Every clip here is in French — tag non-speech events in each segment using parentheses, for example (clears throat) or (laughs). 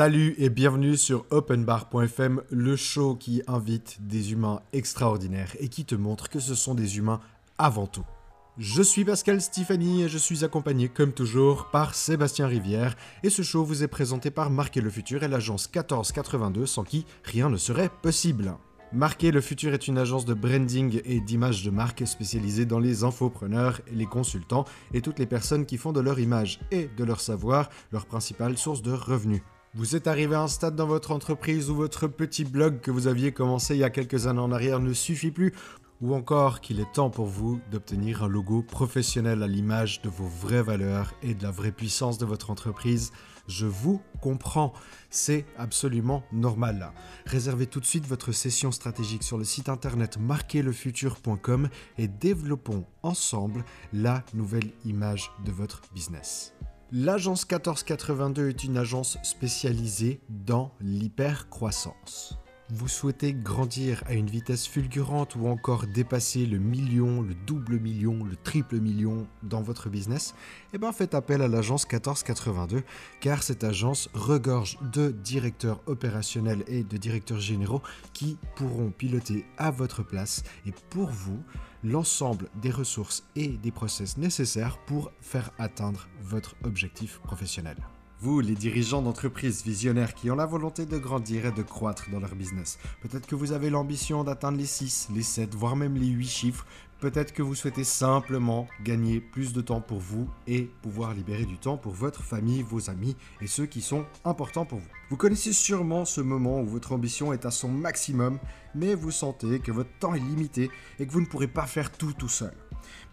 Salut et bienvenue sur openbar.fm, le show qui invite des humains extraordinaires et qui te montre que ce sont des humains avant tout. Je suis Pascal Stéphanie et je suis accompagné comme toujours par Sébastien Rivière et ce show vous est présenté par Marquer le Futur et l'agence 1482 sans qui rien ne serait possible. Marquer le futur est une agence de branding et d'image de marque spécialisée dans les infopreneurs, les consultants et toutes les personnes qui font de leur image et de leur savoir leur principale source de revenus. Vous êtes arrivé à un stade dans votre entreprise où votre petit blog que vous aviez commencé il y a quelques années en arrière ne suffit plus ou encore qu'il est temps pour vous d'obtenir un logo professionnel à l'image de vos vraies valeurs et de la vraie puissance de votre entreprise, je vous comprends. C'est absolument normal. Réservez tout de suite votre session stratégique sur le site internet marquerlefutur.com et développons ensemble la nouvelle image de votre business. L'agence 1482 est une agence spécialisée dans l'hypercroissance. Vous souhaitez grandir à une vitesse fulgurante ou encore dépasser le million, le double million, le triple million dans votre business, eh bien faites appel à l'agence 1482 car cette agence regorge de directeurs opérationnels et de directeurs généraux qui pourront piloter à votre place et pour vous l'ensemble des ressources et des process nécessaires pour faire atteindre votre objectif professionnel. Vous, les dirigeants d'entreprises visionnaires qui ont la volonté de grandir et de croître dans leur business, peut-être que vous avez l'ambition d'atteindre les 6, les 7, voire même les 8 chiffres, peut-être que vous souhaitez simplement gagner plus de temps pour vous et pouvoir libérer du temps pour votre famille, vos amis et ceux qui sont importants pour vous. Vous connaissez sûrement ce moment où votre ambition est à son maximum, mais vous sentez que votre temps est limité et que vous ne pourrez pas faire tout tout seul.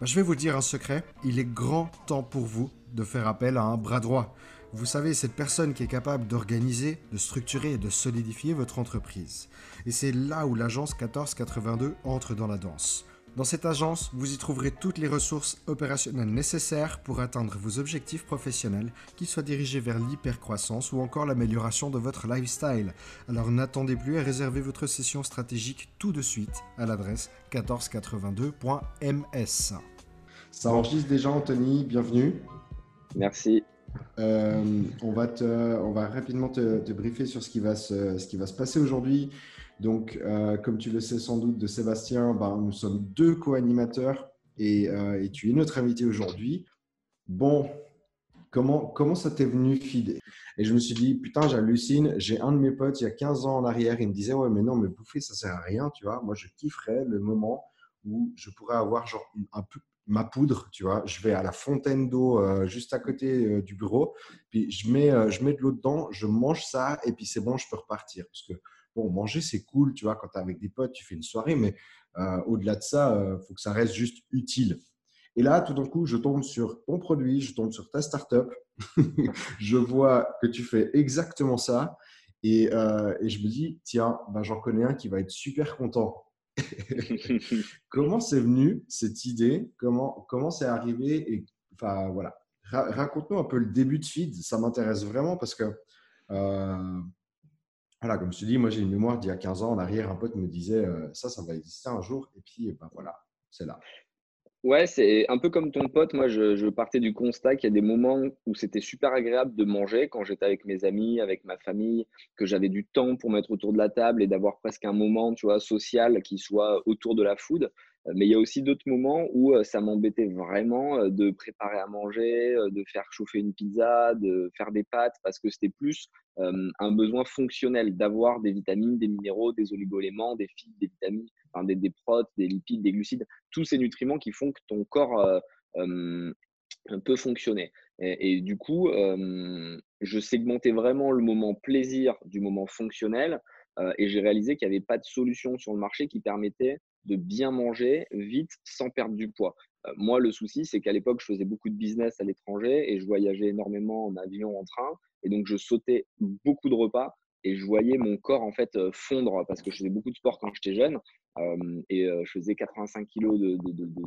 Ben, je vais vous dire un secret, il est grand temps pour vous de faire appel à un bras droit. Vous savez, cette personne qui est capable d'organiser, de structurer et de solidifier votre entreprise. Et c'est là où l'agence 1482 entre dans la danse. Dans cette agence, vous y trouverez toutes les ressources opérationnelles nécessaires pour atteindre vos objectifs professionnels, qu'ils soient dirigés vers l'hypercroissance ou encore l'amélioration de votre lifestyle. Alors n'attendez plus et réservez votre session stratégique tout de suite à l'adresse 1482.ms. Ça enregistre déjà Anthony, bienvenue. Merci. Euh, on, va on va rapidement te, briefer sur ce qui va se, ce qui va se passer aujourd'hui. Donc, euh, comme tu le sais sans doute de Sébastien, ben, nous sommes deux co-animateurs et, euh, et, tu es notre invité aujourd'hui. Bon, comment, comment ça t'est venu filer Et je me suis dit, putain, j'hallucine. J'ai un de mes potes il y a 15 ans en arrière, il me disait, ouais, mais non, mais bouffer, ça sert à rien, tu vois. Moi, je kifferais le moment où je pourrais avoir genre un peu ma poudre, tu vois. Je vais à la fontaine d'eau euh, juste à côté du bureau, puis je mets, je mets de l'eau dedans, je mange ça, et puis c'est bon, je peux repartir. Parce que, bon, manger, c'est cool, tu vois, quand tu es avec des potes, tu fais une soirée, mais au-delà de ça, il faut que ça reste juste utile. Et là, tout d'un coup, je tombe sur ton produit, je tombe sur ta startup, (laughs) je vois que tu fais exactement ça, et, et je me dis, tiens, ben, j'en connais un qui va être super content. (laughs) Comment c'est venu cette idée? Comment comment c'est arrivé? Et enfin voilà, raconte-nous un peu le début de Feed. Ça m'intéresse vraiment parce que euh, voilà, comme je te dis, moi j'ai une mémoire d'il y a 15 ans en arrière. Un pote me disait euh, ça, ça va exister un jour. Et puis ben voilà, c'est là. Ouais, c'est un peu comme ton pote. Moi, je, partais du constat qu'il y a des moments où c'était super agréable de manger quand j'étais avec mes amis, avec ma famille, que j'avais du temps pour mettre autour de la table et d'avoir presque un moment, tu vois, social qui soit autour de la food. Euh, mais il y a aussi d'autres moments où euh, ça m'embêtait vraiment euh, de préparer à manger, de faire chauffer une pizza, de faire des pâtes, parce que c'était plus un besoin fonctionnel d'avoir des vitamines, des minéraux, des oligoéléments, des fibres, des vitamines, enfin des, protes, des lipides, des glucides, tous ces nutriments qui font que ton corps peut fonctionner. Et, et du coup, je segmentais vraiment le moment plaisir du moment fonctionnel et j'ai réalisé qu'il n'y avait pas de solution sur le marché qui permettait de bien manger vite sans perdre du poids. Euh, moi, le souci, c'est qu'à l'époque, je faisais beaucoup de business à l'étranger et je voyageais énormément en avion, en train. Et donc, je sautais beaucoup de repas et je voyais mon corps en fait euh, fondre parce que je faisais beaucoup de sport quand j'étais jeune euh, et je faisais 85 kilos de, de, de,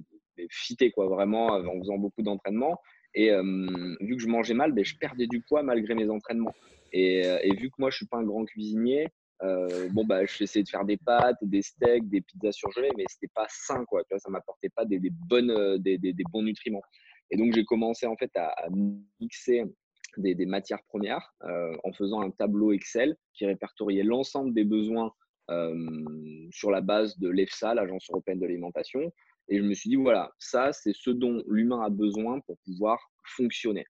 fité, quoi, vraiment, en faisant beaucoup d'entraînement. Et vu que je mangeais mal, ben, je perdais du poids malgré mes entraînements. Et, et, vu que moi, je suis pas un grand cuisinier, euh, bon, bah, essayé de faire des pâtes, des steaks, des pizzas surgelées, mais c'était pas sain, quoi. Tu ça m'apportait pas des, bonnes, euh, des, bons nutriments. Et donc, j'ai commencé en fait à, mixer des, matières premières en faisant un tableau Excel qui répertoriait l'ensemble des besoins sur la base de l'EFSA, l'Agence européenne de l'alimentation. Et je me suis dit, voilà, ça, c'est ce dont l'humain a besoin pour pouvoir fonctionner.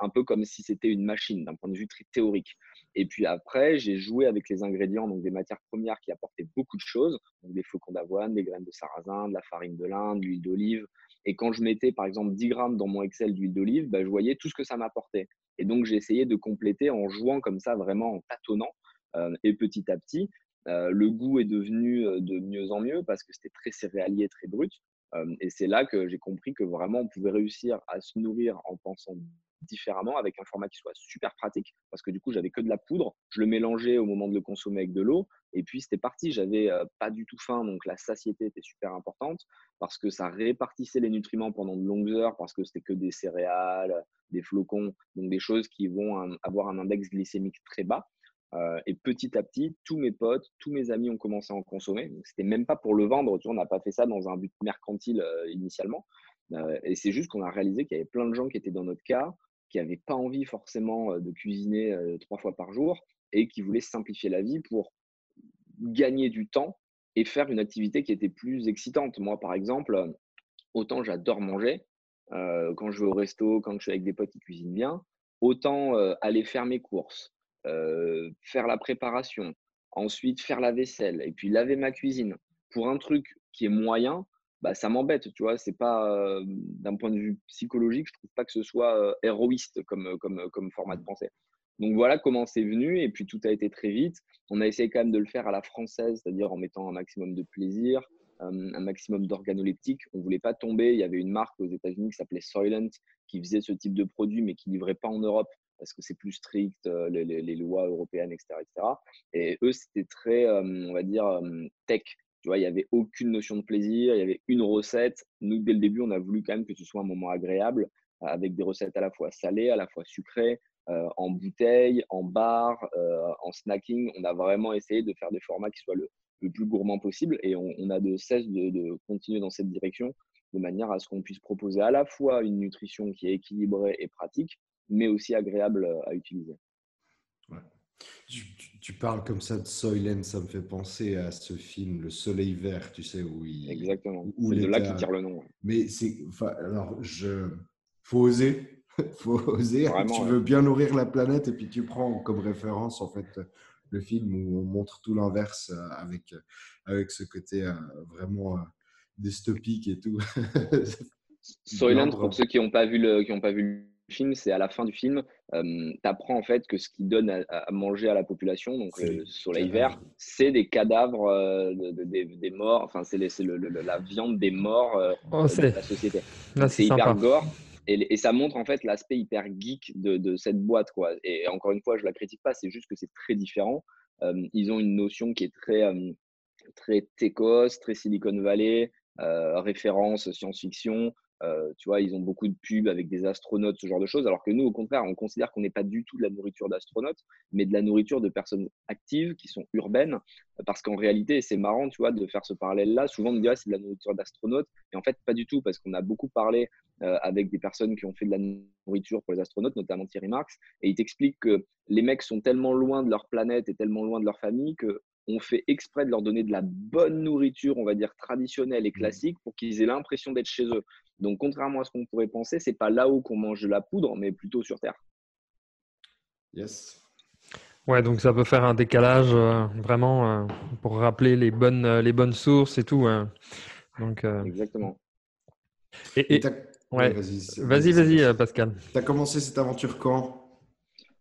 Un peu comme si c'était une machine d'un point de vue très théorique. Et puis après, j'ai joué avec les ingrédients, donc des matières premières qui apportaient beaucoup de choses, donc des flocons d'avoine, des graines de sarrasin, de la farine de lin, de l'huile d'olive. Et quand je mettais par exemple 10 grammes dans mon Excel d'huile d'olive, bah, je voyais tout ce que ça m'apportait. Et donc j'ai essayé de compléter en jouant comme ça, vraiment en tâtonnant. Euh, et petit à petit, euh, le goût est devenu euh, de mieux en mieux parce que c'était très céréalier, très brut. Et c'est là que j'ai compris que vraiment on pouvait réussir à se nourrir en pensant différemment avec un format qui soit super pratique parce que du coup j'avais que de la poudre, je le mélangeais au moment de le consommer avec de l'eau et puis c'était parti, j'avais pas du tout faim donc la satiété était super importante parce que ça répartissait les nutriments pendant de longues heures parce que c'était que des céréales, des flocons, donc des choses qui vont avoir un index glycémique très bas. Et petit à petit, tous mes potes, tous mes amis ont commencé à en consommer. C'était même pas pour le vendre, tu vois, on n'a pas fait ça dans un but mercantile initialement. et c'est juste qu'on a réalisé qu'il y avait plein de gens qui étaient dans notre cas, qui n'avaient pas envie forcément de cuisiner trois fois par jour et qui voulaient simplifier la vie pour gagner du temps et faire une activité qui était plus excitante. Moi, par exemple, autant j'adore manger, quand je vais au resto, quand je suis avec des potes qui cuisinent bien, autant aller faire mes courses, faire la préparation, ensuite faire la vaisselle et puis laver ma cuisine. Pour un truc qui est moyen, bah, ça m'embête, tu vois. C'est pas d'un point de vue psychologique, je trouve pas que ce soit héroïste comme, comme, comme format de mmh. pensée. Donc voilà comment c'est venu et puis tout a été très vite. On a essayé quand même de le faire à la française, c'est-à-dire en mettant un maximum de plaisir, un maximum d'organoleptiques. On voulait pas tomber. Il y avait une marque aux États-Unis qui s'appelait Soylent qui faisait ce type de produit mais qui livrait pas en Europe parce que c'est plus strict, les, lois européennes, etc., etc. Et eux, c'était très, on va dire, tech. Tu vois, il n'y avait aucune notion de plaisir, il y avait une recette. Nous, dès le début, on a voulu quand même que ce soit un moment agréable avec des recettes à la fois salées, à la fois sucrées, en bouteille, en bar, en snacking. On a vraiment essayé de faire des formats qui soient le, plus gourmand possible et on, a de cesse de, continuer dans cette direction de manière à ce qu'on puisse proposer à la fois une nutrition qui est équilibrée et pratique, mais aussi agréable à utiliser. Tu, parles comme ça de Soylent, ça me fait penser à ce film Le Soleil Vert, tu sais, où il. Exactement. C'est de là qu'il tire le nom. Mais c'est. alors, je. Faut oser. (laughs) faut oser. tu veux bien nourrir la planète et puis tu prends comme référence, en fait, le film où on montre tout l'inverse euh, avec, avec ce côté euh, vraiment euh, dystopique et tout. (laughs) Soylent, pour ceux qui n'ont pas vu le, qui ont pas vu film, c'est à la fin du film, tu apprends en fait que ce qui donne à, manger à la population, donc le soleil vert, c'est des cadavres des morts, enfin c'est la viande des morts oh, de la société. C'est hyper gore. Et, ça montre en fait l'aspect hyper geek de, cette boîte. Quoi. Et encore une fois, je la critique pas, c'est juste que c'est très différent. ils ont une notion qui est très, très techos, très Silicon Valley, référence science-fiction. Euh, tu vois, ils ont beaucoup de pubs avec des astronautes, ce genre de choses. Alors que nous, au contraire, on considère qu'on n'est pas du tout de la nourriture d'astronautes, mais de la nourriture de personnes actives qui sont urbaines. Parce qu'en réalité, c'est marrant, tu vois, de faire ce parallèle-là. Souvent, on me dit, ah, c'est de la nourriture d'astronautes. Et en fait, pas du tout, parce qu'on a beaucoup parlé euh, avec des personnes qui ont fait de la nourriture pour les astronautes, notamment Thierry Marx. Et il t'explique que les mecs sont tellement loin de leur planète et tellement loin de leur famille que on fait exprès de leur donner de la bonne nourriture, on va dire traditionnelle et mmh. classique, pour qu'ils aient l'impression d'être chez eux. Donc, contrairement à ce qu'on pourrait penser, c'est pas là-haut qu'on mange de la poudre, mais plutôt sur Terre. Yes. Ouais, donc ça peut faire un décalage euh, vraiment euh, pour rappeler les bonnes, euh, les bonnes sources et tout. Donc, Exactement. Et, vas-y, vas-y, Pascal. Tu as commencé cette aventure quand?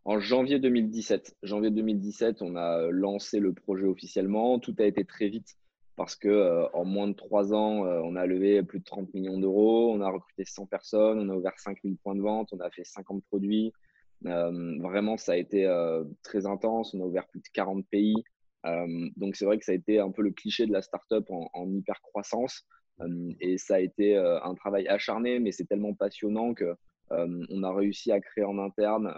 En janvier 2017. Janvier 2017, on a lancé le projet officiellement. Tout a été très vite parce que euh, en moins de trois ans, euh, on a levé plus de 30 millions d'euros, on a recruté 100 personnes, on a ouvert 5000 points de vente, on a fait 50 produits. Euh, vraiment, ça a été très intense. On a ouvert plus de 40 pays. donc, c'est vrai que ça a été un peu le cliché de la startup en, en hyper croissance. et ça a été un travail acharné, mais c'est tellement passionnant que on a réussi à créer en interne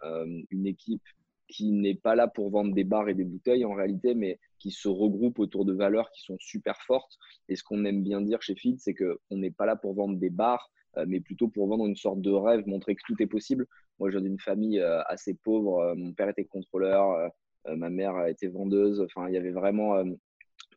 une équipe qui n'est pas là pour vendre des bars et des bouteilles en réalité, mais qui se regroupe autour de valeurs qui sont super fortes. Et ce qu'on aime bien dire chez Feed, c'est qu'on n'est pas là pour vendre des bars, mais plutôt pour vendre une sorte de rêve, montrer que tout est possible. Moi, je viens d'une famille assez pauvre. Mon père était contrôleur, ma mère était vendeuse. Enfin, il y avait vraiment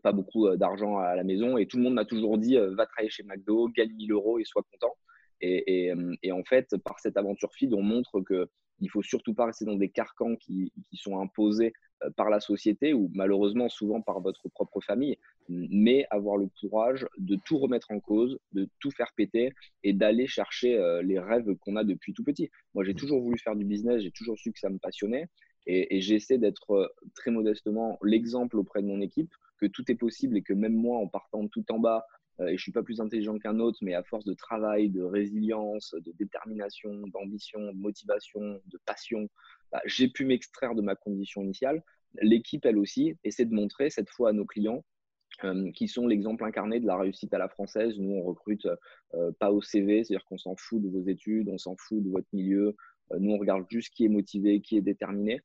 pas beaucoup d'argent à la maison et tout le monde m'a toujours dit va travailler chez McDo, gagne 1000 euros et sois content. Et, et, en fait, par cette aventure feed, on montre que il faut surtout pas rester dans des carcans qui, qui, sont imposés par la société ou malheureusement souvent par votre propre famille, mais avoir le courage de tout remettre en cause, de tout faire péter et d'aller chercher les rêves qu'on a depuis tout petit. Moi, j'ai toujours voulu faire du business, j'ai toujours su que ça me passionnait et, et j'essaie d'être très modestement l'exemple auprès de mon équipe que tout est possible et que même moi, en partant de tout en bas, euh, et je suis pas plus intelligent qu'un autre, mais à force de travail, de résilience, de détermination, d'ambition, de motivation, de passion, bah, j'ai pu m'extraire de ma condition initiale. L'équipe, elle aussi, essaie de montrer cette fois à nos clients euh, qui sont l'exemple incarné de la réussite à la française. Nous, on recrute euh, pas au CV, c'est-à-dire qu'on s'en fout de vos études, on s'en fout de votre milieu. nous, on regarde juste qui est motivé, qui est déterminé.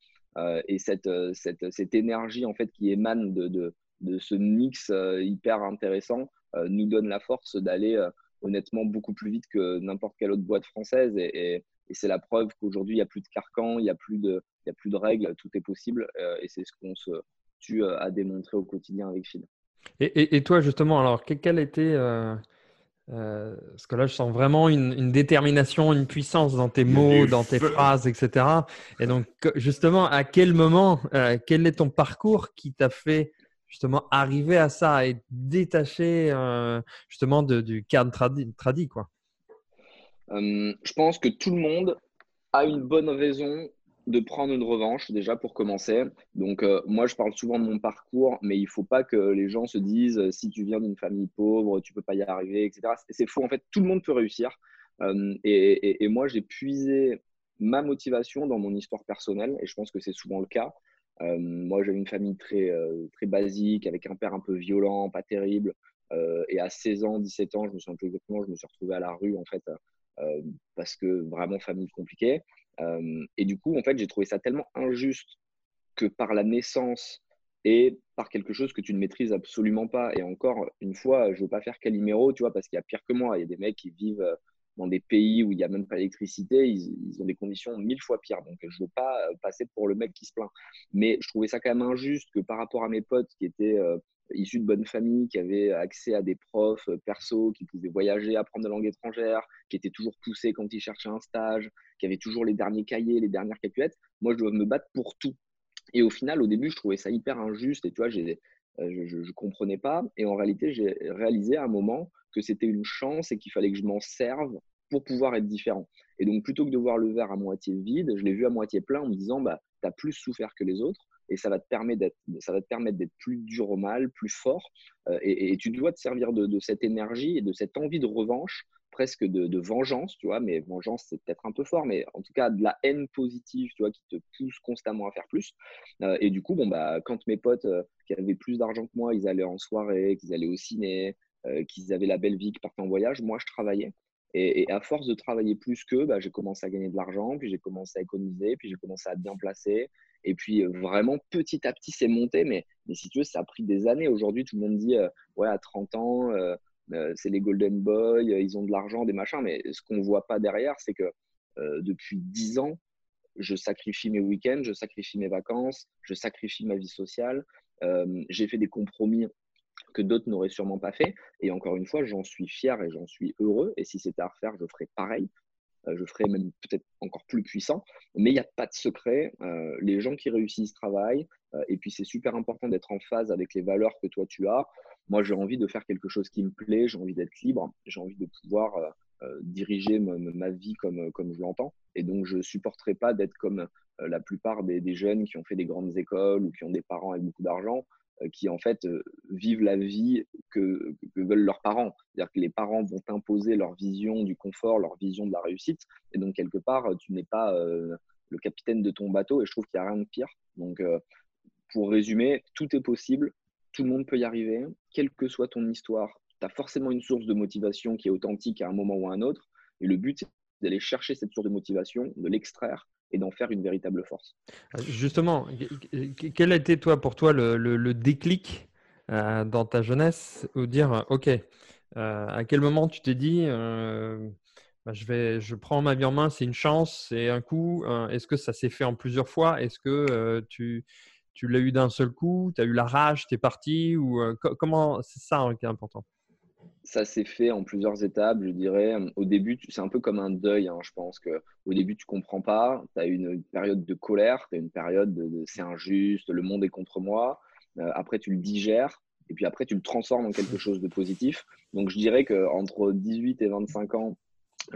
et cette, cette, cette, énergie en fait qui émane de, de ce mix hyper intéressant, euh, nous donne la force d'aller euh, honnêtement beaucoup plus vite que n'importe quelle autre boîte française. Et, c'est la preuve qu'aujourd'hui, il n'y a plus de carcan, il n'y a, plus de, il a plus de règles, tout est possible. Euh, et c'est ce qu'on se tue à démontrer au quotidien avec Phil. Et, toi, justement, alors, quel était. Euh, parce que là, je sens vraiment une, détermination, une puissance dans tes mots, dans tes phrases, etc. Et donc, justement, à quel moment, quel est ton parcours qui t'a fait justement arriver à ça et détacher euh, justement du cadre tradit, quoi Je pense que tout le monde a une bonne raison de prendre une revanche déjà pour commencer. Donc euh, moi je parle souvent de mon parcours, mais il faut pas que les gens se disent euh, si tu viens d'une famille pauvre, tu peux pas y arriver, etc. C'est faux. En fait, tout le monde peut réussir. et, moi j'ai puisé ma motivation dans mon histoire personnelle, et je pense que c'est souvent le cas. Euh, moi, j'ai une famille très, euh, très basique, avec un père un peu violent, pas terrible. Euh, et à 16 ans, 17 ans, je me suis un peu exactement, je me suis retrouvé à la rue, en fait, parce que vraiment famille compliquée. et du coup, en fait, j'ai trouvé ça tellement injuste que par la naissance et par quelque chose que tu ne maîtrises absolument pas. Et encore une fois, je ne veux pas faire Calimero, tu vois, parce qu'il y a pire que moi. Il y a des mecs qui vivent dans des pays où il n'y a même pas d'électricité, ils, ont des conditions mille fois pires. Donc, je ne veux pas euh, passer pour le mec qui se plaint. Mais je trouvais ça quand même injuste que par rapport à mes potes qui étaient euh, issus de bonnes familles, qui avaient accès à des profs euh, perso, qui pouvaient voyager, apprendre des langues étrangères, qui étaient toujours poussés quand ils cherchaient un stage, qui avaient toujours les derniers cahiers, les dernières calculettes, moi, je dois me battre pour tout. Et au final, au début, je trouvais ça hyper injuste. Et tu vois, je ne comprenais pas. Et en réalité, j'ai réalisé à un moment que c'était une chance et qu'il fallait que je m'en serve pour pouvoir être différent. Et donc, plutôt que de voir le verre à moitié vide, je l'ai vu à moitié plein en me disant, bah, tu as plus souffert que les autres et ça va te permettre d'être, plus dur au mal, plus fort. Euh, et, tu dois te servir de, cette énergie et de cette envie de revanche, presque de, vengeance, tu vois. Mais vengeance, c'est peut-être un peu fort, mais en tout cas de la haine positive, tu vois, qui te pousse constamment à faire plus. Euh, et du coup, bon, bah, quand mes potes euh, qui avaient plus d'argent que moi, ils allaient en soirée, qu'ils allaient au ciné, qu'ils avaient la belle vie, qu'ils partaient en voyage. Moi, je travaillais. Et, à force de travailler plus qu'eux, bah, j'ai commencé à gagner de l'argent, puis j'ai commencé à économiser, puis j'ai commencé à bien placer. Et puis euh, vraiment, petit à petit, c'est monté. Mais, si tu veux, ça a pris des années. Aujourd'hui, tout le monde dit, euh, ouais, à 30 ans, c'est les Golden Boys, ils ont de l'argent, des machins. Mais ce qu'on ne voit pas derrière, c'est que depuis 10 ans, je sacrifie mes week-ends, je sacrifie mes vacances, je sacrifie ma vie sociale. j'ai fait des compromis que d'autres n'auraient sûrement pas fait. Et encore une fois, j'en suis fier et j'en suis heureux. Et si c'était à refaire, je ferais pareil. Euh, je ferais même peut-être encore plus puissant. Mais il n'y a pas de secret. Euh, les gens qui réussissent travaillent. Euh, et puis, c'est super important d'être en phase avec les valeurs que toi, tu as. Moi, j'ai envie de faire quelque chose qui me plaît. J'ai envie d'être libre. J'ai envie de pouvoir diriger ma, vie comme, comme je l'entends. Et donc, je ne supporterai pas d'être comme la plupart des, des, jeunes qui ont fait des grandes écoles ou qui ont des parents avec beaucoup d'argent. Euh, qui en fait euh, vivent la vie que, veulent leurs parents. C'est-à-dire que les parents vont imposer leur vision du confort, leur vision de la réussite. Et donc, quelque part, tu n'es pas euh, le capitaine de ton bateau. Et je trouve qu'il n'y a rien de pire. Donc, pour résumer, tout est possible. Tout le monde peut y arriver. Quelle que soit ton histoire, tu as forcément une source de motivation qui est authentique à un moment ou à un autre. Et le but, c'est d'aller chercher cette source de motivation, de l'extraire et d'en faire une véritable force. Euh, justement, quel a été toi pour toi le, déclic euh, dans ta jeunesse? Ou dire OK, euh, à quel moment tu t'es dit bah, je, vais, je prends ma vie en main, c'est une chance, c'est un coup. Est-ce que ça s'est fait en plusieurs fois? Est-ce que tu, tu l'as eu d'un seul coup? Tu as eu la rage, tu es parti? Ou, Comment C'est ça hein, qui est important? Ça s'est fait en plusieurs étapes, je dirais. Au début, c'est un peu comme un deuil, hein, je pense que au début, tu comprends pas, tu as une, période de colère, tu as une période de, c'est injuste, le monde est contre moi. après, tu le digères et puis après, tu le transformes en quelque chose de positif. Donc, je dirais qu'entre 18 et 25 ans,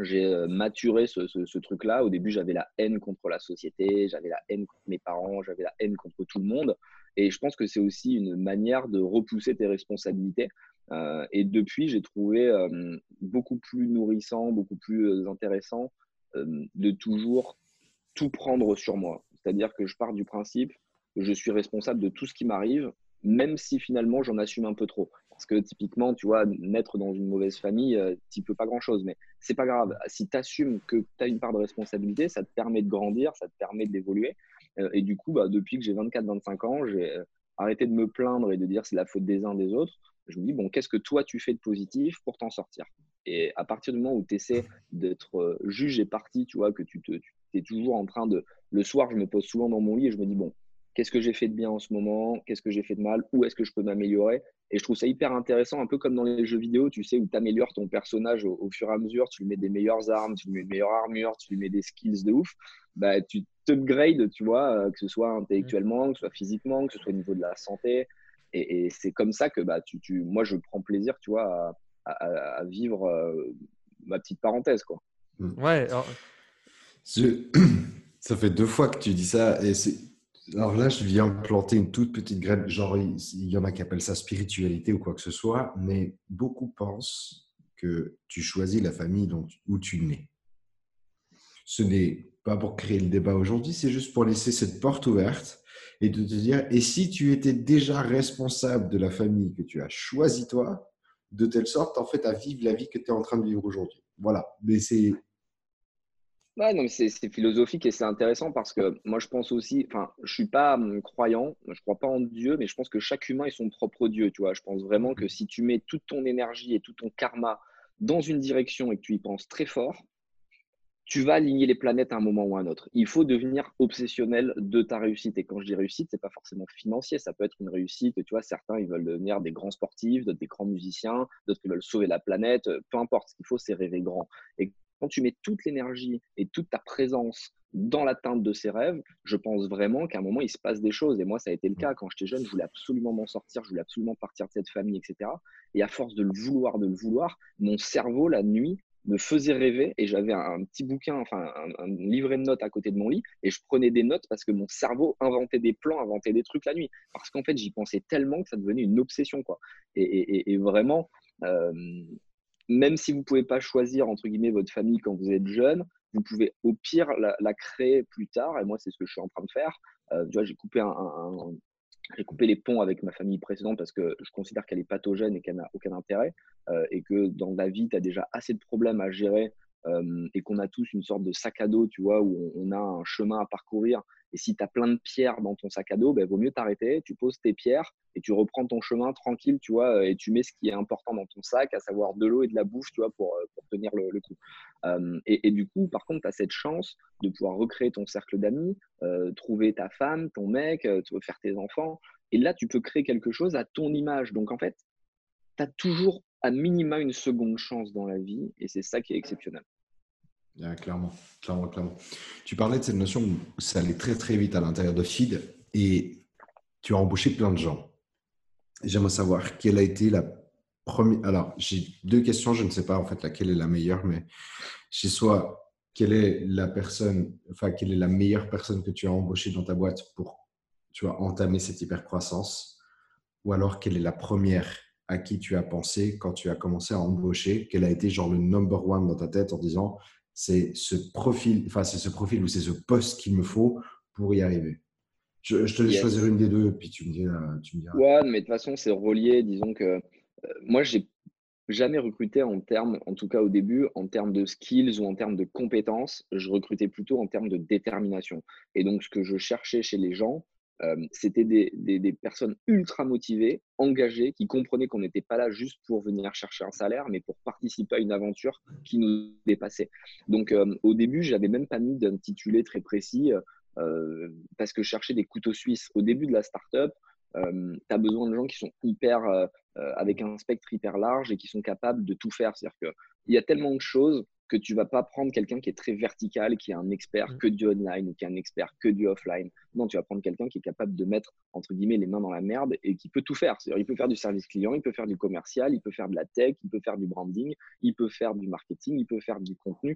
j'ai euh, maturé ce, truc-là. Au début, j'avais la haine contre la société, j'avais la haine contre mes parents, j'avais la haine contre tout le monde. Et je pense que c'est aussi une manière de repousser tes responsabilités. Euh, et depuis, j'ai trouvé euh, beaucoup plus nourrissant, beaucoup plus intéressant de toujours tout prendre sur moi. C'est-à-dire que je pars du principe que je suis responsable de tout ce qui m'arrive, même si finalement j'en assume un peu trop. Parce que typiquement, tu vois, naître dans une mauvaise famille, euh, tu peux pas grand-chose. Mais c'est pas grave. Si tu assumes que tu as une part de responsabilité, ça te permet de grandir, ça te permet d'évoluer. Euh, et du coup, bah, depuis que j'ai 24-25 ans, j'ai euh, arrêté de me plaindre et de dire c'est la faute des uns des autres. Je me dis, bon, qu'est-ce que toi tu fais de positif pour t'en sortir? Et à partir du moment où tu essaies d'être juge et parti, tu vois, que tu, te, tu es toujours en train de. Le soir, je me pose souvent dans mon lit et je me dis, bon, qu'est-ce que j'ai fait de bien en ce moment, qu'est-ce que j'ai fait de mal, où est-ce que je peux m'améliorer? Et je trouve ça hyper intéressant, un peu comme dans les jeux vidéo, tu sais, où tu améliores ton personnage au, fur et à mesure, tu lui mets des meilleures armes, tu lui mets une meilleure armure, tu lui mets des skills de ouf, bah, tu t'upgrades, tu vois, euh, que ce soit intellectuellement, que ce soit physiquement, que ce soit au niveau de la santé. Et, c'est comme ça que bah, tu, tu, moi, je prends plaisir, tu vois, à, vivre euh, ma petite parenthèse, quoi. Ouais. (clears throat) Ça fait deux fois que tu dis ça, et alors là, je viens planter une toute petite graine. Genre, il y en a qui appellent ça spiritualité ou quoi que ce soit, mais beaucoup pensent que tu choisis la famille dont, où tu nais. Ce n'est pas pour créer le débat aujourd'hui, c'est juste pour laisser cette porte ouverte et de te dire et si tu étais déjà responsable de la famille que tu as choisie toi, de telle sorte en fait à vivre la vie que tu es en train de vivre aujourd'hui. Voilà, mais c'est Ouais, non, c'est philosophique et c'est intéressant parce que moi, je pense aussi, enfin, je suis pas hum, croyant, je crois pas en Dieu, mais je pense que chaque humain est son propre Dieu, tu vois. Je pense vraiment que si tu mets toute ton énergie et tout ton karma dans une direction et que tu y penses très fort, tu vas aligner les planètes à un moment ou à un autre. Il faut devenir obsessionnel de ta réussite. Et quand je dis réussite, c'est pas forcément financier. Ça peut être une réussite. Tu vois, certains, ils veulent devenir des grands sportifs, d'autres des grands musiciens, d'autres, ils veulent sauver la planète. Peu importe. Ce qu'il faut, c'est rêver grand. Et quand tu mets toute l'énergie et toute ta présence dans l'atteinte de ces rêves, je pense vraiment qu'à un moment, il se passe des choses. Et moi, ça a été le cas. Quand j'étais jeune, je voulais absolument m'en sortir, je voulais absolument partir de cette famille, etc. Et à force de le vouloir, de le vouloir, mon cerveau, la nuit, me faisait rêver et j'avais un, petit bouquin, enfin un, livret de notes à côté de mon lit et je prenais des notes parce que mon cerveau inventait des plans, inventait des trucs la nuit. Parce qu'en fait, j'y pensais tellement que ça devenait une obsession. quoi. Et, vraiment, euh, même si vous pouvez pas choisir entre guillemets votre famille quand vous êtes jeune, vous pouvez au pire la, créer plus tard. Et moi, c'est ce que je suis en train de faire. Euh, j'ai coupé, un, j'ai coupé les ponts avec ma famille précédente parce que je considère qu'elle est pathogène et qu'elle n'a aucun intérêt. Euh, et que dans la vie, tu as déjà assez de problèmes à gérer euh, et qu'on a tous une sorte de sac à dos, tu vois, où on, a un chemin à parcourir. Et si tu as plein de pierres dans ton sac à dos, ben, vaut mieux t'arrêter, tu poses tes pierres et tu reprends ton chemin tranquille, tu vois, et tu mets ce qui est important dans ton sac, à savoir de l'eau et de la bouffe, tu vois, pour, euh, pour tenir le, coup. Euh, et, du coup, par contre, tu as cette chance de pouvoir recréer ton cercle d'amis, trouver ta femme, ton mec, faire tes enfants. Et là, tu peux créer quelque chose à ton image. Donc, en fait, tu as toujours à minima une seconde chance dans la vie et c'est ça qui est exceptionnel clairement, clairement, clairement. Tu parlais de cette notion où ça allait très très vite à l'intérieur de Feed et tu as embauché plein de gens. J'aimerais savoir quelle a été la première. Alors, j'ai deux questions, je ne sais pas en fait laquelle est la meilleure, mais chez soit quelle est la personne, enfin, quelle est la meilleure personne que tu as embauchée dans ta boîte pour tu vois, entamer cette hypercroissance? Ou alors, quelle est la première à qui tu as pensé quand tu as commencé à embaucher? Quel a été genre le number one dans ta tête en disant c'est ce profil, enfin, c'est ce profil ou c'est ce poste qu'il me faut pour y arriver. Je, te laisse choisir une des deux, puis tu me dis. Tu me diras. Ouais, mais de toute façon, c'est relié. Disons que euh, moi, j'ai jamais recruté en termes, en tout cas au début, en termes de skills ou en termes de compétences. Je recrutais plutôt en termes de détermination. Et donc, ce que je cherchais chez les gens, C'était des, personnes ultra motivées, engagées, qui comprenaient qu'on n'était pas là juste pour venir chercher un salaire, mais pour participer à une aventure qui nous dépassait. Donc au début, j'avais même pas mis d'intitulé très précis parce que je cherchais des couteaux suisses. Au début de la startup, tu as besoin de gens qui sont hyper, avec un spectre hyper large et qui sont capables de tout faire. C'est-à-dire qu'il y a tellement de choses que tu vas pas prendre quelqu'un qui est très vertical, qui est un expert mmh. que du online ou qui est un expert que du offline. Non, tu vas prendre quelqu'un qui est capable de mettre, entre guillemets, les mains dans la merde et qui peut tout faire. C'est-à-dire, il peut faire du service client, il peut faire du commercial, il peut faire de la tech, il peut faire du branding, il peut faire du marketing, il peut faire du contenu.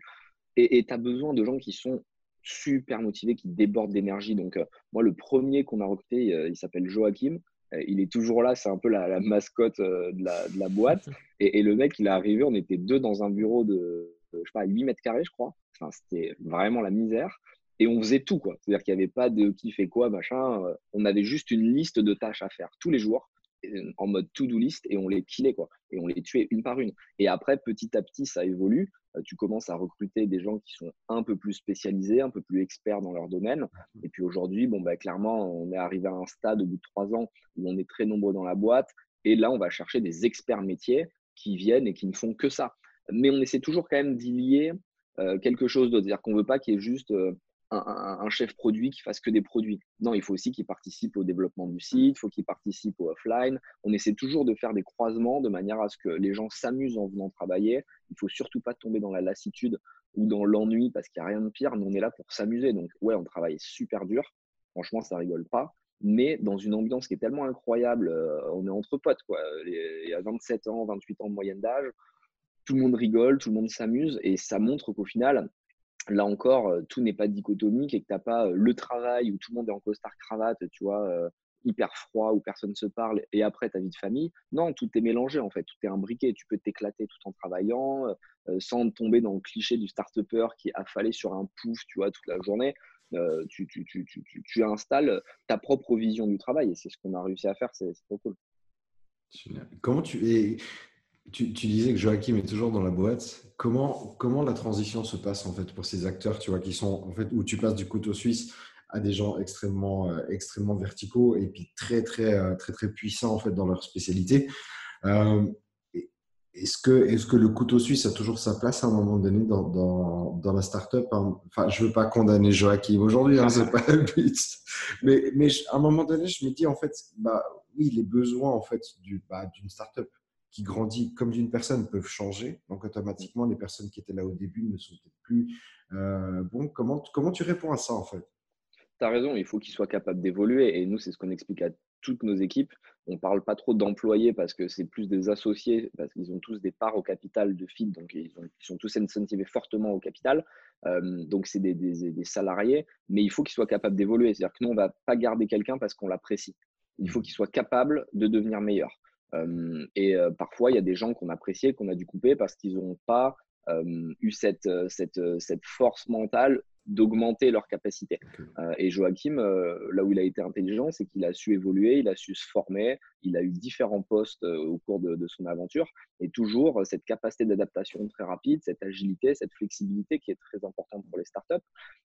Et tu as besoin de gens qui sont super motivés, qui débordent d'énergie. Donc, euh, moi, le premier qu'on a recruté, euh, il s'appelle Joachim. Euh, il est toujours là, c'est un peu la, mascotte de la, de, la, boîte. (laughs) Et, et, le mec, il est arrivé, on était deux dans un bureau de, je sais pas, 8 mètres carrés, je crois. C'était vraiment la misère. Et on faisait tout, quoi. C'est-à-dire qu'il n'y avait pas de qui fait quoi, machin. Euh, on avait juste une liste de tâches à faire tous les jours en mode to-do list et on les killait, quoi. Et on les tuait une par une. Et après, petit à petit, ça évolue. Euh, tu commences à recruter des gens qui sont un peu plus spécialisés, un peu plus experts dans leur domaine. Et puis aujourd'hui, bon, bah, clairement, on est arrivé à un stade au bout de trois ans où on est très nombreux dans la boîte. Et là, on va chercher des experts métiers qui viennent et qui ne font que ça mais on essaie toujours quand même d'y lier euh, quelque chose d'autre. C'est-à-dire qu'on ne veut pas qu'il y ait juste euh, un, chef produit qui fasse que des produits. Non, il faut aussi qu'il participe au développement du site, il faut qu'il participe au offline. On essaie toujours de faire des croisements de manière à ce que les gens s'amusent en venant travailler. Il ne faut surtout pas tomber dans la lassitude ou dans l'ennui parce qu'il n'y a rien de pire. Nous, on est là pour s'amuser. Donc, ouais, on travaille super dur. Franchement, ça rigole pas. Mais dans une ambiance qui est tellement incroyable, euh, on est entre potes. Il y a 27 ans, 28 ans de moyenne d'âge tout le monde rigole, tout le monde s'amuse et ça montre qu'au final, là encore, euh, tout n'est pas dichotomique et que tu n'as pas euh, le travail où tout le monde est en costard cravate, tu vois, euh, hyper froid, où personne ne se parle et après ta vie de famille. Non, tout est mélangé en fait, tout est imbriqué. Tu peux t'éclater tout en travaillant sans tomber dans le cliché du start-upper qui est affalé sur un pouf, tu vois, toute la journée. tu, installes ta propre vision du travail et c'est ce qu'on a réussi à faire, c'est trop cool. Comment tu es tu, disais que Joachim est toujours dans la boîte. Comment, comment la transition se passe en fait pour ces acteurs, tu vois, qui sont en fait où tu passes du couteau suisse à des gens extrêmement, euh, extrêmement verticaux et puis très, très, euh, très, très, puissants en fait dans leur spécialité. Euh, est-ce que, est que le couteau suisse a toujours sa place à un moment donné dans, dans, la startup hein? Enfin, je veux pas condamner Joachim aujourd'hui, hein, c'est pas le but. Mais, mais à un moment donné, je me dis en fait, bah oui, les besoins en fait du, bah, d'une startup qui grandit comme d'une personne peuvent changer. Donc, automatiquement, les personnes qui étaient là au début ne sont peut-être plus. Euh, bon, comment, comment tu réponds à ça, en fait? Tu as raison, il faut qu'ils soient capables d'évoluer. Et nous, c'est ce qu'on explique à toutes nos équipes. On ne parle pas trop d'employés parce que c'est plus des associés, parce qu'ils ont tous des parts au capital de FIT, donc ils, sont tous incentivés fortement au capital. Euh, donc, c'est des, des, des, salariés, mais il faut qu'ils soient capables d'évoluer. C'est-à-dire que nous, on ne va pas garder quelqu'un parce qu'on l'apprécie. Il faut mmh. qu'il soit capable de devenir meilleur et parfois, il y a des gens qu'on appréciait, qu'on a dû couper parce qu'ils n'ont pas eu cette, cette, cette, force mentale d'augmenter leur capacité. et Joachim, là où il a été intelligent, c'est qu'il a su évoluer, il a su se former, il a eu différents postes au cours de, de son aventure, et toujours cette capacité d'adaptation très rapide, cette agilité, cette flexibilité qui est très importante pour les startups.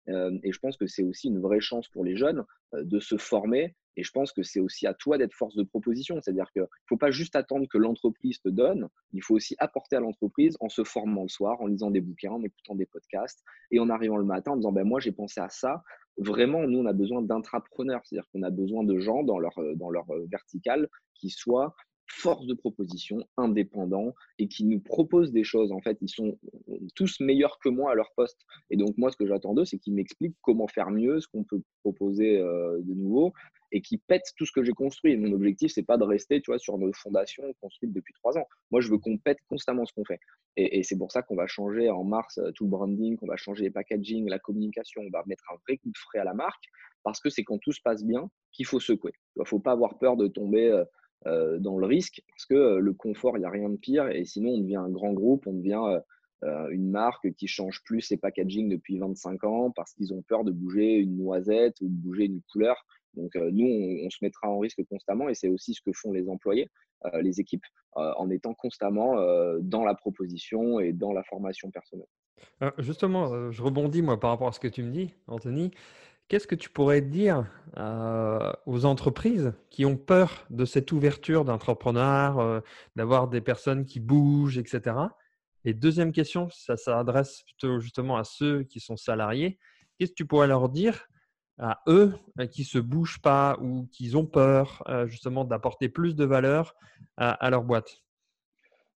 et je pense que c'est aussi une vraie chance pour les jeunes de se former et je pense que c'est aussi à toi d'être force de proposition. C'est-à-dire qu'il ne faut pas juste attendre que l'entreprise te donne, il faut aussi apporter à l'entreprise en se formant le soir, en lisant des bouquins, en écoutant des podcasts et en arrivant le matin en disant ben, Moi, j'ai pensé à ça. Vraiment, nous, on a besoin d'intrapreneurs, c'est-à-dire qu'on a besoin de gens dans leur, dans leur euh, verticale qui soient force de proposition, indépendants et qui nous proposent des choses. En fait, ils sont tous meilleurs que moi à leur poste. Et donc, moi, ce que j'attends d'eux, c'est qu'ils m'expliquent comment faire mieux, ce qu'on peut proposer euh, de nouveau et qui pètent tout ce que j'ai construit. mon objectif, c'est pas de rester, tu vois, sur nos fondations construites depuis trois ans. Moi, je veux qu'on pète constamment ce qu'on fait. Et, c'est pour ça qu'on va changer en mars euh, tout le branding, qu'on va changer les packaging, la communication, on va mettre un vrai coup de frais à la marque parce que c'est quand tout se passe bien qu'il faut secouer. Il ne faut pas avoir peur de tomber euh, dans le risque parce que le confort, il n'y a rien de pire. Et sinon, on devient un grand groupe, on devient une marque qui change plus ses packaging depuis 25 ans parce qu'ils ont peur de bouger une noisette ou de bouger une couleur. Donc, euh, nous, on, se mettra en risque constamment et c'est aussi ce que font les employés, euh, les équipes, euh, en étant constamment dans la proposition et dans la formation personnelle. justement, je rebondis moi par rapport à ce que tu me dis, Anthony. Qu'est-ce que tu pourrais dire euh, aux entreprises qui ont peur de cette ouverture d'entrepreneurs, euh, d'avoir des personnes qui bougent, etc. Et deuxième question, ça s'adresse plutôt justement à ceux qui sont salariés. Qu'est-ce que tu pourrais leur dire à eux euh, qui se bougent pas ou qui ont peur justement d'apporter plus de valeur à, leur boîte?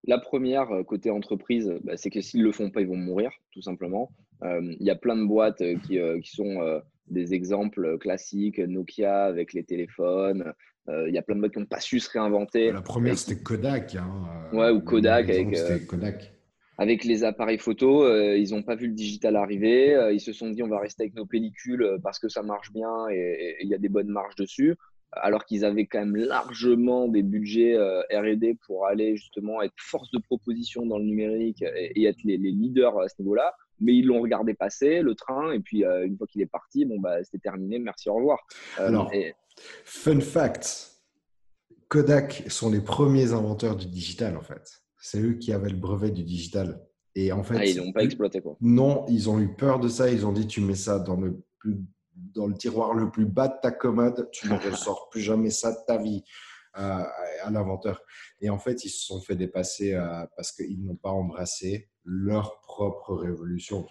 La première, côté entreprise, bah, c'est que s'ils ne le font pas, ils vont mourir, tout simplement. Il y a plein de boîtes qui, qui sont des exemples classiques, Nokia avec les téléphones. Euh, il y a plein de boîtes qui n'ont pas su se réinventer. La première, c'était Kodak. Hein, euh, ouais, ou Kodak avec, euh, Kodak. avec les appareils photo. ils n'ont pas vu le digital arriver. ils se sont dit, on va rester avec nos pellicules parce que ça marche bien et il y a des bonnes marges dessus. Alors qu'ils avaient quand même largement des budgets RD pour aller justement être force de proposition dans le numérique et, être les leaders à ce niveau-là mais ils l'ont regardé passer, le train, et puis euh, une fois qu'il est parti, bon, bah, c'était terminé, merci, au revoir. Euh, Alors, fun fact, Kodak sont les premiers inventeurs du digital, en fait. C'est eux qui avaient le brevet du digital. Et en fait, ah, ils l'ont pas exploité, quoi. Non, ils ont eu peur de ça. Ils ont dit, tu mets ça dans le, dans le tiroir le plus bas de ta commode, tu ne (laughs) ressors plus jamais ça de ta vie à, l'inventeur. Et en fait, ils se sont fait dépasser euh, parce qu'ils n'ont pas embrassé leur propre révolution.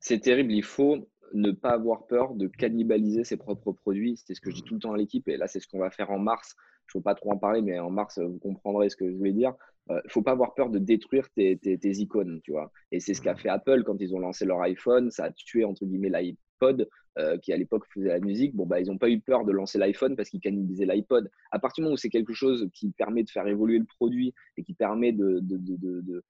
C'est terrible. Il faut ne pas avoir peur de cannibaliser ses propres produits. C'est ce que je dis tout le temps à l'équipe. Et là, c'est ce qu'on va faire en mars. Je ne veux pas trop en parler, mais en mars, vous comprendrez ce que je voulais dire. Il euh, ne faut pas avoir peur de détruire tes, tes, icônes, tu vois. Et c'est ce qu'a fait Apple quand ils ont lancé leur iPhone. Ça a tué, entre guillemets, l'iPod, euh, qui à l'époque faisait la musique. Bon, bah, ils n'ont pas eu peur de lancer l'iPhone parce qu'ils cannibalisaient l'iPod. À partir du moment où c'est quelque chose qui permet de faire évoluer le produit et qui permet de, de, de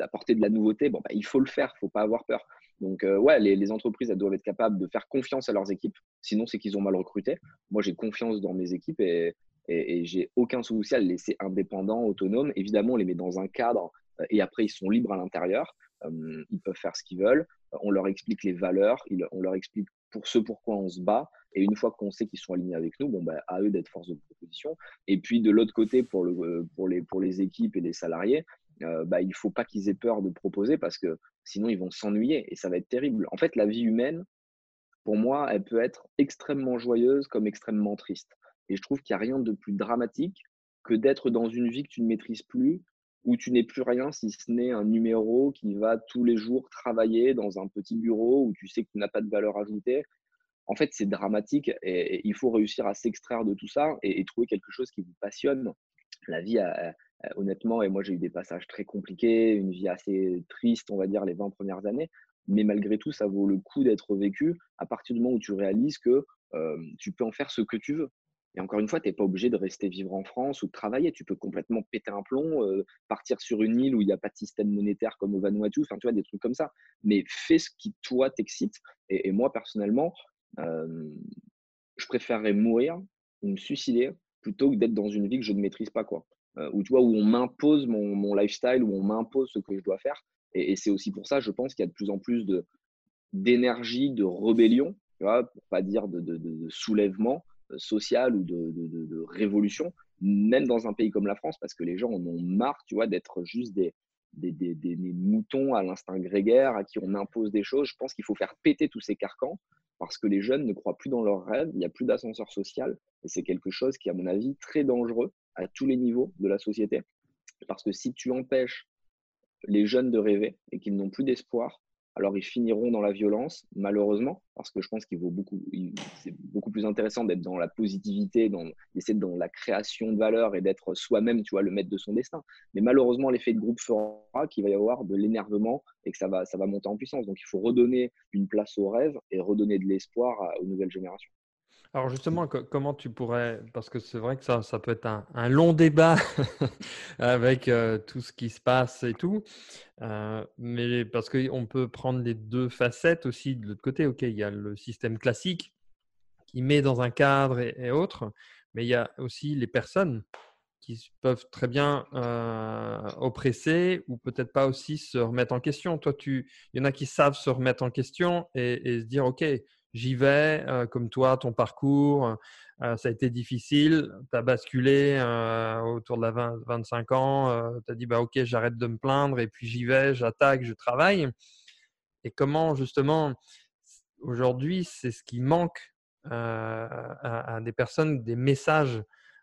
d'apporter de la nouveauté, bon, bah, il faut le faire, il ne faut pas avoir peur. Donc, euh, ouais, les, entreprises elles doivent être capables de faire confiance à leurs équipes. Sinon, c'est qu'ils ont mal recruté. Moi, j'ai confiance dans mes équipes et, et, j'ai aucun souci à les laisser indépendants, autonomes. Évidemment, on les met dans un cadre euh, et après, ils sont libres à l'intérieur. Euh, ils peuvent faire ce qu'ils veulent. On leur explique les valeurs, on leur explique pour ce pourquoi on se bat. Et une fois qu'on sait qu'ils sont alignés avec nous, bon, bah, à eux d'être force de proposition. Et puis de l'autre côté, pour, le, pour, les, pour les équipes et les salariés, bah, il ne faut pas qu'ils aient peur de proposer parce que sinon ils vont s'ennuyer et ça va être terrible. En fait, la vie humaine, pour moi, elle peut être extrêmement joyeuse comme extrêmement triste. Et je trouve qu'il n'y a rien de plus dramatique que d'être dans une vie que tu ne maîtrises plus, où tu n'es plus rien si ce n'est un numéro qui va tous les jours travailler dans un petit bureau où tu sais que tu n'as pas de valeur ajoutée. En fait, c'est dramatique et, il faut réussir à s'extraire de tout ça et, trouver quelque chose qui vous passionne. La vie, honnêtement, et moi j'ai eu des passages très compliqués, une vie assez triste, on va dire, les 20 premières années. Mais malgré tout, ça vaut le coup d'être vécu à partir du moment où tu réalises que tu peux en faire ce que tu veux. Et encore une fois, tu n'es pas obligé de rester vivre en France ou de travailler. Tu peux complètement péter un plomb, partir sur une île où il n'y a pas de système monétaire comme au Vanuatu, enfin, tu vois, des trucs comme ça. Mais fais ce qui, toi, t'excite. Et, moi, personnellement, je préférerais mourir ou me suicider plutôt que d'être dans une vie que je ne maîtrise pas. Quoi. Euh, où, tu vois, où on m'impose mon, lifestyle, où on m'impose ce que je dois faire. Et, c'est aussi pour ça, je pense qu'il y a de plus en plus d'énergie, de rébellion, tu vois, pas dire de, soulèvement euh, social ou de, révolution, même dans un pays comme la France, parce que les gens en ont marre, tu vois, d'être juste des, des, des, moutons à l'instinct grégaire à qui on impose des choses. Je pense qu'il faut faire péter tous ces carcans parce que les jeunes ne croient plus dans leurs rêves, il n'y a plus d'ascenseur social et c'est quelque chose qui, à mon avis, très dangereux à tous les niveaux de la société. Parce que si tu empêches les jeunes de rêver et qu'ils n'ont plus d'espoir, alors ils finiront dans la violence, malheureusement, parce que je pense qu'il vaut beaucoup, c'est beaucoup plus intéressant d'être dans la positivité, d'essayer dans la création de valeur et d'être soi-même, tu vois, le maître de son destin. Mais malheureusement, l'effet de groupe fera qu'il va y avoir de l'énervement et que ça va, ça va monter en puissance. Donc il faut redonner une place au rêve et redonner de l'espoir aux nouvelles générations. Alors justement, comment tu pourrais, parce que c'est vrai que ça, ça peut être un, long débat (laughs) avec euh, tout ce qui se passe et tout, euh, mais parce qu'on peut prendre les deux facettes aussi de l'autre côté. Ok, il y a le système classique qui met dans un cadre et, autres, mais il y a aussi les personnes qui peuvent très bien euh, oppresser ou peut-être pas aussi se remettre en question. Toi, tu, il y en a qui savent se remettre en question et, et se dire, ok, j'y vais, euh, comme toi, ton parcours, euh, ça a été difficile, tu as basculé euh, autour de la 20, 25 ans, tu as dit, bah, ok, j'arrête de me plaindre et puis j'y vais, j'attaque, je travaille. Et comment justement aujourd'hui, c'est ce qui manque à, des personnes, des messages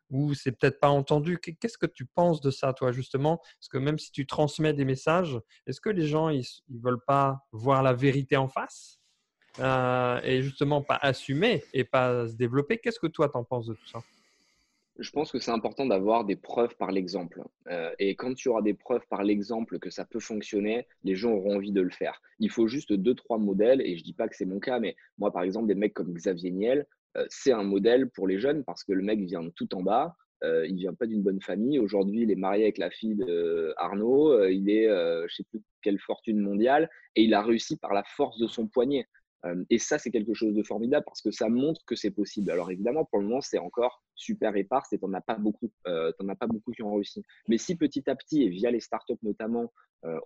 où c'est peut-être pas entendu? Qu'est-ce que tu penses de ça, toi, justement? Parce que même si tu transmets des messages, est-ce que les gens, ils, ne veulent pas voir la vérité en face? Et justement pas assumer et pas se développer Qu'est-ce que toi, tu en penses de tout ça? Je pense que c'est important d'avoir des preuves par l'exemple. Euh, et quand tu auras des preuves par l'exemple que ça peut fonctionner, les gens auront envie de le faire. Il faut juste deux, trois modèles. Et je dis pas que c'est mon cas, mais moi, par exemple, des mecs comme Xavier Niel, euh, c'est un modèle pour les jeunes parce que le mec vient de tout en bas. Euh, il vient pas d'une bonne famille. Aujourd'hui, il est marié avec la fille d'Arnaud. il est, je sais plus quelle fortune mondiale, et il a réussi par la force de son poignet et ça, c'est quelque chose de formidable parce que ça montre que c'est possible. Alors évidemment, pour le moment, c'est encore super éparse et tu n'en as pas beaucoup. Euh, as pas beaucoup qui ont réussi. Mais si petit à petit et via les startups notamment,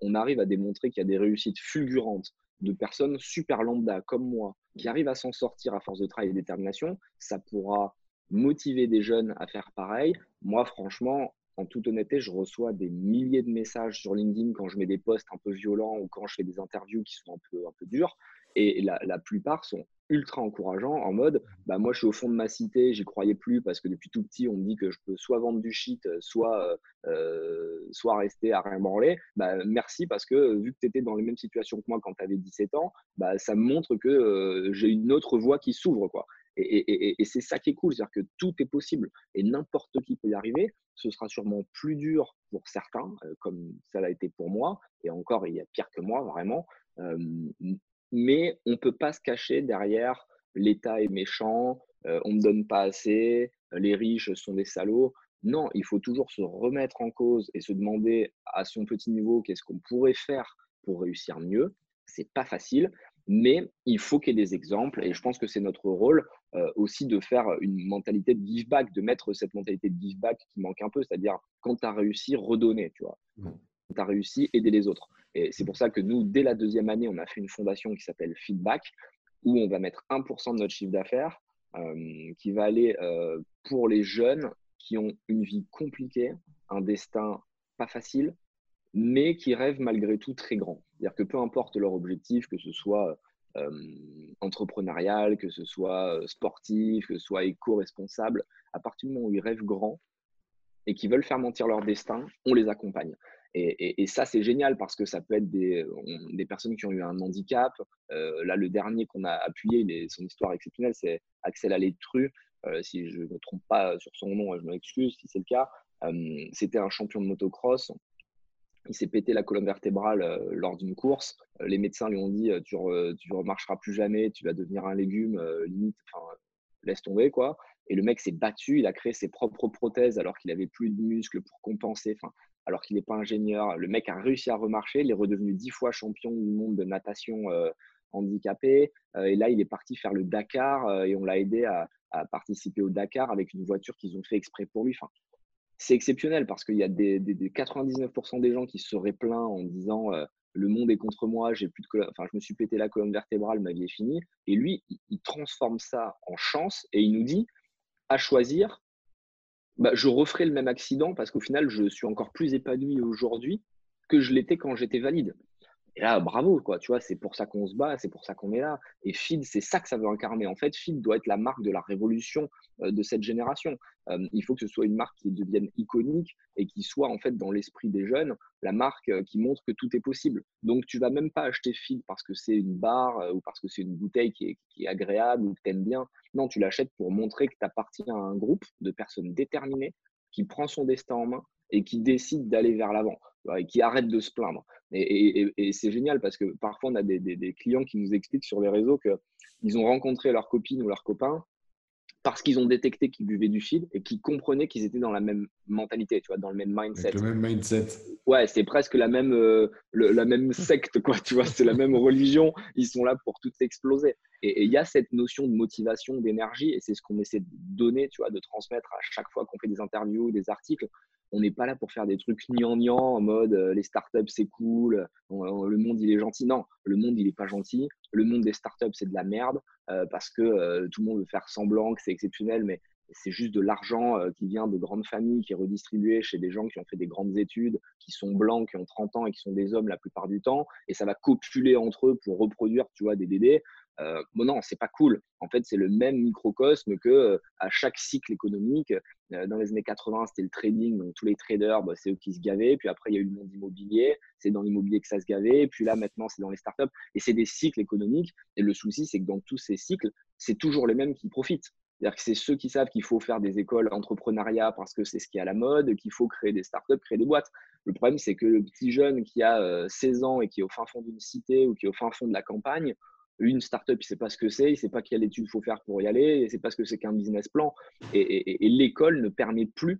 on arrive à démontrer qu'il y a des réussites fulgurantes de personnes super lambda comme moi qui arrivent à s'en sortir à force de travail et de détermination, ça pourra motiver des jeunes à faire pareil. Moi, franchement, en toute honnêteté, je reçois des milliers de messages sur LinkedIn quand je mets des posts un peu violents ou quand je fais des interviews qui sont un peu, un peu dures. Et la, plupart sont ultra encourageants en mode bah moi je suis au fond de ma cité j'y croyais plus parce que depuis tout petit on me dit que je peux soit vendre du shit soit euh, soit rester à rien branler. Bah merci parce que vu que tu étais dans les mêmes situations que moi quand tu avais 17 ans bah ça me montre que euh, j'ai une autre voie qui s'ouvre quoi. Et, c'est ça qui est cool c'est à dire que tout est possible et n'importe qui peut y arriver. Ce sera sûrement plus dur pour certains euh, comme ça l'a été pour moi et encore il y a pire que moi vraiment mais on ne peut pas se cacher derrière l'État est méchant, euh, on ne donne pas assez, les riches sont des salauds. Non, il faut toujours se remettre en cause et se demander à son petit niveau qu'est-ce qu'on pourrait faire pour réussir mieux. C'est pas facile, mais il faut qu'il y ait des exemples et je pense que c'est notre rôle euh, aussi de faire une mentalité de give back, de mettre cette mentalité de give back qui manque un peu, c'est-à-dire quand tu as réussi, redonner, tu vois. Mmh. Tu as réussi, aider les autres. Et c'est pour ça que nous, dès la deuxième année, on a fait une fondation qui s'appelle Feedback, où on va mettre 1% de notre chiffre d'affaires euh, qui va aller euh, pour les jeunes qui ont une vie compliquée, un destin pas facile, mais qui rêvent malgré tout très grand. C'est-à-dire que peu importe leur objectif, que ce soit euh, entrepreneurial, que ce soit sportif, que ce soit éco-responsable, à partir du moment où ils rêvent grand et qu'ils veulent faire mentir leur destin, on les accompagne. Et, ça, c'est génial parce que ça peut être des, personnes qui ont eu un handicap. Euh, là, le dernier qu'on a appuyé, son histoire exceptionnelle, c'est Axel Alétru. Euh, si je ne me trompe pas sur son nom, je m'excuse si c'est le cas. Euh, c'était un champion de motocross. Il s'est pété la colonne vertébrale lors d'une course. les médecins lui ont dit Tu ne remarcheras plus jamais, tu vas devenir un légume, limite, laisse tomber. quoi. Et le mec s'est battu, il a créé ses propres prothèses alors qu'il avait plus de muscles pour compenser. Alors qu'il n'est pas ingénieur. Le mec a réussi à remarcher, il est redevenu dix fois champion du monde de natation euh, handicapé. Euh, et là, il est parti faire le Dakar euh, et on l'a aidé à, participer au Dakar avec une voiture qu'ils ont fait exprès pour lui. Enfin, c'est exceptionnel parce qu'il y a des, 99% des gens qui se seraient plaints en disant le monde est contre moi, j'ai plus de enfin, je me suis pété la colonne vertébrale, ma vie est finie. Et lui, il transforme ça en chance et il nous dit à choisir, bah, je referai le même accident parce qu'au final, je suis encore plus épanoui aujourd'hui que je l'étais quand j'étais valide. Et là, bravo, quoi, tu vois, c'est pour ça qu'on se bat, c'est pour ça qu'on est là. Et Feed, c'est ça que ça veut incarner. En fait, Feed doit être la marque de la révolution euh, de cette génération. Euh, il faut que ce soit une marque qui devienne iconique et qui soit, en fait, dans l'esprit des jeunes, la marque euh, qui montre que tout est possible. Donc, tu vas même pas acheter Feed parce que c'est une barre ou parce que c'est une bouteille qui est, agréable ou que tu aimes bien. Non, tu l'achètes pour montrer que tu appartiens à un groupe de personnes déterminées qui prend son destin en main et qui décide d'aller vers l'avant et qui arrête de se plaindre. Et, c'est génial parce que parfois, on a des, clients qui nous expliquent sur les réseaux qu'ils ont rencontré leur copine ou leur copain parce qu'ils ont détecté qu'ils buvaient du feed et qu'ils comprenaient qu'ils étaient dans la même mentalité, tu vois, dans le même mindset. le même mindset. Ouais, c'est presque la même, euh, la même secte, quoi, tu vois, c'est la même religion. Ils sont là pour tout exploser. Et il y a cette notion de motivation, d'énergie, et c'est ce qu'on essaie de donner, tu vois, de transmettre à chaque fois qu'on fait des interviews, des articles on n'est pas là pour faire des trucs gnangnan en mode euh, les startups c'est cool, le monde il est gentil. Non, le monde il est pas gentil. Le monde des startups c'est de la merde euh, parce que euh, tout le monde veut faire semblant que c'est exceptionnel, mais c'est juste de l'argent qui vient de grandes familles, qui est redistribué chez des gens qui ont fait des grandes études, qui sont blancs, qui ont 30 ans et qui sont des hommes la plupart du temps, et ça va copuler entre eux pour reproduire, tu vois, des bébés. Euh, bon, non, c'est pas cool. En fait, c'est le même microcosme que à chaque cycle économique. Dans les années 80, c'était le trading, donc tous les traders, bah, c'est eux qui se gavaient. Puis après, il y a eu le monde immobilier, c'est dans l'immobilier que ça se gavait. Puis là, maintenant, c'est dans les startups. Et c'est des cycles économiques. Et le souci, c'est que dans tous ces cycles, c'est toujours les mêmes qui profitent. C'est-à-dire que c'est ceux qui savent qu'il faut faire des écoles entrepreneuriat parce que c'est ce qui est à la mode, qu'il faut créer des startups, créer des boîtes. Le problème, c'est que le petit jeune qui a 16 ans et qui est au fin fond d'une cité ou qui est au fin fond de la campagne, une startup, il ne sait pas ce que c'est, il ne sait pas quelle étude il faut faire pour y aller, il ne sait pas ce que c'est qu'un business plan. Et, l'école ne permet plus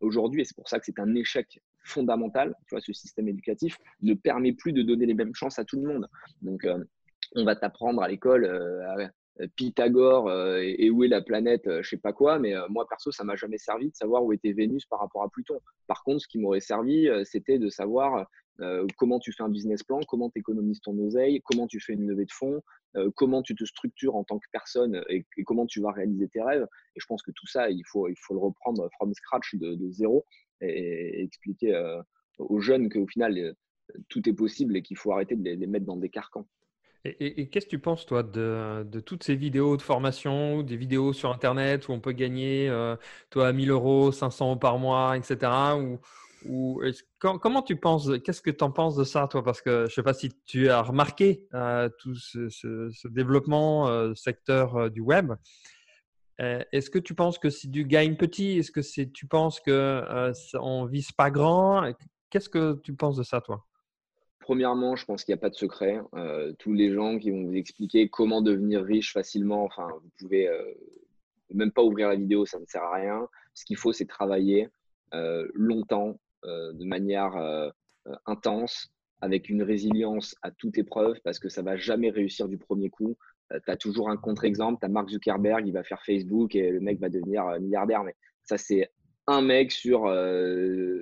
aujourd'hui, et c'est pour ça que c'est un échec fondamental, tu vois, ce système éducatif ne permet plus de donner les mêmes chances à tout le monde. Donc, euh, on va t'apprendre à l'école euh, euh, Pythagore et, où est la planète, je sais pas quoi, mais moi perso, ça m'a jamais servi de savoir où était Vénus par rapport à Pluton. Par contre, ce qui m'aurait servi, c'était de savoir euh, comment tu fais un business plan, comment tu économises ton oseille, comment tu fais une levée de fonds, euh, comment tu te structures en tant que personne et, comment tu vas réaliser tes rêves. Et je pense que tout ça, il faut, il faut le reprendre from scratch de, zéro et, expliquer euh, aux jeunes qu'au final, tout est possible et qu'il faut arrêter de les, mettre dans des carcans. Et, qu'est-ce que tu penses, toi, de, toutes ces vidéos de formation, des vidéos sur Internet où on peut gagner, toi, 1000 euros, 500 euros par mois, etc., comment tu penses, qu'est-ce que tu en penses de ça, toi? Parce que je ne sais pas si tu as remarqué euh, tout ce, développement euh, secteur euh, du web. Est-ce que tu penses que c'est du gain petit? Est-ce que tu penses qu'on ne vise pas grand? Qu'est-ce que tu penses de ça, toi? Premièrement, je pense qu'il n'y a pas de secret. tous les gens qui vont vous expliquer comment devenir riche facilement, enfin, vous pouvez même pas ouvrir la vidéo, ça ne sert à rien. Ce qu'il faut, c'est travailler longtemps, euh, de manière euh, euh, intense, avec une résilience à toute épreuve, parce que ça va jamais réussir du premier coup. tu as toujours un contre-exemple, tu as Mark Zuckerberg, il va faire Facebook et le mec va devenir milliardaire. Mais ça, c'est un mec sur,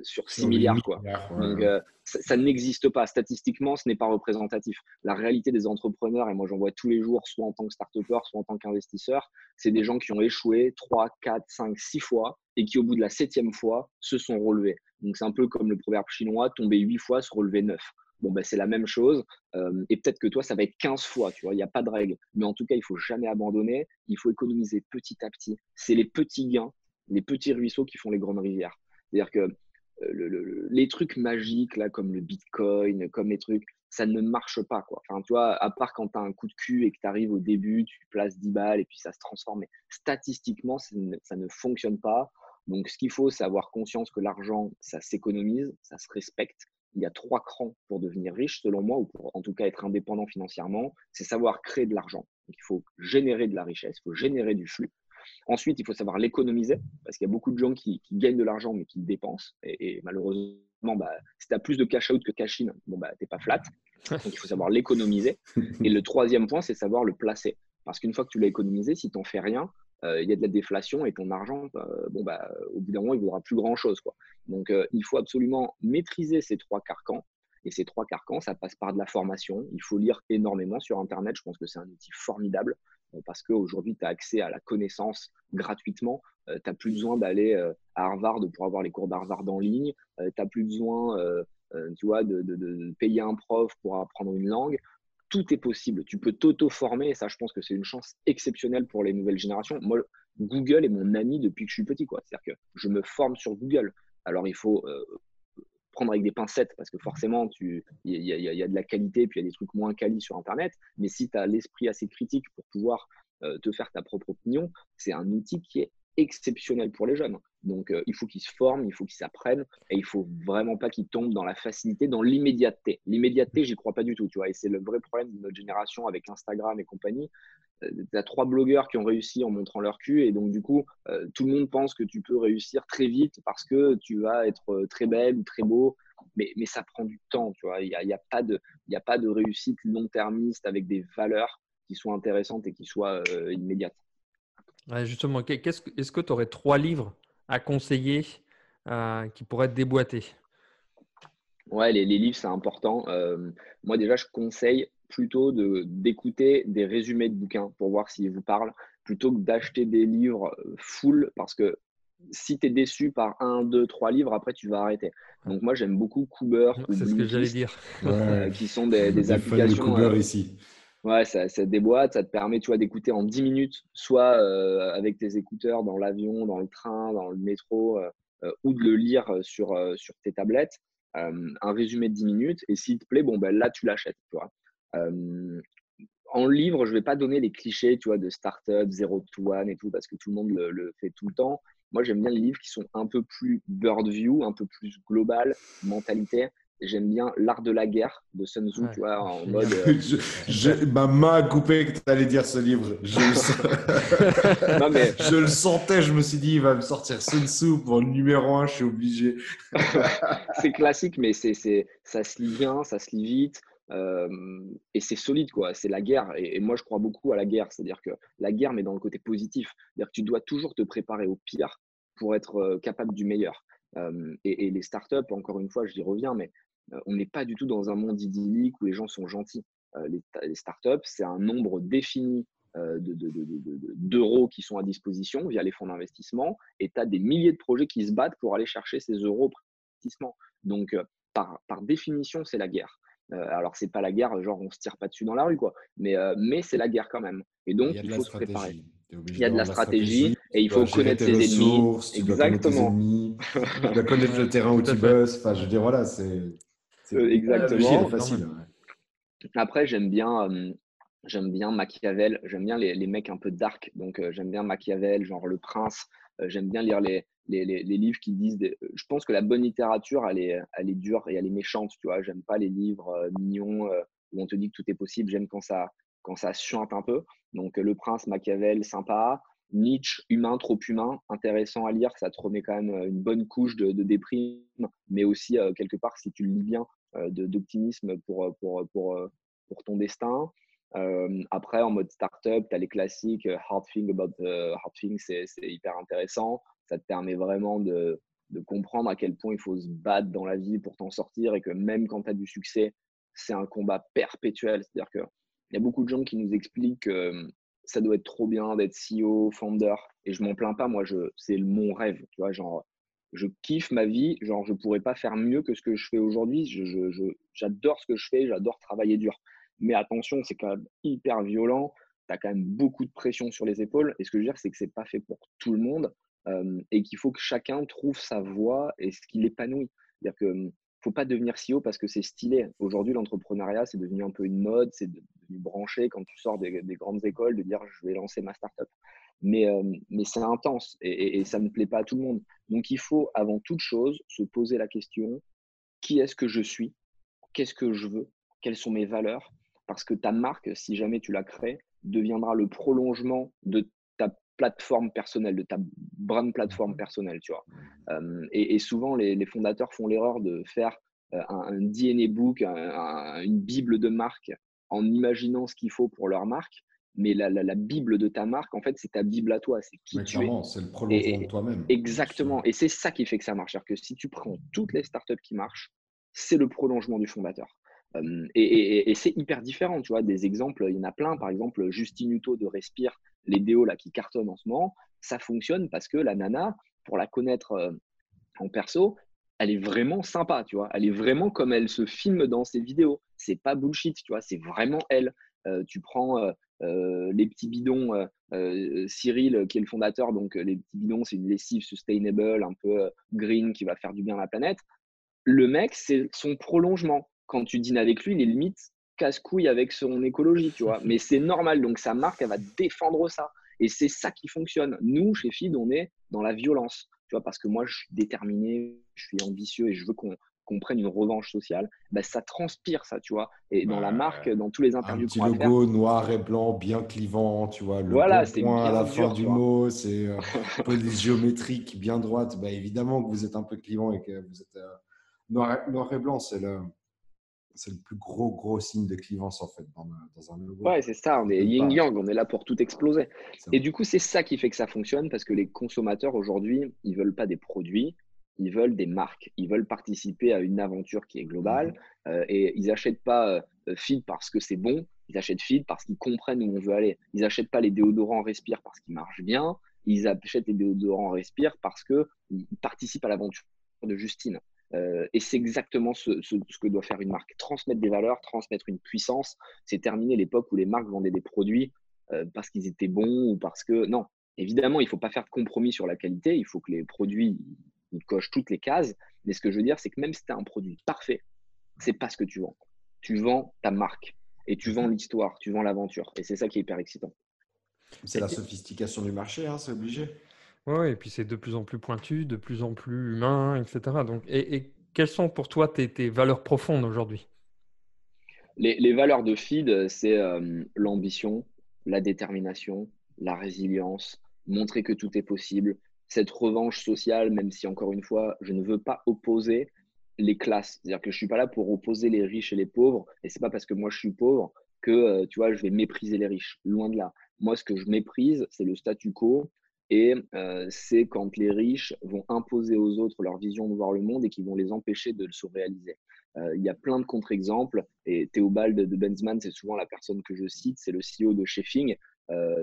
sur 6 milliards. Quoi. Donc, ça, n'existe pas. Statistiquement, ce n'est pas représentatif. La réalité des entrepreneurs, et moi j'en vois tous les jours, soit en tant que start soit en tant qu'investisseur, c'est des gens qui ont échoué 3, 4, 5, 6 fois et qui, au bout de la septième fois, se sont relevés. Donc, c'est un peu comme le proverbe chinois, tomber 8 fois, se relever 9. Bon, ben, c'est la même chose. Euh, et peut-être que toi, ça va être 15 fois, tu vois, il n'y a pas de règle. Mais en tout cas, il faut jamais abandonner. Il faut économiser petit à petit. C'est les petits gains, les petits ruisseaux qui font les grandes rivières. C'est-à-dire que euh, les trucs magiques, là, comme le bitcoin, comme les trucs, ça ne marche pas, quoi. Enfin, tu vois, à part quand tu as un coup de cul et que tu arrives au début, tu places 10 balles et puis ça se transforme. Mais statistiquement, ça ne fonctionne pas. Donc, ce qu'il faut, c'est avoir conscience que l'argent, ça s'économise, ça se respecte. Il y a trois crans pour devenir riche, selon moi, ou pour en tout cas être indépendant financièrement. C'est savoir créer de l'argent. Il faut générer de la richesse, il faut générer du flux. Ensuite, il faut savoir l'économiser, parce qu'il y a beaucoup de gens qui, gagnent de l'argent, mais qui dépensent. Et, malheureusement, bah, si tu as plus de cash out que cash in, bon, bah, tu n'es pas flat. Donc, il faut savoir l'économiser. Et le troisième point, c'est savoir le placer. Parce qu'une fois que tu l'as économisé, si tu n'en fais rien, il y a de la déflation et ton argent, euh, bon, bah, au bout d'un moment, il ne vaudra plus grand-chose. Quoi. Donc, euh, il faut absolument maîtriser ces trois carcans. Et ces trois carcans, ça passe par de la formation. Il faut lire énormément sur Internet. Je pense que c'est un outil formidable parce qu'aujourd'hui, tu as accès à la connaissance gratuitement. tu n'as plus besoin d'aller à Harvard pour avoir les cours d'Harvard en ligne. tu n'as plus besoin tu vois, de, de, payer un prof pour apprendre une langue tout est possible. Tu peux t'auto-former et ça, je pense que c'est une chance exceptionnelle pour les nouvelles générations. Moi, Google est mon ami depuis que je suis petit. C'est-à-dire que je me forme sur Google. Alors, il faut euh, prendre avec des pincettes parce que forcément, il y, a de la qualité puis il y a des trucs moins quali sur Internet. Mais si tu as l'esprit assez critique pour pouvoir euh, te faire ta propre opinion, c'est un outil qui est exceptionnel pour les jeunes. Donc, euh, il faut qu'ils se forment, il faut qu'ils s'apprennent, et il faut vraiment pas qu'ils tombent dans la facilité, dans l'immédiateté. L'immédiateté, j'y crois pas du tout, tu vois. Et c'est le vrai problème de notre génération avec Instagram et compagnie. Euh, tu as trois blogueurs qui ont réussi en montrant leur cul, et donc du coup, euh, tout le monde pense que tu peux réussir très vite parce que tu vas être très belle ou très beau, mais, mais ça prend du temps, tu vois. Il n'y a, y a, pas de, a pas de réussite long-termiste avec des valeurs qui soient intéressantes et qui soient immédiates justement, est-ce que tu aurais trois livres à conseiller euh, qui pourraient être déboîtés Ouais, les, livres, c'est important. Euh, moi, déjà, je conseille plutôt d'écouter des résumés de bouquins pour voir s'ils vous parlent, plutôt que d'acheter des livres euh, full, parce que si tu es déçu par un, deux, trois livres, après, tu vas arrêter. Donc, moi, j'aime beaucoup Cooper. C'est ce que j'allais dire. qui sont des, des, applications. ici. Ouais, ça, ça, déboîte, ça te permet, d'écouter en 10 minutes, soit euh, avec tes écouteurs dans l'avion, dans le train, dans le métro, euh, euh, ou de le lire sur, sur tes tablettes, un résumé de 10 minutes. Et s'il te plaît, bon, ben là, tu l'achètes, tu en livre, je vais pas donner les clichés, tu vois, de startup, zero to one et tout, parce que tout le monde le, le fait tout le temps. Moi, j'aime bien les livres qui sont un peu plus bird view, un peu plus global, mentalité. J'aime bien L'art de la guerre de Sun Tzu, tu vois, en (laughs) mode. Euh, ma main a coupé que tu allais dire ce livre. Je le, (laughs) non, mais... je le sentais, je me suis dit, il va me sortir Sun Tzu pour le numéro un, je suis obligé. (laughs) c'est classique, mais c'est, ça se lit bien, ça se lit vite. Euh, et c'est solide, quoi. C'est la guerre. Et, et, moi, je crois beaucoup à la guerre. C'est-à-dire que la guerre, mais dans le côté positif. C'est-à-dire que tu dois toujours te préparer au pire pour être euh, capable du meilleur. et, et, les startups, encore une fois, je j'y reviens, mais euh, on n'est pas du tout dans un monde idyllique où les gens sont gentils. Euh, les, startups, c'est un nombre défini euh, d'euros qui sont à disposition via les fonds d'investissement et tu as des milliers de projets qui se battent pour aller chercher ces euros d'investissement. Donc, par, par définition, c'est la guerre. alors, c'est pas la guerre, genre on se tire pas dessus dans la rue, quoi. Mais, mais c'est la guerre quand même. Et donc, il, faut se préparer. Il y a de la stratégie, et il faut connaître ses ennemis. Exactement. Tu dois connaître le (laughs) terrain où tu bosses. Enfin, je veux dire, voilà, c'est. Exactement. Après, j'aime bien, j'aime bien Machiavel. J'aime bien les, mecs un peu dark. Donc, j'aime bien Machiavel, genre Le Prince. j'aime bien lire les, les, livres qui disent. Je pense que la bonne littérature, elle est, elle est dure et elle est méchante. Tu vois, j'aime pas les livres mignons où on te dit que tout est possible. J'aime quand ça, quand ça suinte un peu. Donc, Le Prince, Machiavel, sympa. Nietzsche, humain, trop humain, intéressant à lire, ça te remet quand même une bonne couche de, de déprime, mais aussi quelque part, si tu le lis bien, euh, d'optimisme pour, euh, pour, pour, euh, pour ton destin. après, en mode startup, tu as les classiques Hard Thing About Hard Thing, c'est hyper intéressant. Ça te permet vraiment de, de, comprendre à quel point il faut se battre dans la vie pour t'en sortir et que même quand tu as du succès, c'est un combat perpétuel. C'est-à-dire qu'il y a beaucoup de gens qui nous expliquent que ça doit être trop bien d'être CEO, founder. Et je m'en plains pas, moi, c'est mon rêve. Tu vois, genre, je kiffe ma vie, genre je pourrais pas faire mieux que ce que je fais aujourd'hui. J'adore ce que je fais, j'adore travailler dur. Mais attention, c'est quand même hyper violent. Tu as quand même beaucoup de pression sur les épaules. Et ce que je veux dire, c'est que c'est pas fait pour tout le monde euh, et qu'il faut que chacun trouve sa voie et ce qui l'épanouit. C'est-à-dire que hum, faut pas devenir CEO parce que c'est stylé. Aujourd'hui, l'entrepreneuriat, c'est devenu un peu une mode, c'est devenu branché quand tu sors des, des, grandes écoles de dire je vais lancer ma startup mais, euh, mais c'est intense et, ça ne plaît pas à tout le monde. Donc il faut avant toute chose se poser la question qui est-ce que je suis? Qu'est-ce que je veux? Quelles sont mes valeurs? Parce que ta marque, si jamais tu la crées, deviendra le prolongement de ta plateforme personnelle, de ta brand plateforme personnelle, tu vois. Euh, et, souvent, les, fondateurs font l'erreur de faire euh, un, DNA book, une bible de marque en imaginant ce qu'il faut pour leur marque mais la, la, Bible de ta marque, en fait, c'est ta Bible à toi. C'est qui tu es. C'est le prolongement de toi-même. Exactement. Et c'est ça qui fait que ça marche. C'est-à-dire que si tu prends toutes les startups qui marchent, c'est le prolongement du fondateur. et, c'est hyper différent, tu vois. Des exemples, il y en a plein. Par exemple, Justine Hutto de Respire, les déos là qui cartonnent en ce moment, ça fonctionne parce que la nana, pour la connaître en perso, elle est vraiment sympa, tu vois. Elle est vraiment comme elle se filme dans ses vidéos. C'est pas bullshit, tu vois. C'est vraiment elle. tu prends euh, les petits bidons, euh, euh, Cyril, qui est le fondateur, donc les petits bidons, c'est une lessive sustainable, un peu green, qui va faire du bien à la planète. Le mec, c'est son prolongement. Quand tu dînes avec lui, il est limite casse-couille avec son écologie, tu vois. Mais c'est normal, donc sa marque, elle va défendre ça. Et c'est ça qui fonctionne. Nous, chez FID, on est dans la violence, tu vois, parce que moi, je suis déterminé, je suis ambitieux et je veux qu'on qu'on prenne une revanche sociale, bah, ça transpire ça, tu vois. Et dans la marque, dans tous les interviews qu'on Un petit logo noir et blanc, bien clivant, tu vois. Le voilà, c'est point à la fin du mot, c'est euh, (laughs) un peu des géométriques bien droites. Bah, évidemment que vous êtes un peu clivant et que vous êtes euh, noir, et blanc, c'est le c'est le plus gros, gros signe de clivance en fait dans, un logo. Ouais, c'est ça, on est yin-yang, on est là pour tout exploser. Et du coup, c'est ça qui fait que ça fonctionne parce que les consommateurs aujourd'hui, ils veulent pas des produits, ils veulent des marques, ils veulent participer à une aventure qui est globale mmh. euh, et ils n'achètent pas euh, Feed parce que c'est bon, ils achètent Feed parce qu'ils comprennent où on veut aller. Ils n'achètent pas les déodorants Respire parce qu'ils marchent bien, ils achètent les déodorants Respire parce qu'ils participent à l'aventure de Justine. et c'est exactement ce, ce, que doit faire une marque. Transmettre des valeurs, transmettre une puissance. C'est terminé l'époque où les marques vendaient des produits parce qu'ils étaient bons ou parce que... Non, évidemment, il ne faut pas faire de compromis sur la qualité. Il faut que les produits ils cochent toutes les cases. Mais ce que je veux dire, c'est que même si tu as un produit parfait, c'est pas ce que tu vends. Tu vends ta marque et tu vends l'histoire, tu vends l'aventure. Et c'est ça qui est hyper excitant. C'est la sophistication du marché, hein, c'est obligé. Oui, et puis c'est de plus en plus pointu, de plus en plus humain, etc. Donc, et, quelles sont pour toi tes, valeurs profondes aujourd'hui? Les, valeurs de Feed, c'est euh, l'ambition, la détermination, la résilience, montrer que tout est possible, cette revanche sociale, même si encore une fois, je ne veux pas opposer les classes. C'est-à-dire que je ne suis pas là pour opposer les riches et les pauvres. Et ce n'est pas parce que moi je suis pauvre que euh, tu vois, je vais mépriser les riches. Loin de là. Moi, ce que je méprise, c'est le statu quo. Et euh, c'est quand les riches vont imposer aux autres leur vision de voir le monde et qui vont les empêcher de se réaliser. Euh, il y a plein de contre-exemples. Et Théobald de Benzman, c'est souvent la personne que je cite. C'est le CEO de Sheffing.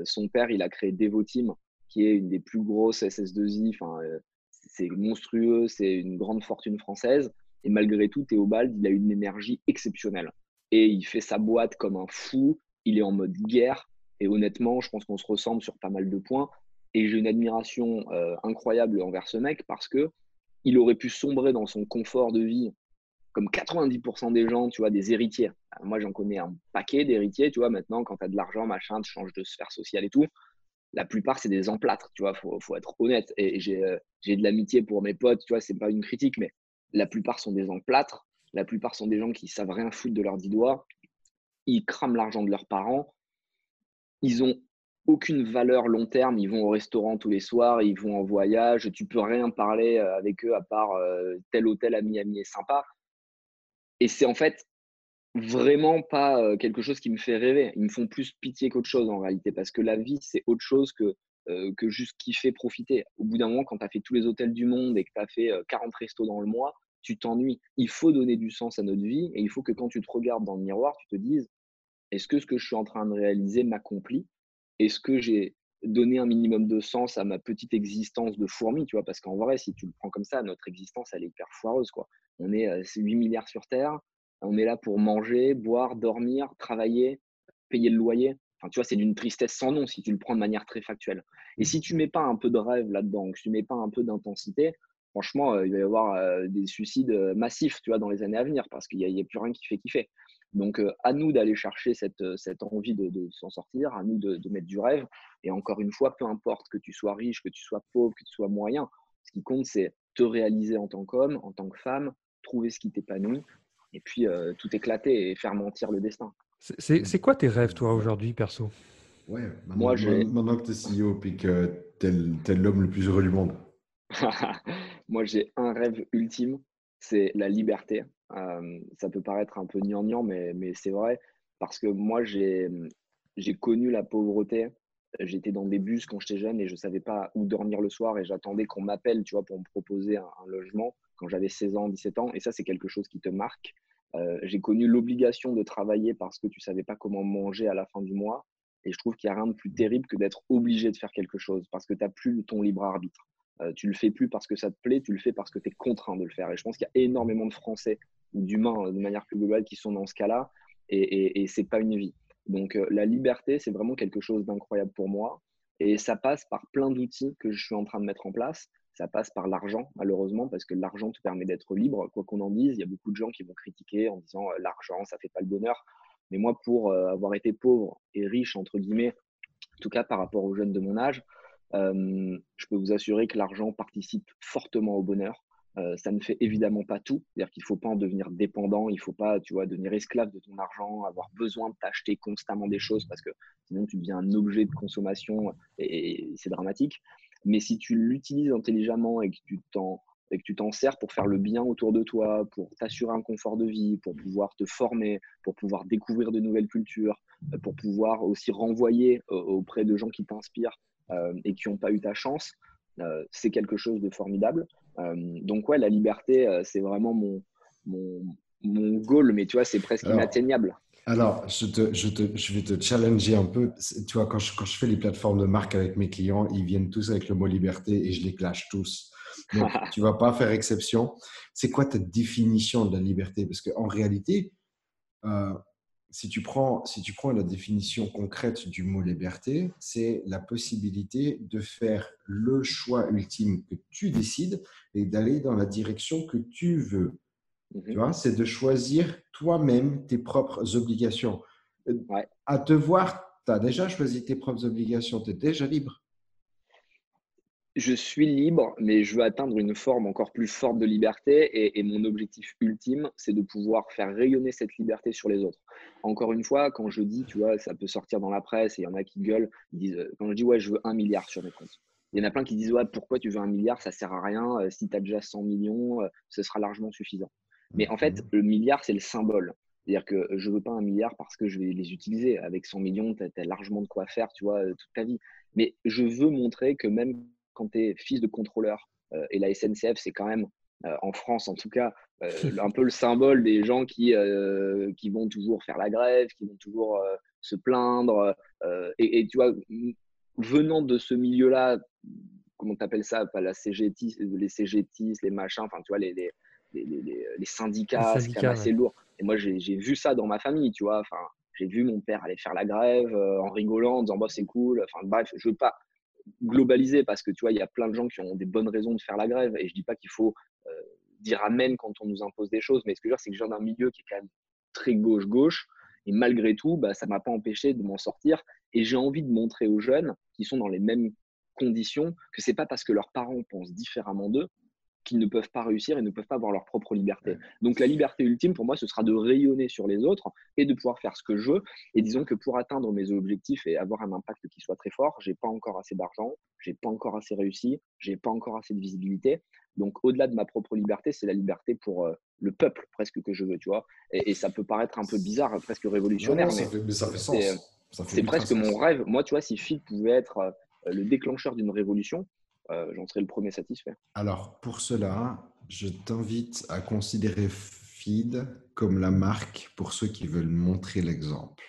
son père, il a créé Devoteam, qui est une des plus grosses SS2I. Enfin, euh, c'est monstrueux, c'est une grande fortune française. Et malgré tout, Théobald, il a une énergie exceptionnelle. Et il fait sa boîte comme un fou. Il est en mode guerre. Et honnêtement, je pense qu'on se ressemble sur pas mal de points. Et j'ai une admiration euh, incroyable envers ce mec parce que il aurait pu sombrer dans son confort de vie comme 90% des gens, tu vois, des héritiers. Moi, j'en connais un paquet d'héritiers, tu vois, maintenant, quand tu as de l'argent, machin, tu changes de sphère sociale et tout la plupart, c'est des emplâtres, tu vois, faut, faut être honnête. Et euh, j'ai de l'amitié pour mes potes, tu vois, c'est pas une critique, mais la plupart sont des emplâtres. La plupart sont des gens qui savent rien foutre de leurs dix doigts. Ils crament l'argent de leurs parents. Ils ont aucune valeur long terme. Ils vont au restaurant tous les soirs, ils vont en voyage. Tu peux rien parler euh, avec eux à part euh, tel hôtel à Miami est sympa. Et c'est en fait vraiment pas quelque chose qui me fait rêver. Ils me font plus pitié qu'autre chose en réalité, parce que la vie, c'est autre chose que, que juste kiffer, profiter. Au bout d'un moment, quand tu as fait tous les hôtels du monde et que tu as fait 40 euh, restos dans le mois, tu t'ennuies. Il faut donner du sens à notre vie et il faut que quand tu te regardes dans le miroir, tu te dises, est-ce que ce que je suis en train de réaliser m'accomplit? Est-ce que j'ai donné un minimum de sens à ma petite existence de fourmi, tu vois, parce qu'en vrai, si tu le prends comme ça, notre existence, elle est hyper foireuse, quoi. On est 8 milliards sur Terre, on est là pour manger, boire, dormir, travailler, payer le loyer. Enfin, tu vois, c'est d'une tristesse sans nom si tu le prends de manière très factuelle. Et si tu mets pas un peu de rêve là-dedans, si tu mets pas un peu d'intensité, franchement, euh, il va y avoir euh, des suicides euh, massifs, tu vois, dans les années à venir, parce qu'il n'y a, plus rien qui fait kiffer. Donc, à nous d'aller chercher cette, envie de, s'en sortir, à nous de, mettre du rêve. Et encore une fois, peu importe que tu sois riche, que tu sois pauvre, que tu sois moyen, ce qui compte, c'est te réaliser en tant qu'homme, en tant que femme, trouver ce qui t'épanouit et puis euh, tout éclater et faire mentir le destin. C'est quoi tes rêves, toi, aujourd'hui, perso? Ouais, maintenant, Moi, maintenant que tu es CEO et que tu es, l'homme le plus heureux du monde. (laughs) Moi, j'ai un rêve ultime, c'est la liberté. Euh, ça peut paraître un peu gnangnan, mais, mais c'est vrai, parce que moi, j'ai connu la pauvreté. J'étais dans des bus quand j'étais jeune et je ne savais pas où dormir le soir et j'attendais qu'on m'appelle, tu vois, pour me proposer un logement quand j'avais 16 ans, 17 ans, et ça, c'est quelque chose qui te marque. Euh, j'ai connu l'obligation de travailler parce que tu savais pas comment manger à la fin du mois. Et je trouve qu'il n'y a rien de plus terrible que d'être obligé de faire quelque chose parce que tu n'as plus ton libre arbitre. Euh, tu le fais plus parce que ça te plaît, tu le fais parce que tu es contraint de le faire. Et je pense qu'il y a énormément de Français ou d'humains de manière plus globale qui sont dans ce cas-là et, et, et c'est pas une vie. Donc euh, la liberté, c'est vraiment quelque chose d'incroyable pour moi. Et ça passe par plein d'outils que je suis en train de mettre en place ça passe par l'argent, malheureusement, parce que l'argent te permet d'être libre, quoi qu'on en dise. Il y a beaucoup de gens qui vont critiquer en disant euh, l'argent, ça fait pas le bonheur. Mais moi, pour euh, avoir été pauvre et riche, entre guillemets, en tout cas par rapport aux jeunes de mon âge, euh, je peux vous assurer que l'argent participe fortement au bonheur. ça ne fait évidemment pas tout, c'est-à-dire qu'il ne faut pas en devenir dépendant, il ne faut pas, tu vois, devenir esclave de ton argent, avoir besoin de t'acheter constamment des choses parce que sinon tu deviens un objet de consommation et c'est dramatique. Mais si tu l'utilises intelligemment et que tu t'en et que tu t'en sers pour faire le bien autour de toi, pour t'assurer un confort de vie, pour pouvoir te former, pour pouvoir découvrir de nouvelles cultures, euh, pour pouvoir aussi renvoyer euh, auprès de gens qui t'inspirent euh, et qui n'ont pas eu ta chance, c'est quelque chose de formidable. donc ouais, la liberté, c'est vraiment mon, mon, mon, goal, mais tu vois, c'est presque inatteignable. Alors, je, te, je, te, je, vais te challenger un peu. Tu vois, quand je, quand je fais les plateformes de marque avec mes clients, ils viennent tous avec le mot liberté et je les clash tous. Donc, (laughs) tu vas pas faire exception. C'est quoi ta définition de la liberté? Parce qu'en réalité, euh, si, tu prends, si tu prends la définition concrète du mot liberté, c'est la possibilité de faire le choix ultime que tu décides et d'aller dans la direction que tu veux. Tu mhm. vois, c'est de choisir toi-même tes propres obligations. Euh, à te voir, tu as déjà choisi tes propres obligations, tu es déjà libre je suis libre, mais je veux atteindre une forme encore plus forte de liberté. Et, mon objectif ultime, c'est de pouvoir faire rayonner cette liberté sur les autres. Encore une fois, quand je dis, tu vois, ça peut sortir dans la presse et il y en a qui gueulent, ils disent, euh, quand je dis, ouais, je veux un milliard sur mes comptes. Il y en a plein qui disent, ouais, pourquoi tu veux un milliard? Ça sert à rien. Euh, si tu as déjà 100 millions, ce sera largement suffisant. Mais en fait, mmh. le milliard, c'est le symbole. C'est-à-dire que je ne veux pas un milliard parce que je vais les utiliser. Avec 100 millions, tu as, largement de quoi faire, tu vois, toute ta vie. Mais je veux montrer que même quand tu es fils de contrôleur, euh, et la SNCF, c'est quand même, euh, en France en tout cas, euh, un peu le symbole des gens qui, qui vont toujours faire la grève, qui vont toujours se plaindre. Et, tu vois, venant de ce milieu-là, comment tu appelles ça Pas la CGT, les CGT, les machins, enfin, tu vois, les, les, les, les syndicats, c'est assez lourd. Et moi, j'ai vu ça dans ma famille, tu vois. Enfin, j'ai vu mon père aller faire la grève en rigolant, en disant bah, c'est cool. Enfin, bref, je veux pas globaliser parce que tu vois, il y a plein de gens qui ont des bonnes raisons de faire la grève et je dis pas qu'il faut euh, dire amen quand on nous impose des choses, mais ce que je veux dire, c'est que je viens d'un milieu qui est quand même très gauche-gauche et malgré tout, bah, ça m'a pas empêché de m'en sortir et j'ai envie de montrer aux jeunes qui sont dans les mêmes conditions que c'est pas parce que leurs parents pensent différemment d'eux qu'ils ne peuvent pas réussir et ne peuvent pas avoir leur propre liberté. Donc la liberté ultime, pour moi, ce sera de rayonner sur les autres et de pouvoir faire ce que je veux. Et disons que pour atteindre mes objectifs et avoir un impact qui soit très fort, j'ai pas encore assez d'argent, j'ai pas encore assez réussi, j'ai pas encore assez de visibilité. Donc au-delà de ma propre liberté, c'est la liberté pour euh, le peuple presque que je veux, tu vois. Et, ça peut paraître un peu bizarre, presque révolutionnaire, mais, ça fait sens. C'est presque mon rêve. Moi, tu vois, si Fit pouvait être euh, le déclencheur d'une révolution, j'en serai le premier satisfait. Alors, pour cela, je t'invite à considérer Feed comme la marque pour ceux qui veulent montrer l'exemple.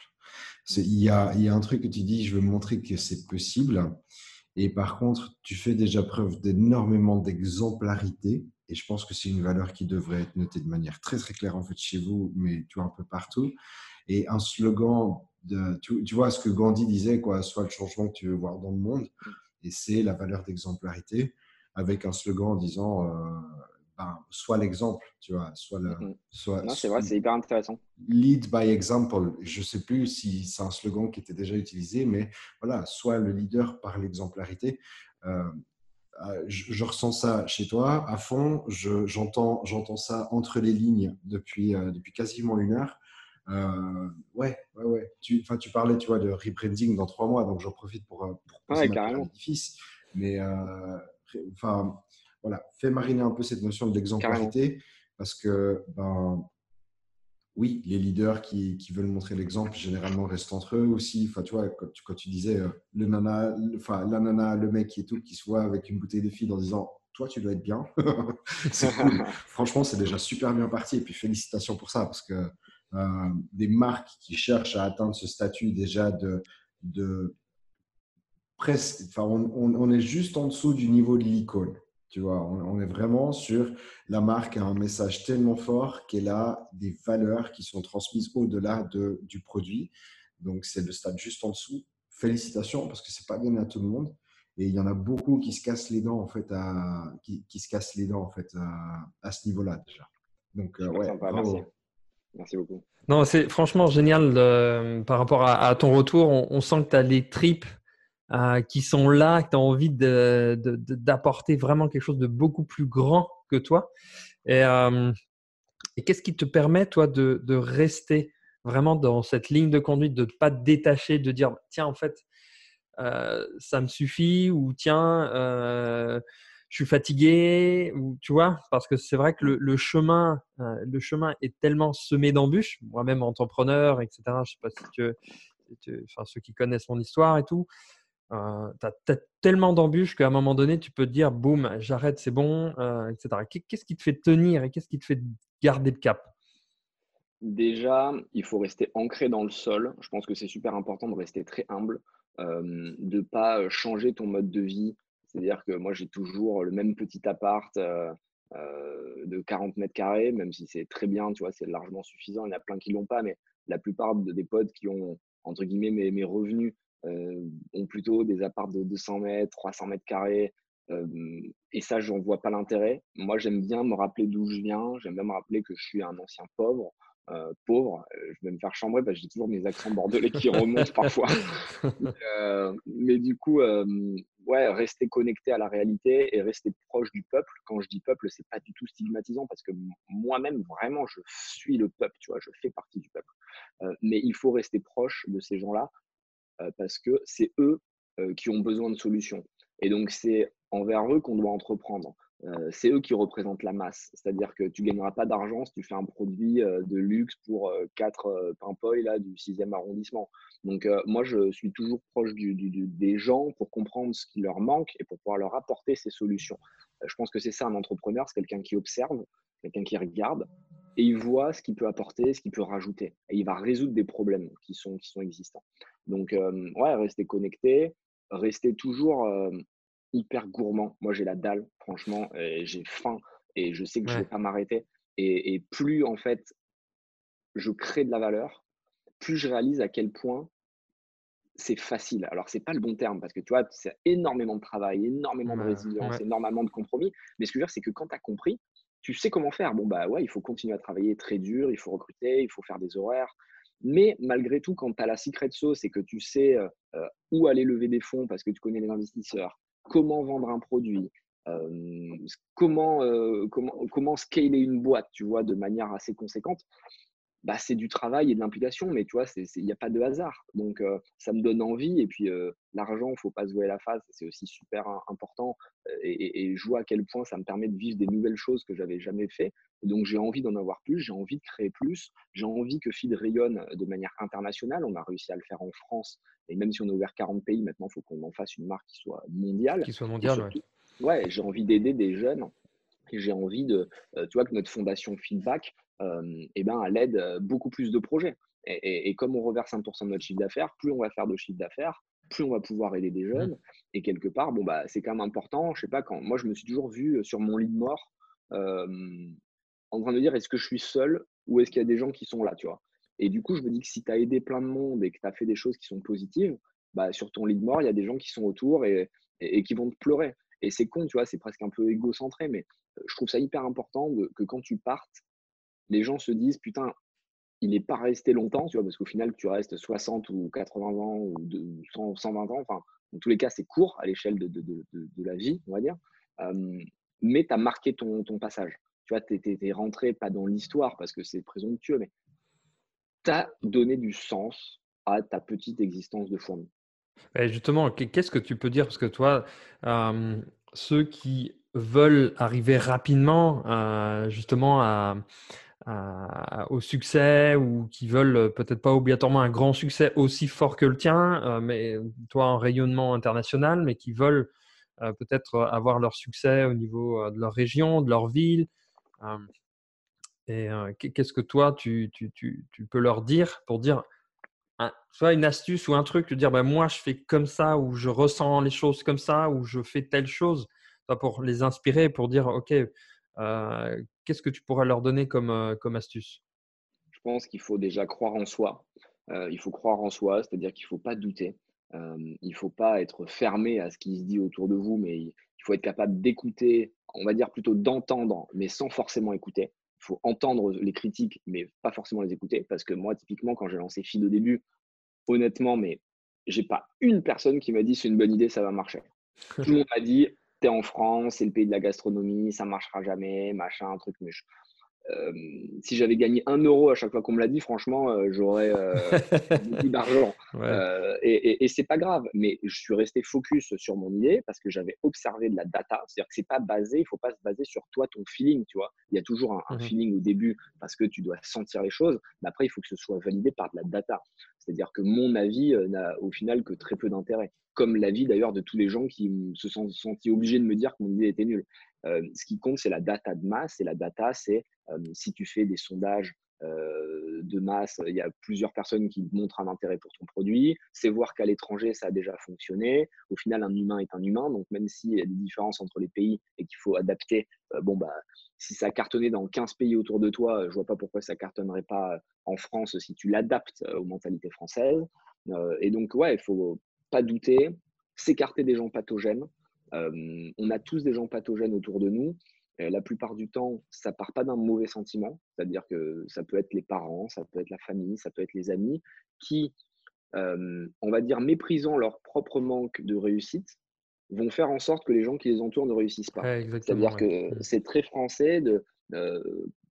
Il y a, un truc que tu dis, je veux montrer que c'est possible. Et par contre, tu fais déjà preuve d'énormément d'exemplarité. Et je pense que c'est une valeur qui devrait être notée de manière très très claire en fait chez vous, mais tu vois un peu partout. Et un slogan, tu, tu vois ce que Gandhi disait, quoi, soit le changement que tu veux voir dans le monde et c'est la valeur d'exemplarité avec un slogan en disant euh, ben, soit l'exemple, tu vois, soit le. Mm-hmm. Soit, c'est vrai, c'est hyper intéressant. Lead by example. Je ne sais plus si c'est un slogan qui était déjà utilisé, mais voilà, soit le leader par l'exemplarité. Euh, euh, je, ressens ça chez toi à fond. J'entends j'entends ça entre les lignes depuis, depuis quasiment une heure. Euh, ouais, ouais, ouais. Tu, tu parlais, tu vois, de rebranding dans trois mois, donc j'en profite pour, euh, pour poser ouais, Mais euh, enfin, voilà, fais mariner un peu cette notion de l'exemplarité parce que, ben, oui, les leaders qui, qui veulent montrer l'exemple généralement restent entre eux aussi. Enfin, tu vois, quand tu, quand tu disais le nana, enfin, la nana, le mec qui est tout, qui se voit avec une bouteille de fille en disant toi, tu dois être bien. (laughs) c'est cool. (laughs) Franchement, c'est déjà super bien parti. Et puis, félicitations pour ça parce que des marques qui cherchent à atteindre ce statut déjà de, de presque, enfin, on, est juste en dessous du niveau de l'icône. Tu vois, on, est vraiment sur la marque a un message tellement fort qu'elle a des valeurs qui sont transmises au-delà de, du produit. Donc, c'est le stade juste en dessous. Félicitations parce que c'est pas donné à tout le monde. Et il y en a beaucoup qui se cassent les dents en fait à, qui, qui se cassent les dents en fait à, ce niveau-là déjà. Donc, euh, ouais, bravo. Merci beaucoup. Non, c'est franchement génial par rapport à, ton retour. On, sent que tu as les tripes euh, qui sont là, que tu as envie d'apporter vraiment quelque chose de beaucoup plus grand que toi. Et, euh, qu'est-ce qui te permet, toi, de, rester vraiment dans cette ligne de conduite, de ne pas te détacher, de dire, tiens, en fait, euh, ça me suffit, ou tiens, je suis fatigué ou tu vois parce que c'est vrai que le, chemin euh, le chemin est tellement semé d'embûches moi-même entrepreneur etc je sais pas si tu, ceux qui connaissent mon histoire et tout euh, tu as, tellement d'embûches qu'à un moment donné tu peux te dire boum j'arrête c'est bon euh, etc qu'est-ce qui te fait tenir et qu'est-ce qui te fait garder le cap? Déjà, il faut rester ancré dans le sol. Je pense que c'est super important de rester très humble, de ne pas changer ton mode de vie. C'est-à-dire que moi, j'ai toujours le même petit appart de 40 mètres carrés, même si c'est très bien, tu vois, c'est largement suffisant. Il y en a plein qui l'ont pas, mais la plupart des potes qui ont, entre guillemets, mes, revenus ont plutôt des apparts de 200 mètres, 300 mètres carrés. et ça, j'en vois pas l'intérêt. Moi, j'aime bien me rappeler d'où je viens. J'aime bien me rappeler que je suis un ancien pauvre. Euh, pauvre. Euh, je vais me faire chambrer parce que j'ai toujours mes accents bordelais qui remontent parfois. (laughs) Euh, mais du coup, ouais, rester connecté à la réalité et rester proche du peuple. Quand je dis peuple, c'est pas du tout stigmatisant parce que moi-même, vraiment, je suis le peuple, tu vois, je fais partie du peuple. mais il faut rester proche de ces gens-là parce que c'est eux qui ont besoin de solutions. Et donc, c'est envers eux qu'on doit entreprendre. Euh, c'est eux qui représentent la masse. C'est-à-dire que tu gagneras pas d'argent si tu fais un produit euh, de luxe pour euh, quatre pimpoils là, du 6e arrondissement. Donc, moi, je suis toujours proche des gens pour comprendre ce qui leur manque et pour pouvoir leur apporter ces solutions. je pense que c'est ça un entrepreneur, c'est quelqu'un qui observe, quelqu'un qui regarde et il voit ce qu'il peut apporter, ce qu'il peut rajouter. Et il va résoudre des problèmes qui sont, qui sont existants. Donc, ouais, rester connecté, rester toujours hyper gourmand. Moi, j'ai la dalle, franchement, j'ai faim et je sais que je ne vais pas m'arrêter. Et, plus, en fait, je crée de la valeur, plus je réalise à quel point c'est facile. Alors, c'est pas le bon terme parce que tu vois, c'est énormément de travail, énormément de résilience, énormément de compromis. Mais ce que je veux dire, c'est que quand tu as compris, tu sais comment faire. Bon, bah ouais, il faut continuer à travailler très dur, il faut recruter, il faut faire des horaires. Mais malgré tout, quand tu as la secret sauce et que tu sais où aller lever des fonds parce que tu connais les investisseurs, comment vendre un produit, comment, comment, comment scaler une boîte, tu vois, de manière assez conséquente, bah, c'est du travail et de l'implication, mais tu vois, il n'y a pas de hasard. Donc, ça me donne envie. Et puis, l'argent, il ne faut pas se jouer la face, c'est aussi super important. Et, je vois à quel point ça me permet de vivre des nouvelles choses que j'avais jamais fait. Donc, j'ai envie d'en avoir plus, j'ai envie de créer plus, j'ai envie que Feed rayonne de manière internationale. On a réussi à le faire en France. Et même si on a ouvert 40 pays, maintenant, il faut qu'on en fasse une marque qui soit mondiale. Qui soit mondiale, oui. Ouais, j'ai envie d'aider des jeunes. Et j'ai envie de, tu vois, que notre fondation Feedback, eh ben, elle aide beaucoup plus de projets. Et, comme on reverse 1% de notre chiffre d'affaires, plus on va faire de chiffre d'affaires, plus on va pouvoir aider des mmh. jeunes. Et quelque part, bon, bah, c'est quand même important. Je sais pas, quand moi, je me suis toujours vu sur mon lit de mort en train de dire est-ce que je suis seul ou est-ce qu'il y a des gens qui sont là, tu vois? Et du coup, je me dis que si tu as aidé plein de monde et que tu as fait des choses qui sont positives, bah, sur ton lit de mort, il y a des gens qui sont autour et, et, qui vont te pleurer. Et c'est con, tu vois, c'est presque un peu égocentré, mais je trouve ça hyper important que quand tu partes, les gens se disent putain, il n'est pas resté longtemps, tu vois, parce qu'au final, tu restes 60 ou 80 ans ou 120 ans, enfin, en tous les cas, c'est court à l'échelle de, la vie, on va dire. mais tu as marqué ton, ton, passage. Tu vois, tu es, rentré pas dans l'histoire parce que c'est présomptueux, mais tu as donné du sens à ta petite existence de fourmi. Justement, qu'est-ce que tu peux dire? Parce que toi, ceux qui veulent arriver rapidement, justement, à au succès ou qui veulent euh, peut-être pas obligatoirement un grand succès aussi fort que le tien, euh, mais toi un rayonnement international, mais qui veulent euh, peut-être avoir leur succès au niveau de leur région, de leur ville. et qu'est-ce que toi, tu, peux leur dire pour dire, soit une astuce ou un truc, de dire, ben, moi, je fais comme ça, ou je ressens les choses comme ça, ou je fais telle chose, pour les inspirer, pour dire, OK, Qu'est-ce que tu pourrais leur donner comme, euh, comme astuce? Je pense qu'il faut déjà croire en soi. Euh, il faut croire en soi, c'est-à-dire qu'il ne faut pas douter. Euh, il ne faut pas être fermé à ce qui se dit autour de vous, mais il faut être capable d'écouter, on va dire plutôt d'entendre, mais sans forcément écouter. Il faut entendre les critiques, mais pas forcément les écouter. Parce que moi, typiquement, quand j'ai lancé Feed au début, honnêtement, mais j'ai pas une personne qui m'a dit c'est une bonne idée, ça va marcher. Tout le (laughs) monde m'a dit t'es en France, c'est le pays de la gastronomie, ça marchera jamais, machin, truc. Mais euh, si j'avais gagné un euro à chaque fois qu'on me l'a dit, franchement, euh, j'aurais euh, (laughs) beaucoup d'argent. et, et, c'est pas grave, mais je suis resté focus sur mon idée parce que j'avais observé de la data. C'est-à-dire que c'est pas basé, il faut pas se baser sur toi, ton feeling, tu vois. Il y a toujours un, mmh feeling au début parce que tu dois sentir les choses, mais après, il faut que ce soit validé par de la data. C'est-à-dire que mon avis n'a au final que très peu d'intérêt comme l'avis d'ailleurs de tous les gens qui se sont sentis obligés de me dire que mon idée était nulle. Ce qui compte, c'est la data de masse, et la data, c'est si tu fais des sondages de masse, il y a plusieurs personnes qui montrent un intérêt pour ton produit. C'est voir qu'à l'étranger, ça a déjà fonctionné. Au final, un humain est un humain. Donc, même s'il y a des différences entre les pays et qu'il faut adapter, bon, bah, si ça cartonnait dans 15 pays autour de toi, je vois pas pourquoi ça cartonnerait pas en France si tu l'adaptes aux mentalités françaises. et donc, ouais, il faut pas douter, s'écarter des gens pathogènes. On a tous des gens pathogènes autour de nous la plupart du temps, ça part pas d'un mauvais sentiment, c'est-à-dire que ça peut être les parents, ça peut être la famille, ça peut être les amis qui, on va dire, méprisant leur propre manque de réussite, vont faire en sorte que les gens qui les entourent ne réussissent pas. c'est-à-dire que mmh. c'est très français de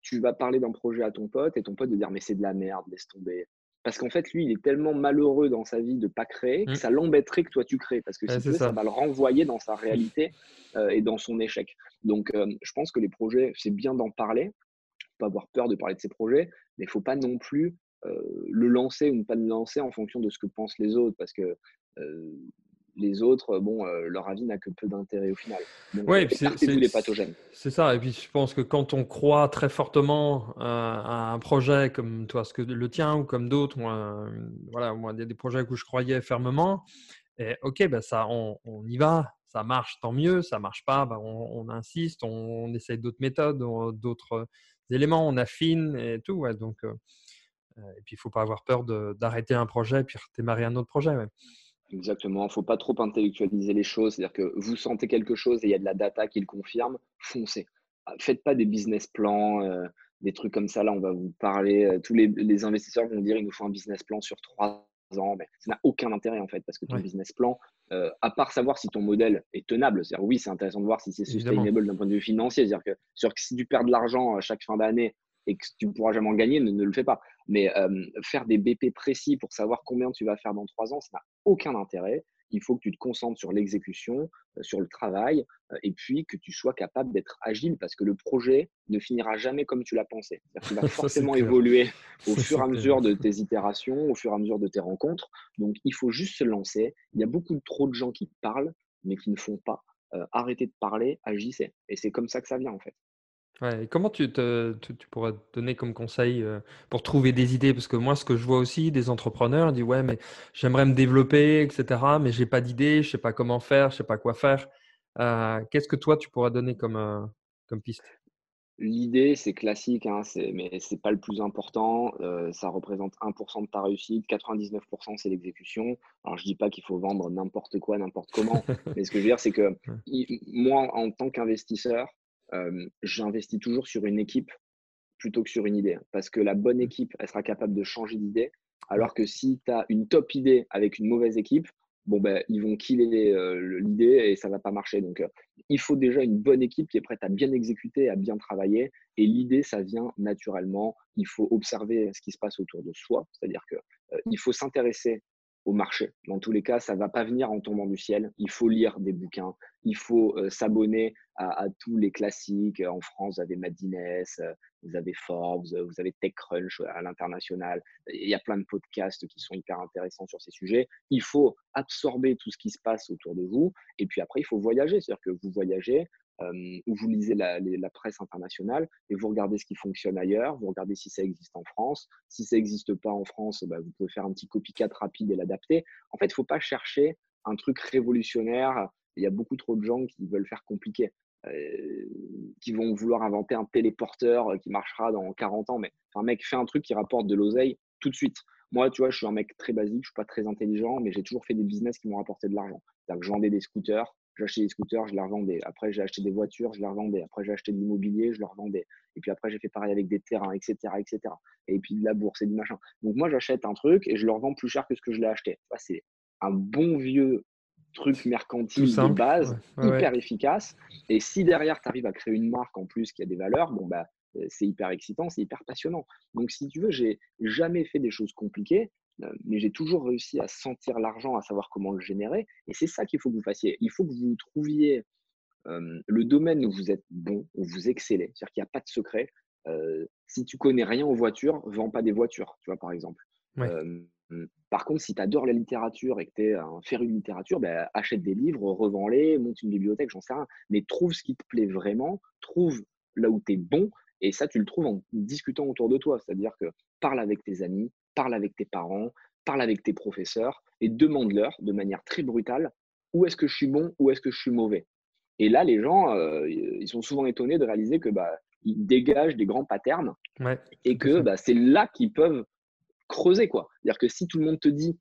tu vas parler d'un projet à ton pote et ton pote de dire mais c'est de la merde, laisse tomber. Parce qu'en fait, lui, il est tellement malheureux dans sa vie de ne pas créer que mmh. ça l'embêterait que toi tu crées. Parce que si ça. va le renvoyer dans sa réalité euh, et dans son échec. Donc, euh, je pense que les projets, c'est bien d'en parler, pas avoir peur de parler de ses projets, mais il ne faut pas non plus euh, le lancer ou ne pas le lancer en fonction de ce que pensent les autres. Parce que les autres, bon, euh, leur avis n'a que peu d'intérêt au final. Oui, (laughs) c'est les pathogènes. C'est ça. Et puis je pense que quand on croit très fortement à un projet comme toi, ce que le tien ou comme d'autres, voilà, moi, il y a des projets où je croyais fermement. Et ok, ben ça, on, y va, ça marche, tant mieux. Ça marche pas, ben on, insiste, on, essaye d'autres méthodes, d'autres éléments, on affine et tout. Ouais, donc, euh, et puis il faut pas avoir peur d'arrêter un projet et puis démarrer un autre projet. Exactement, il ne faut pas trop intellectualiser les choses. C'est-à-dire que vous sentez quelque chose et il y a de la data qui le confirme, foncez. Ah, faites pas des business plans, euh, des trucs comme ça. Là, on va vous parler. Euh, tous les, investisseurs vont dire il nous faut un business plan sur trois ans. Mais ça n'a aucun intérêt en fait, parce que ton business plan, euh, à part savoir si ton modèle est tenable, c'est-à-dire oui, c'est intéressant de voir si c'est sustainable d'un point de vue financier. C'est-à-dire que, sur, si tu perds de l'argent à chaque fin d'année et que tu ne pourras jamais en gagner, ne, le fais pas. Mais faire des BP précis pour savoir combien tu vas faire dans trois ans, ça n'a aucun intérêt. Il faut que tu te concentres sur l'exécution, sur le travail, et puis que tu sois capable d'être agile parce que le projet ne finira jamais comme tu l'as pensé. Il va (laughs) forcément évoluer au fur et à mesure de tes itérations, au fur et à mesure de tes rencontres. Donc, il faut juste se lancer. Il y a beaucoup trop de gens qui parlent, mais qui ne font pas. arrêtez de parler, agissez. Et c'est comme ça que ça vient, en fait comment tu, te, tu, pourrais donner comme conseil pour trouver des idées? Parce que moi, ce que je vois aussi des entrepreneurs, ils disent Ouais, mais j'aimerais me développer, etc. Mais j'ai pas d'idée, je sais pas comment faire, je sais pas quoi faire. Qu'est-ce que toi, tu pourrais donner comme, comme piste? L'idée, c'est classique, hein, mais ce n'est pas le plus important. ça représente 1% de ta réussite, 99% c'est l'exécution. Alors, je ne dis pas qu'il faut vendre n'importe quoi, n'importe comment, (laughs) mais ce que je veux dire, c'est que moi, en tant qu'investisseur, j'investis toujours sur une équipe plutôt que sur une idée. Hein, parce que la bonne mmh. équipe, elle sera capable de changer d'idée. Alors que si tu as une top idée avec une mauvaise équipe, bon ben, ils vont killer l'idée et ça va pas marcher. Donc, il faut déjà une bonne équipe qui est prête à bien exécuter, à bien travailler. Et l'idée, ça vient naturellement. Il faut observer ce qui se passe autour de soi. C'est-à-dire que il faut s'intéresser au marché. Dans tous les cas, ça ne va pas venir en tombant du ciel. Il faut lire des bouquins, il faut euh, s'abonner à, tous les classiques. En France, vous avez Madines, euh, vous avez Forbes, vous avez TechCrunch à l'international. Il y a plein de podcasts qui sont hyper intéressants sur ces sujets. Il faut absorber tout ce qui se passe autour de vous. Et puis après, il faut voyager. C'est-à-dire que vous voyagez, où vous lisez la, presse internationale et vous regardez ce qui fonctionne ailleurs, vous regardez si ça existe en France. Si ça n'existe pas en France, bah, vous pouvez faire un petit copycat rapide et l'adapter. En fait, il ne faut pas chercher un truc révolutionnaire. Il y a beaucoup trop de gens qui veulent faire compliqué, qui vont vouloir inventer un téléporteur qui marchera dans 40 ans. Mais un mec fait un truc qui rapporte de l'oseille tout de suite. Moi, tu vois, je suis un mec très basique, je suis pas très intelligent, mais j'ai toujours fait des business qui m'ont rapporté de l'argent. C'est-à-dire que je vendais des scooters, acheté des scooters, je les revendais. Après, j'ai acheté des voitures, je les revendais. Après, j'ai acheté de l'immobilier, je le revendais. Et puis après, j'ai fait pareil avec des terrains, etc., etc. Et puis de la bourse et du machin. Donc moi, j'achète un truc et je le revends plus cher que ce que je l'ai acheté. c'est un bon vieux truc mercantile de base, hyper efficace. Et si derrière, tu arrives à créer une marque en plus qui a des valeurs, bon, bah, euh, c'est hyper excitant, c'est hyper passionnant. Donc, si tu veux, j'ai jamais fait des choses compliquées. Euh, mais j'ai toujours réussi à sentir l'argent, à savoir comment le générer. Et c'est ça qu'il faut que vous fassiez. Il faut que vous trouviez euh, le domaine où vous êtes bon, où vous excellez. C'est-à-dire qu'il n'y a pas de secret. Euh, si tu connais rien aux voitures, vends pas des voitures, tu vois, par exemple. par contre, si tu adores la littérature et que tu es un féru de littérature, ben, achète des livres, revends-les, monte une bibliothèque, j'en sais rien. Mais trouve ce qui te plaît vraiment, trouve là où tu es bon Et ça, tu le trouves en discutant autour de toi. C'est-à-dire que parle avec tes amis, parle avec tes parents, parle avec tes professeurs et demande-leur de manière très brutale où est-ce que je suis bon, où est-ce que je suis mauvais. Et là, les gens, euh, ils sont souvent étonnés de réaliser que bah, ils dégagent des grands patterns et que bah, c'est là qu'ils peuvent creuser. quoi. C'est-à-dire que si tout le monde te dit,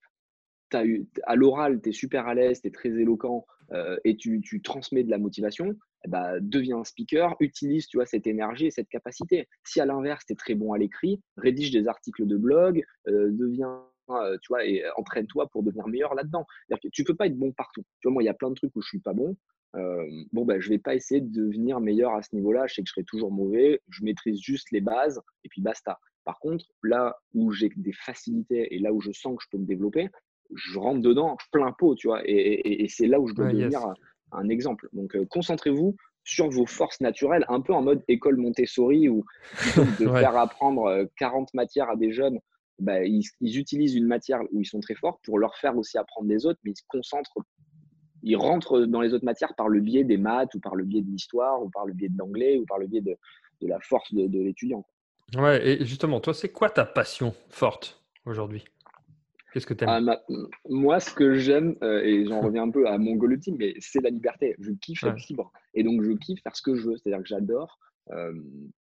as eu, à l'oral, tu es super à l'aise, tu es très éloquent euh, et tu, tu, transmets de la motivation, bah, deviens un speaker, utilise tu vois, cette énergie et cette capacité. Si à l'inverse, tu es très bon à l'écrit, rédige des articles de blog, euh, deviens euh, tu vois, et entraîne-toi pour devenir meilleur là-dedans. Tu peux pas être bon partout. Tu vois, moi, il y a plein de trucs où je suis pas bon. Euh, bon, ben, je vais pas essayer de devenir meilleur à ce niveau-là. Je sais que je serai toujours mauvais. Je maîtrise juste les bases et puis basta. Par contre, là où j'ai des facilités et là où je sens que je peux me développer, je rentre dedans plein pot, tu vois. Et, c'est là où je dois devenir un exemple. Donc, euh, concentrez-vous sur vos forces naturelles, un peu en mode école Montessori où de (laughs) faire apprendre 40 matières à des jeunes bah, ils, utilisent une matière où ils sont très forts pour leur faire aussi apprendre des autres, mais ils se concentrent, ils rentrent dans les autres matières par le biais des maths ou par le biais de l'histoire ou par le biais de l'anglais ou par le biais de, de la force de, l'étudiant. Ouais, et justement, toi, c'est quoi ta passion forte aujourd'hui? Qu'est-ce que tu aimes ah, Moi, ce que j'aime, euh, et j'en (laughs) reviens un peu à mon goal mais c'est la liberté. Je kiffe être libre. Et donc, je kiffe faire ce que je veux. C'est-à-dire que j'adore euh,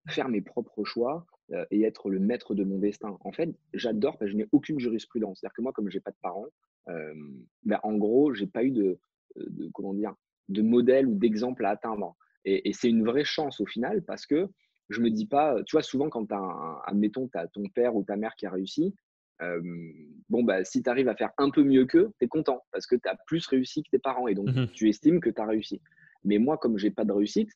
faire mes propres choix, euh, et être le maître de mon destin. En fait, j'adore parce que je n'ai aucune jurisprudence. C'est-à-dire que moi, comme je n'ai pas de parents, ben, en gros, je n'ai pas eu de, de, comment dire, de modèle ou d'exemple à atteindre. Et, c'est une vraie chance au final parce que je me dis pas, tu vois, souvent quand tu as, admettons, tu as ton père ou ta mère qui a réussi, euh, bon, bah, si tu arrives à faire un peu mieux qu'eux, tu es content parce que tu as plus réussi que tes parents et donc mmh tu estimes que tu as réussi. Mais moi, comme j'ai pas de réussite,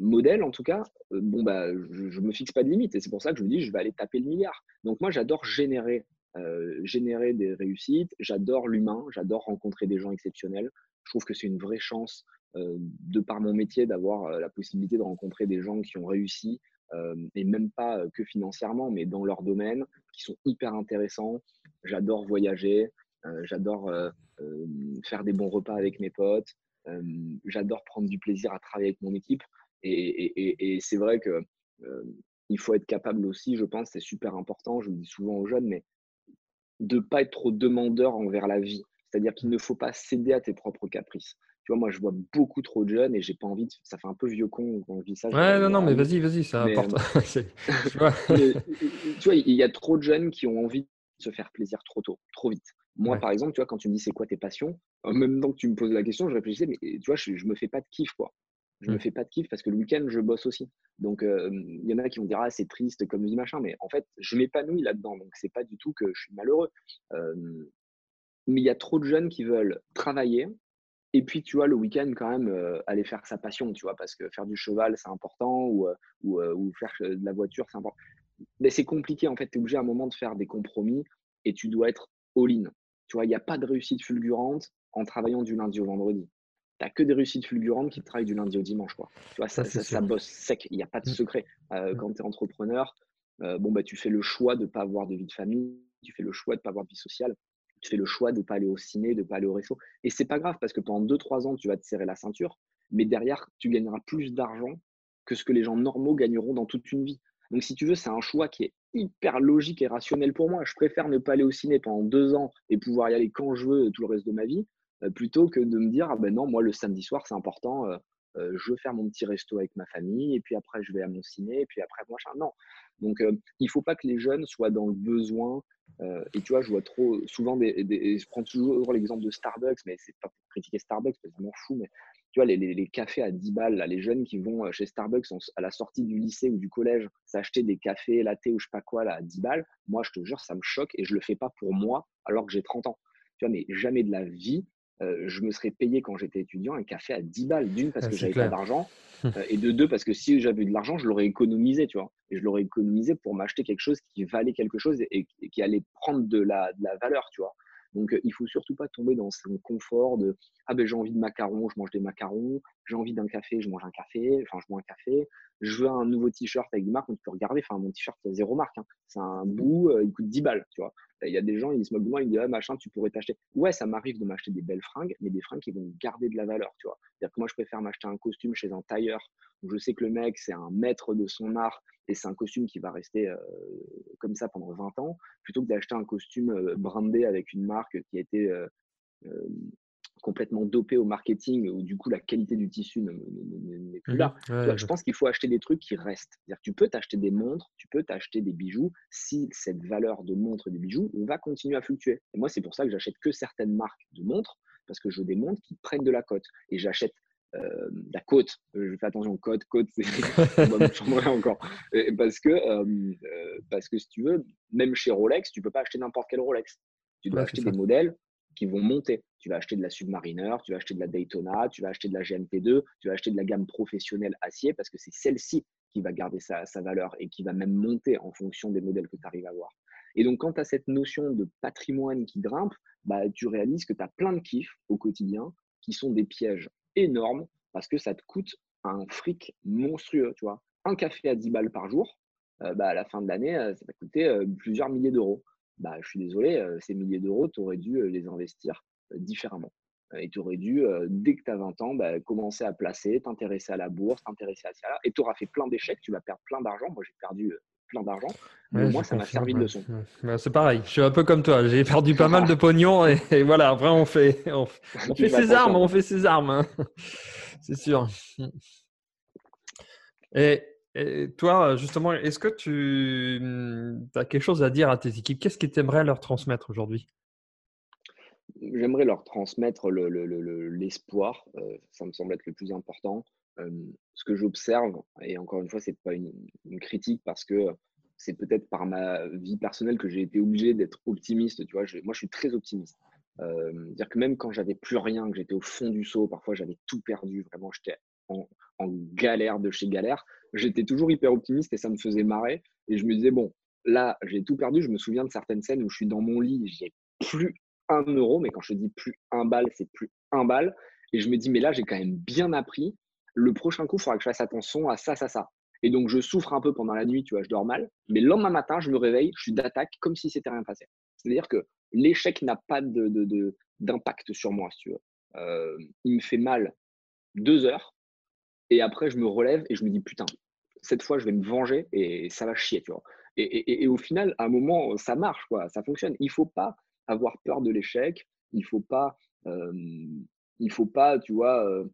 modèle en tout cas, euh, bon bah je, ne me fixe pas de limite et c'est pour ça que je me dis je vais aller taper le milliard. Donc moi j'adore générer euh, générer des réussites, j'adore l'humain, j'adore rencontrer des gens exceptionnels. Je trouve que c'est une vraie chance euh, de par mon métier d'avoir la possibilité de rencontrer des gens qui ont réussi et même pas que financièrement mais dans leur domaine qui sont hyper intéressants. J'adore voyager, j'adore faire des bons repas avec mes potes, j'adore prendre du plaisir à travailler avec mon équipe. Et, c'est vrai que il faut être capable aussi, je pense, c'est super important, je le dis souvent aux jeunes, mais de ne pas être trop demandeur envers la vie. C'est-à-dire qu'il ne faut pas céder à tes propres caprices. Tu vois, moi, je vois beaucoup trop de jeunes et j'ai pas envie de... Ça fait un peu vieux con quand je dis ça. Ouais, non, non, mais vas-y, vas-y, ça (laughs) tu, vois (laughs) tu vois, il y a trop de jeunes qui ont envie de se faire plaisir trop tôt, trop vite. Moi, par exemple, tu vois, quand tu me dis c'est quoi tes passions, même temps que tu me poses la question, je réfléchissais, mais tu vois, je, me fais pas de kiff, quoi. Je me mmh. fais pas de kiff parce que le week-end, je bosse aussi. Donc, il y en a qui vont dire, ah, c'est triste comme vie, machin. Mais en fait, je m'épanouis là-dedans. Donc, c'est pas du tout que je suis malheureux. mais il y a trop de jeunes qui veulent travailler. Et puis, tu vois, le week-end, quand même, aller faire sa passion, tu vois, parce que faire du cheval, c'est important, ou, ou, ou, faire de la voiture, c'est important. Mais c'est compliqué, en fait. Tu es obligé à un moment de faire des compromis et tu dois être all-in. Tu vois, il n'y a pas de réussite fulgurante en travaillant du lundi au vendredi tu que des réussites fulgurantes qui travaillent du lundi au dimanche. Quoi. Tu vois, ça, ça, bosse sec, il n'y a pas de mmh. secret. Euh, mmh. Quand tu es entrepreneur, euh, bon, bah, tu fais le choix de ne pas avoir de vie de famille, tu fais le choix de ne pas avoir de vie sociale, tu fais le choix de ne pas aller au ciné, de ne pas aller au resto. Et c'est pas grave parce que pendant 2-3 ans, tu vas te serrer la ceinture, mais derrière, tu gagneras plus d'argent que ce que les gens normaux gagneront dans toute une vie. Donc, si tu veux, c'est un choix qui est hyper logique et rationnel pour moi. Je préfère ne pas aller au ciné pendant deux ans et pouvoir y aller quand je veux tout le reste de ma vie, euh, plutôt que de me dire, ah ben non, moi le samedi soir, c'est important, euh, euh, je veux faire mon petit resto avec ma famille, et puis après je vais à mon ciné, et puis après moi, non. Donc il ne faut pas que les jeunes soient dans le besoin. et tu vois, je vois trop souvent des, je prends toujours l'exemple de Starbucks, mais c'est pas pour critiquer Starbucks, parce que je m'en fous, mais tu vois, les, cafés à 10 balles, les jeunes qui vont chez Starbucks à la sortie du lycée ou du collège s'acheter des cafés, latte ou je sais pas quoi, à 10 balles, moi, je te jure, ça me choque et je le fais pas pour moi alors que j'ai 30 ans. Tu vois, mais jamais de la vie, euh, je me serais payé quand j'étais étudiant un café à 10 balles. D'une, parce que j'avais pas d'argent. (laughs) Euh, et de deux, parce que si j'avais eu de l'argent, je l'aurais économisé, tu vois. Et je l'aurais économisé pour m'acheter quelque chose qui valait quelque chose et, qui allait prendre de la, de la, valeur, tu vois. Donc, euh, il faut surtout pas tomber dans ce confort de ah ben j'ai envie de macarons, je mange des macarons. J'ai envie d'un café, je mange un café. Enfin, je bois un café. Je veux un nouveau t-shirt avec des marques. On peut regarder. Enfin, mon t-shirt il y a zéro marque. Hein. C'est un bout, il coûte 10 balles, tu vois. Il y a des gens, ils se moquent de moi, ils me disent, machin, tu pourrais t'acheter. Ouais, ça m'arrive de m'acheter des belles fringues, mais des fringues qui vont garder de la valeur, tu vois. C'est-à-dire que moi, je préfère m'acheter un costume chez un tailleur où je sais que le mec, c'est un maître de son art et c'est un costume qui va rester comme ça pendant 20 ans, plutôt que d'acheter un costume brandé avec une marque qui a été complètement dopé au marketing où du coup la qualité du tissu n'est plus mmh là. je pense qu'il faut acheter des trucs qui restent. C'est-à-dire tu peux t'acheter des montres, tu peux t'acheter des bijoux si cette valeur de montre et de bijoux va continuer à fluctuer. Et moi, c'est pour ça que j'achète que certaines marques de montres parce que je veux des montres qui prennent de la cote. Et j'achète euh, la côte. Euh, je fais attention, côte, côte, c'est (laughs) encore. parce que, euh, parce que si tu veux, même chez Rolex, tu peux pas acheter n'importe quel Rolex. Tu dois acheter des modèles vont monter. Tu vas acheter de la Submariner, tu vas acheter de la Daytona, tu vas acheter de la GMT2, tu vas acheter de la gamme professionnelle acier parce que c'est celle-ci qui va garder sa, valeur et qui va même monter en fonction des modèles que tu arrives à avoir. Et donc, quand tu as cette notion de patrimoine qui grimpe, bah, tu réalises que tu as plein de kiffs au quotidien qui sont des pièges énormes parce que ça te coûte un fric monstrueux. Tu vois. Un café à 10 balles par jour, euh, bah, à la fin de l'année, euh, ça va coûter euh, plusieurs milliers d'euros bah, je suis désolé, ces milliers d'euros, tu aurais dû les investir différemment. Et tu aurais dû, dès que tu as 20 ans, bah, commencer à placer, t'intéresser à la bourse, t'intéresser à ça. Et tu auras fait plein d'échecs, tu vas perdre plein d'argent. Moi, j'ai perdu plein d'argent. Mais moi, ça m'a servi de leçon. Bah, c'est pareil, je suis un peu comme toi. J'ai perdu pas mal de (laughs) pognon et, voilà, après, on fait, on, (laughs) fait ses armes, on fait ses armes. Hein. (laughs) c'est sûr. Et et toi, justement, est-ce que tu mmh, as quelque chose à dire à tes équipes? Qu'est-ce que tu aimerais leur transmettre aujourd'hui? J'aimerais leur transmettre l'espoir. Le, euh, ça me semble être le plus important. ce que j'observe, et encore une fois, ce n'est pas une, critique parce que c'est peut-être par ma vie personnelle que j'ai été obligé d'être optimiste. Tu vois, moi, je suis très optimiste. Euh, dire que même quand j'avais plus rien, que j'étais au fond du seau, parfois j'avais tout perdu, vraiment, j'étais en, en, galère de chez galère, j'étais toujours hyper optimiste et ça me faisait marrer. Et je me disais, bon, là, j'ai tout perdu. Je me souviens de certaines scènes où je suis dans mon lit, j'ai plus un euro, mais quand je dis plus un balle, c'est plus un balle. Et je me dis, mais là, j'ai quand même bien appris. Le prochain coup, il faudra que je fasse attention à ça, ça, ça. Et donc, je souffre un peu pendant la nuit, tu vois, je dors mal. Mais le lendemain matin, je me réveille, je suis d'attaque comme si c'était rien passé. C'est-à-dire que l'échec n'a pas d'impact sur moi, si tu veux. Euh, il me fait mal deux heures, et après, je me relève et je me dis, putain, cette fois, je vais me venger et ça va chier, tu vois. Et, au final, à un moment, ça marche, ça fonctionne. Il ne faut pas avoir peur de l'échec. Il ne faut pas, il faut pas, tu vois,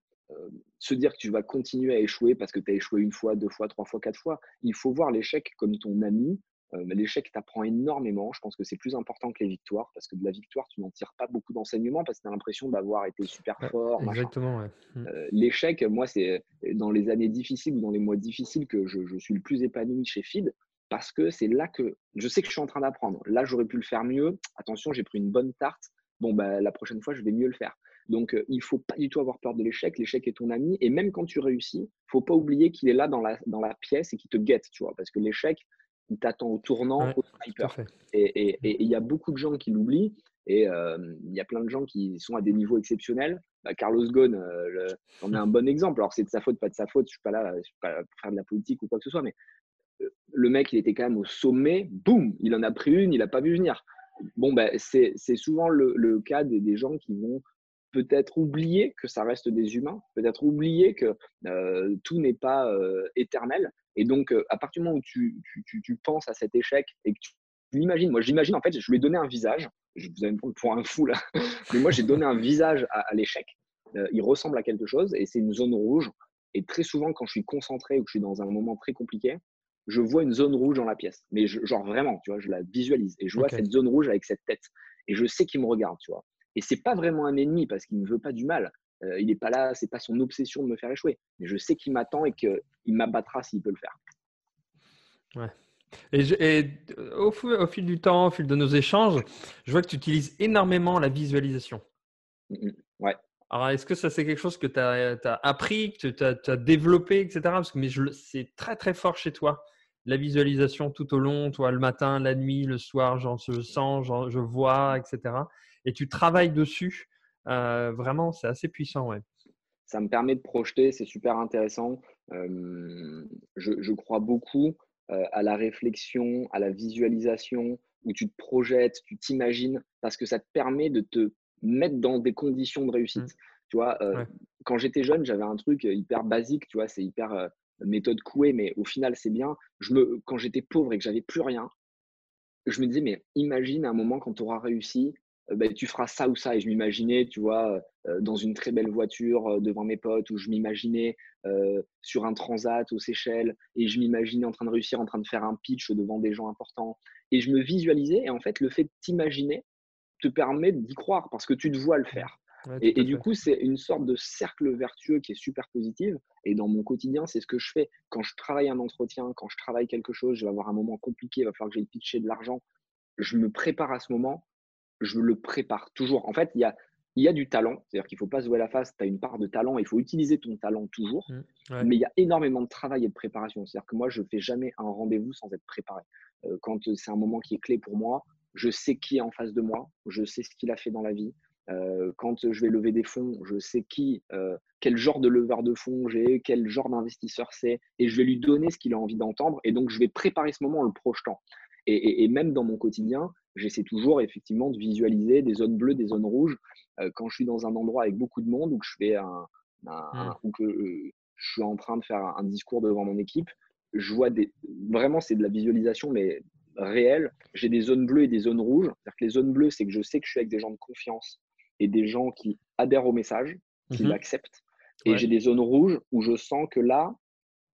se dire que tu vas continuer à échouer parce que tu as échoué une fois, deux fois, trois fois, quatre fois. Il faut voir l'échec comme ton ami euh, l'échec t'apprend énormément. Je pense que c'est plus important que les victoires parce que de la victoire, tu n'en tires pas beaucoup d'enseignements parce que tu as l'impression d'avoir été super fort. exactement. Mmh. Euh, l'échec, moi, c'est dans les années difficiles ou dans les mois difficiles que je, suis le plus épanoui chez FID parce que c'est là que je sais que je suis en train d'apprendre. Là, j'aurais pu le faire mieux. Attention, j'ai pris une bonne tarte. Bon, bah, la prochaine fois, je vais mieux le faire. Donc, euh, il faut pas du tout avoir peur de l'échec. L'échec est ton ami. Et même quand tu réussis, faut pas oublier qu'il est là dans la, dans la pièce et qu'il te guette, tu vois. Parce que l'échec, il t'attend au tournant, au sniper. Et il y a beaucoup de gens qui l'oublient. Et euh, il y a plein de gens qui sont à des niveaux exceptionnels. Bah, Carlos Ghosn, euh, on est un bon exemple. Alors, c'est de sa faute, pas de sa faute. Je ne suis, pas là, pour faire de la politique ou quoi que ce soit. Mais euh, le mec, il était quand même au sommet. Boum Il en a pris une, il n'a pas vu venir. Bon, ben, c'est souvent le, cas des, gens qui vont peut-être oublier que ça reste des humains, peut-être oublier que tout n'est pas éternel et donc, euh, à partir du moment où tu, penses à cet échec et que tu l'imagines, moi j'imagine en fait, je lui ai donné un visage, je, vous allez me prendre pour un fou là, (laughs) mais moi j'ai donné un visage à, l'échec. Euh, il ressemble à quelque chose et c'est une zone rouge. Et très souvent, quand je suis concentré ou que je suis dans un moment très compliqué, je vois une zone rouge dans la pièce. Mais genre vraiment, tu vois, je la visualise et je vois cette zone rouge avec cette tête. Et je sais qu'il me regarde, tu vois. Et c'est pas vraiment un ennemi parce qu'il ne veut pas du mal. Euh, il n'est pas là, c'est pas son obsession de me faire échouer. Mais je sais qu'il m'attend et qu'il m'abattra s'il peut le faire. Ouais. Et, au, fil du temps, au fil de nos échanges, je vois que tu utilises énormément la visualisation. Mmh ouais. Alors, est-ce que ça, c'est quelque chose que tu as, appris, que tu as, développé, etc. Parce que mais c'est très, très fort chez toi, la visualisation tout au long, toi, le matin, la nuit, le soir, j'en sens, je vois, etc. Et tu travailles dessus euh, vraiment, c'est assez puissant. Ouais. Ça me permet de projeter, c'est super intéressant. je, crois beaucoup à la réflexion, à la visualisation où tu te projettes, tu t'imagines, parce que ça te permet de te mettre dans des conditions de réussite. Mmh. Tu vois, euh, quand j'étais jeune, j'avais un truc hyper basique, tu vois, c'est hyper euh, méthode couée, mais au final, c'est bien. Je me, quand j'étais pauvre et que j'avais plus rien, je me disais, mais imagine un moment quand tu auras réussi, euh, bah, tu feras ça ou ça. Et je m'imaginais, tu vois, dans une très belle voiture devant mes potes, ou je m'imaginais sur un transat aux Seychelles, et je m'imaginais en train de réussir, en train de faire un pitch devant des gens importants. Et je me visualisais, et en fait, le fait de t'imaginer te permet d'y croire parce que tu te vois le faire. et, du coup, c'est une sorte de cercle vertueux qui est super positif. Et dans mon quotidien, c'est ce que je fais. Quand je travaille un entretien, quand je travaille quelque chose, je vais avoir un moment compliqué, il va falloir que j'aille pitcher de l'argent. Je me prépare à ce moment, je le prépare toujours. En fait, il y a, il y a du talent, c'est-à-dire qu'il ne faut pas se jouer la face, tu as une part de talent, il faut utiliser ton talent toujours, mmh, mais il y a énormément de travail et de préparation. C'est-à-dire que moi, je ne fais jamais un rendez-vous sans être préparé. Euh, quand c'est un moment qui est clé pour moi, je sais qui est en face de moi, je sais ce qu'il a fait dans la vie. Euh, quand je vais lever des fonds, je sais qui, euh, quel genre de leveur de fonds j'ai, quel genre d'investisseur c'est, et je vais lui donner ce qu'il a envie d'entendre. Et donc, je vais préparer ce moment en le projetant. Et, même dans mon quotidien, j'essaie toujours effectivement de visualiser des zones bleues, des zones rouges. Euh, quand je suis dans un endroit avec beaucoup de monde ou que je fais un, mmh. ou que je suis en train de faire un, discours devant mon équipe, je vois des vraiment c'est de la visualisation mais réelle. J'ai des zones bleues et des zones rouges. C'est-à-dire que les zones bleues, c'est que je sais que je suis avec des gens de confiance et des gens qui adhèrent au message, qui mmh l'acceptent. Et j'ai des zones rouges où je sens que là,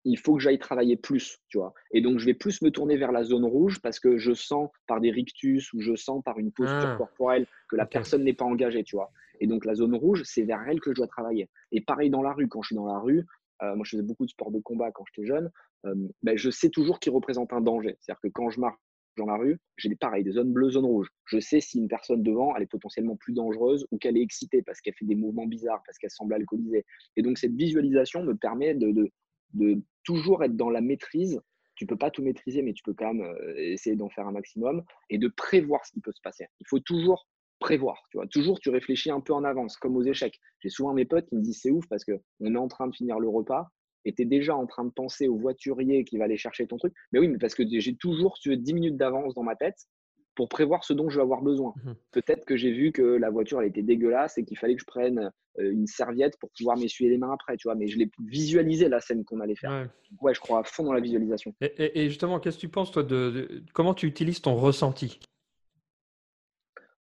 il faut que j'aille travailler plus, tu vois. Et donc, je vais plus me tourner vers la zone rouge parce que je sens par des rictus ou je sens par une posture ah. corporelle que la personne n'est pas engagée, tu vois. Et donc, la zone rouge, c'est vers elle que je dois travailler. Et pareil dans la rue, quand je suis dans la rue, euh, moi, je faisais beaucoup de sport de combat quand j'étais jeune, euh, ben, je sais toujours qu'il représente un danger. C'est-à-dire que quand je marche dans la rue, j'ai pareil, des zones bleues, zones rouges. Je sais si une personne devant, elle est potentiellement plus dangereuse ou qu'elle est excitée parce qu'elle fait des mouvements bizarres, parce qu'elle semble alcoolisée. Et donc, cette visualisation me permet de, de, de toujours être dans la maîtrise. Tu peux pas tout maîtriser, mais tu peux quand même euh, essayer d'en faire un maximum et de prévoir ce qui peut se passer. Il faut toujours prévoir, tu vois. Toujours, tu réfléchis un peu en avance, comme aux échecs. J'ai souvent mes potes qui me disent c'est ouf parce que on est en train de finir le repas et tu es déjà en train de penser au voiturier qui va aller chercher ton truc. Mais oui, mais parce que j'ai toujours tu 10 minutes d'avance dans ma tête pour prévoir ce dont je vais avoir besoin. Mmh Peut-être que j'ai vu que la voiture elle était dégueulasse et qu'il fallait que je prenne euh, une serviette pour pouvoir m'essuyer les mains après, tu vois. Mais je l'ai visualisé la scène qu'on allait faire. Ouais. je crois à fond dans la visualisation. Et, justement, qu'est-ce que tu penses toi de, comment tu utilises ton ressenti?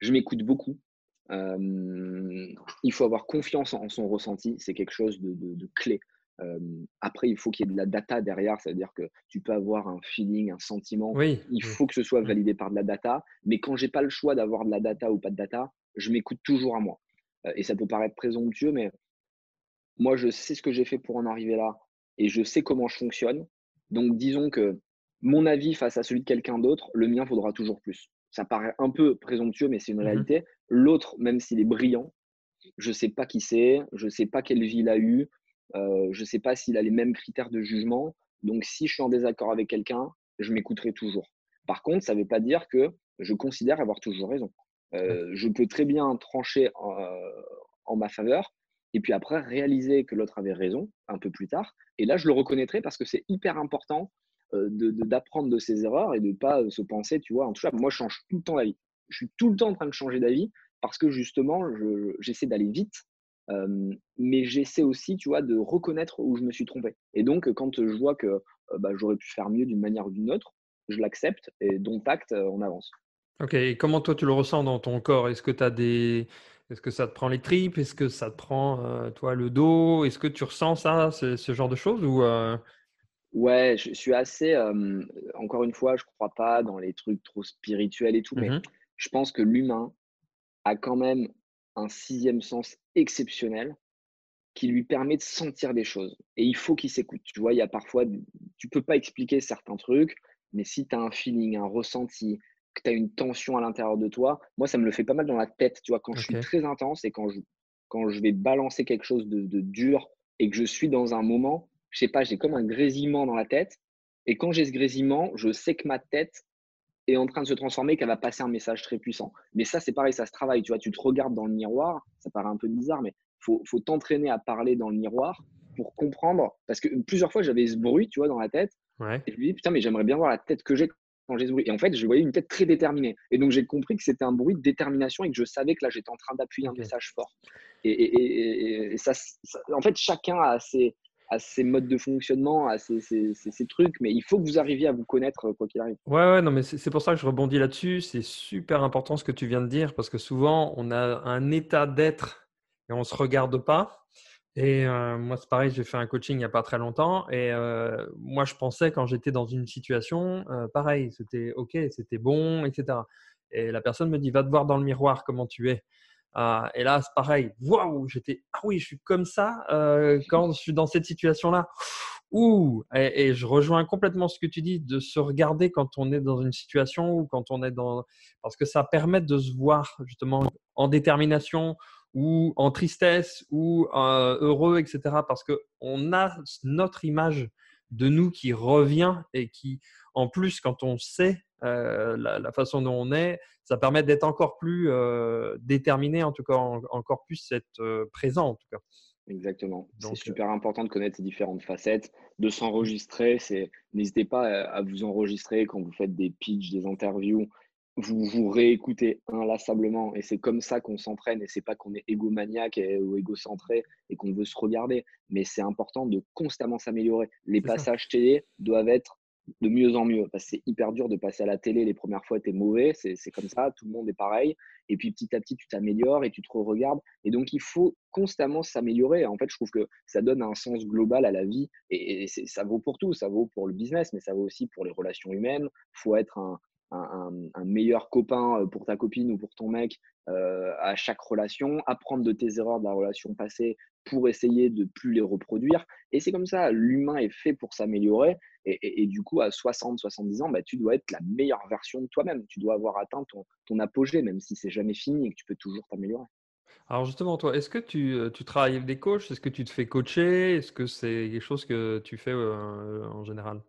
Je m'écoute beaucoup. il faut avoir confiance en son ressenti, c'est quelque chose de clé après, il faut qu'il y ait de la data derrière, c'est-à-dire que tu peux avoir un feeling, un sentiment. Oui, il faut que ce soit mmh. validé par de la data. Mais quand j'ai pas le choix d'avoir de la data ou pas de data, je m'écoute toujours à moi. et ça peut paraître présomptueux, mais moi, je sais ce que j'ai fait pour en arriver là et je sais comment je fonctionne. Donc, disons que mon avis face à celui de quelqu'un d'autre, le mien vaudra toujours plus. Ça paraît un peu présomptueux, mais c'est une mmh réalité. L'autre, même s'il est brillant, je sais pas qui c'est, je sais pas quelle vie il a eu, euh, je ne sais pas s'il a les mêmes critères de jugement. Donc, si je suis en désaccord avec quelqu'un, je m'écouterai toujours. Par contre, ça ne veut pas dire que je considère avoir toujours raison. Euh, je peux très bien trancher en, ma faveur et puis après réaliser que l'autre avait raison un peu plus tard. Et là, je le reconnaîtrai parce que c'est hyper important d'apprendre de, ses erreurs et de ne pas se penser, tu vois, en tout cas, moi, je change tout le temps d'avis. Je suis tout le temps en train de changer d'avis parce que justement, j'essaie d'aller vite mais j'essaie aussi, tu vois, de reconnaître où je me suis trompé. Et donc, quand je vois que bah, j'aurais pu faire mieux d'une manière ou d'une autre, je l'accepte et dont acte, on avance. Ok, et comment toi tu le ressens dans ton corps? Est-ce que tu as des. Est-ce que ça te prend les tripes? Est-ce que ça te prend toi le dos? Est-ce que tu ressens ça, ce, genre de choses ou Ouais, je suis assez. encore une fois, je ne crois pas dans les trucs trop spirituels et tout, mais mmh je pense que l'humain a quand même un sixième sens exceptionnel qui lui permet de sentir des choses. Et il faut qu'il s'écoute. Tu vois, il y a parfois, tu peux pas expliquer certains trucs, mais si tu as un feeling, un ressenti, que tu as une tension à l'intérieur de toi, moi, ça me le fait pas mal dans la tête. Tu vois, quand je suis très intense et quand je, quand je vais balancer quelque chose de, de dur et que je suis dans un moment, je sais pas, j'ai comme un grésillement dans la tête. Et quand j'ai ce grésillement, je sais que ma tête, est en train de se transformer, qu'elle va passer un message très puissant. Mais ça, c'est pareil, ça se travaille. Tu vois, tu te regardes dans le miroir, ça paraît un peu bizarre, mais faut, faut t'entraîner à parler dans le miroir pour comprendre. Parce que plusieurs fois, j'avais ce bruit, tu vois, dans la tête. Et je me dis, putain, mais j'aimerais bien voir la tête que j'ai changer ce bruit. Et en fait, je voyais une tête très déterminée. Et donc, j'ai compris que c'était un bruit de détermination et que je savais que là, j'étais en train d'appuyer un message fort. Et, ça, en fait, chacun a ses, a ses modes de fonctionnement, à ses, trucs, mais il faut que vous arriviez à vous connaître quoi qu'il arrive. Ouais, ouais, non, mais c'est pour ça que je rebondis là-dessus. C'est super important ce que tu viens de dire parce que souvent, on a un état d'être et on ne se regarde pas. Et moi, c'est pareil, j'ai fait un coaching il n'y a pas très longtemps. Et moi, je pensais quand j'étais dans une situation, pareil, c'était OK, c'était bon, etc. Et la personne me dit, va te voir dans le miroir comment tu es. Ah, et là, c'est pareil, waouh, j'étais, ah oui, je suis comme ça quand je suis dans cette situation-là. Ouh, et, je rejoins complètement ce que tu dis de se regarder quand on est dans une situation ou quand on est dans. Parce que ça permet de se voir justement en détermination ou en tristesse ou euh, heureux, etc. Parce qu'on a notre image de nous qui revient et qui, en plus, quand on sait euh, la, façon dont on est, ça permet d'être encore plus euh, déterminé, en tout cas, encore plus être présent, en tout cas. Exactement. C'est super important de connaître ces différentes facettes, de s'enregistrer. N'hésitez pas à vous enregistrer quand vous faites des pitchs, des interviews vous vous réécoutez inlassablement et c'est comme ça qu'on s'entraîne et c'est pas qu'on est égomaniaque ou égocentré et qu'on veut se regarder mais c'est important de constamment s'améliorer les passages télé doivent être de mieux en mieux c'est hyper dur de passer à la télé les premières fois tu es mauvais c'est comme ça tout le monde est pareil et puis petit à petit tu t'améliores et tu te regardes et donc il faut constamment s'améliorer en fait je trouve que ça donne un sens global à la vie et, ça vaut pour tout ça vaut pour le business mais ça vaut aussi pour les relations humaines faut être un un, meilleur copain euh, pour ta copine ou pour ton mec euh, à chaque relation, apprendre de tes erreurs de la relation passée pour essayer de plus les reproduire. Et c'est comme ça, l'humain est fait pour s'améliorer. Et, du coup, à 60, 70 ans, bah, tu dois être la meilleure version de toi-même. Tu dois avoir atteint ton, apogée, même si c'est jamais fini et que tu peux toujours t'améliorer. Alors justement, toi, est-ce que tu, euh, tu, travailles avec des coachs? Est-ce que tu te fais coacher? Est-ce que c'est quelque chose que tu fais en général?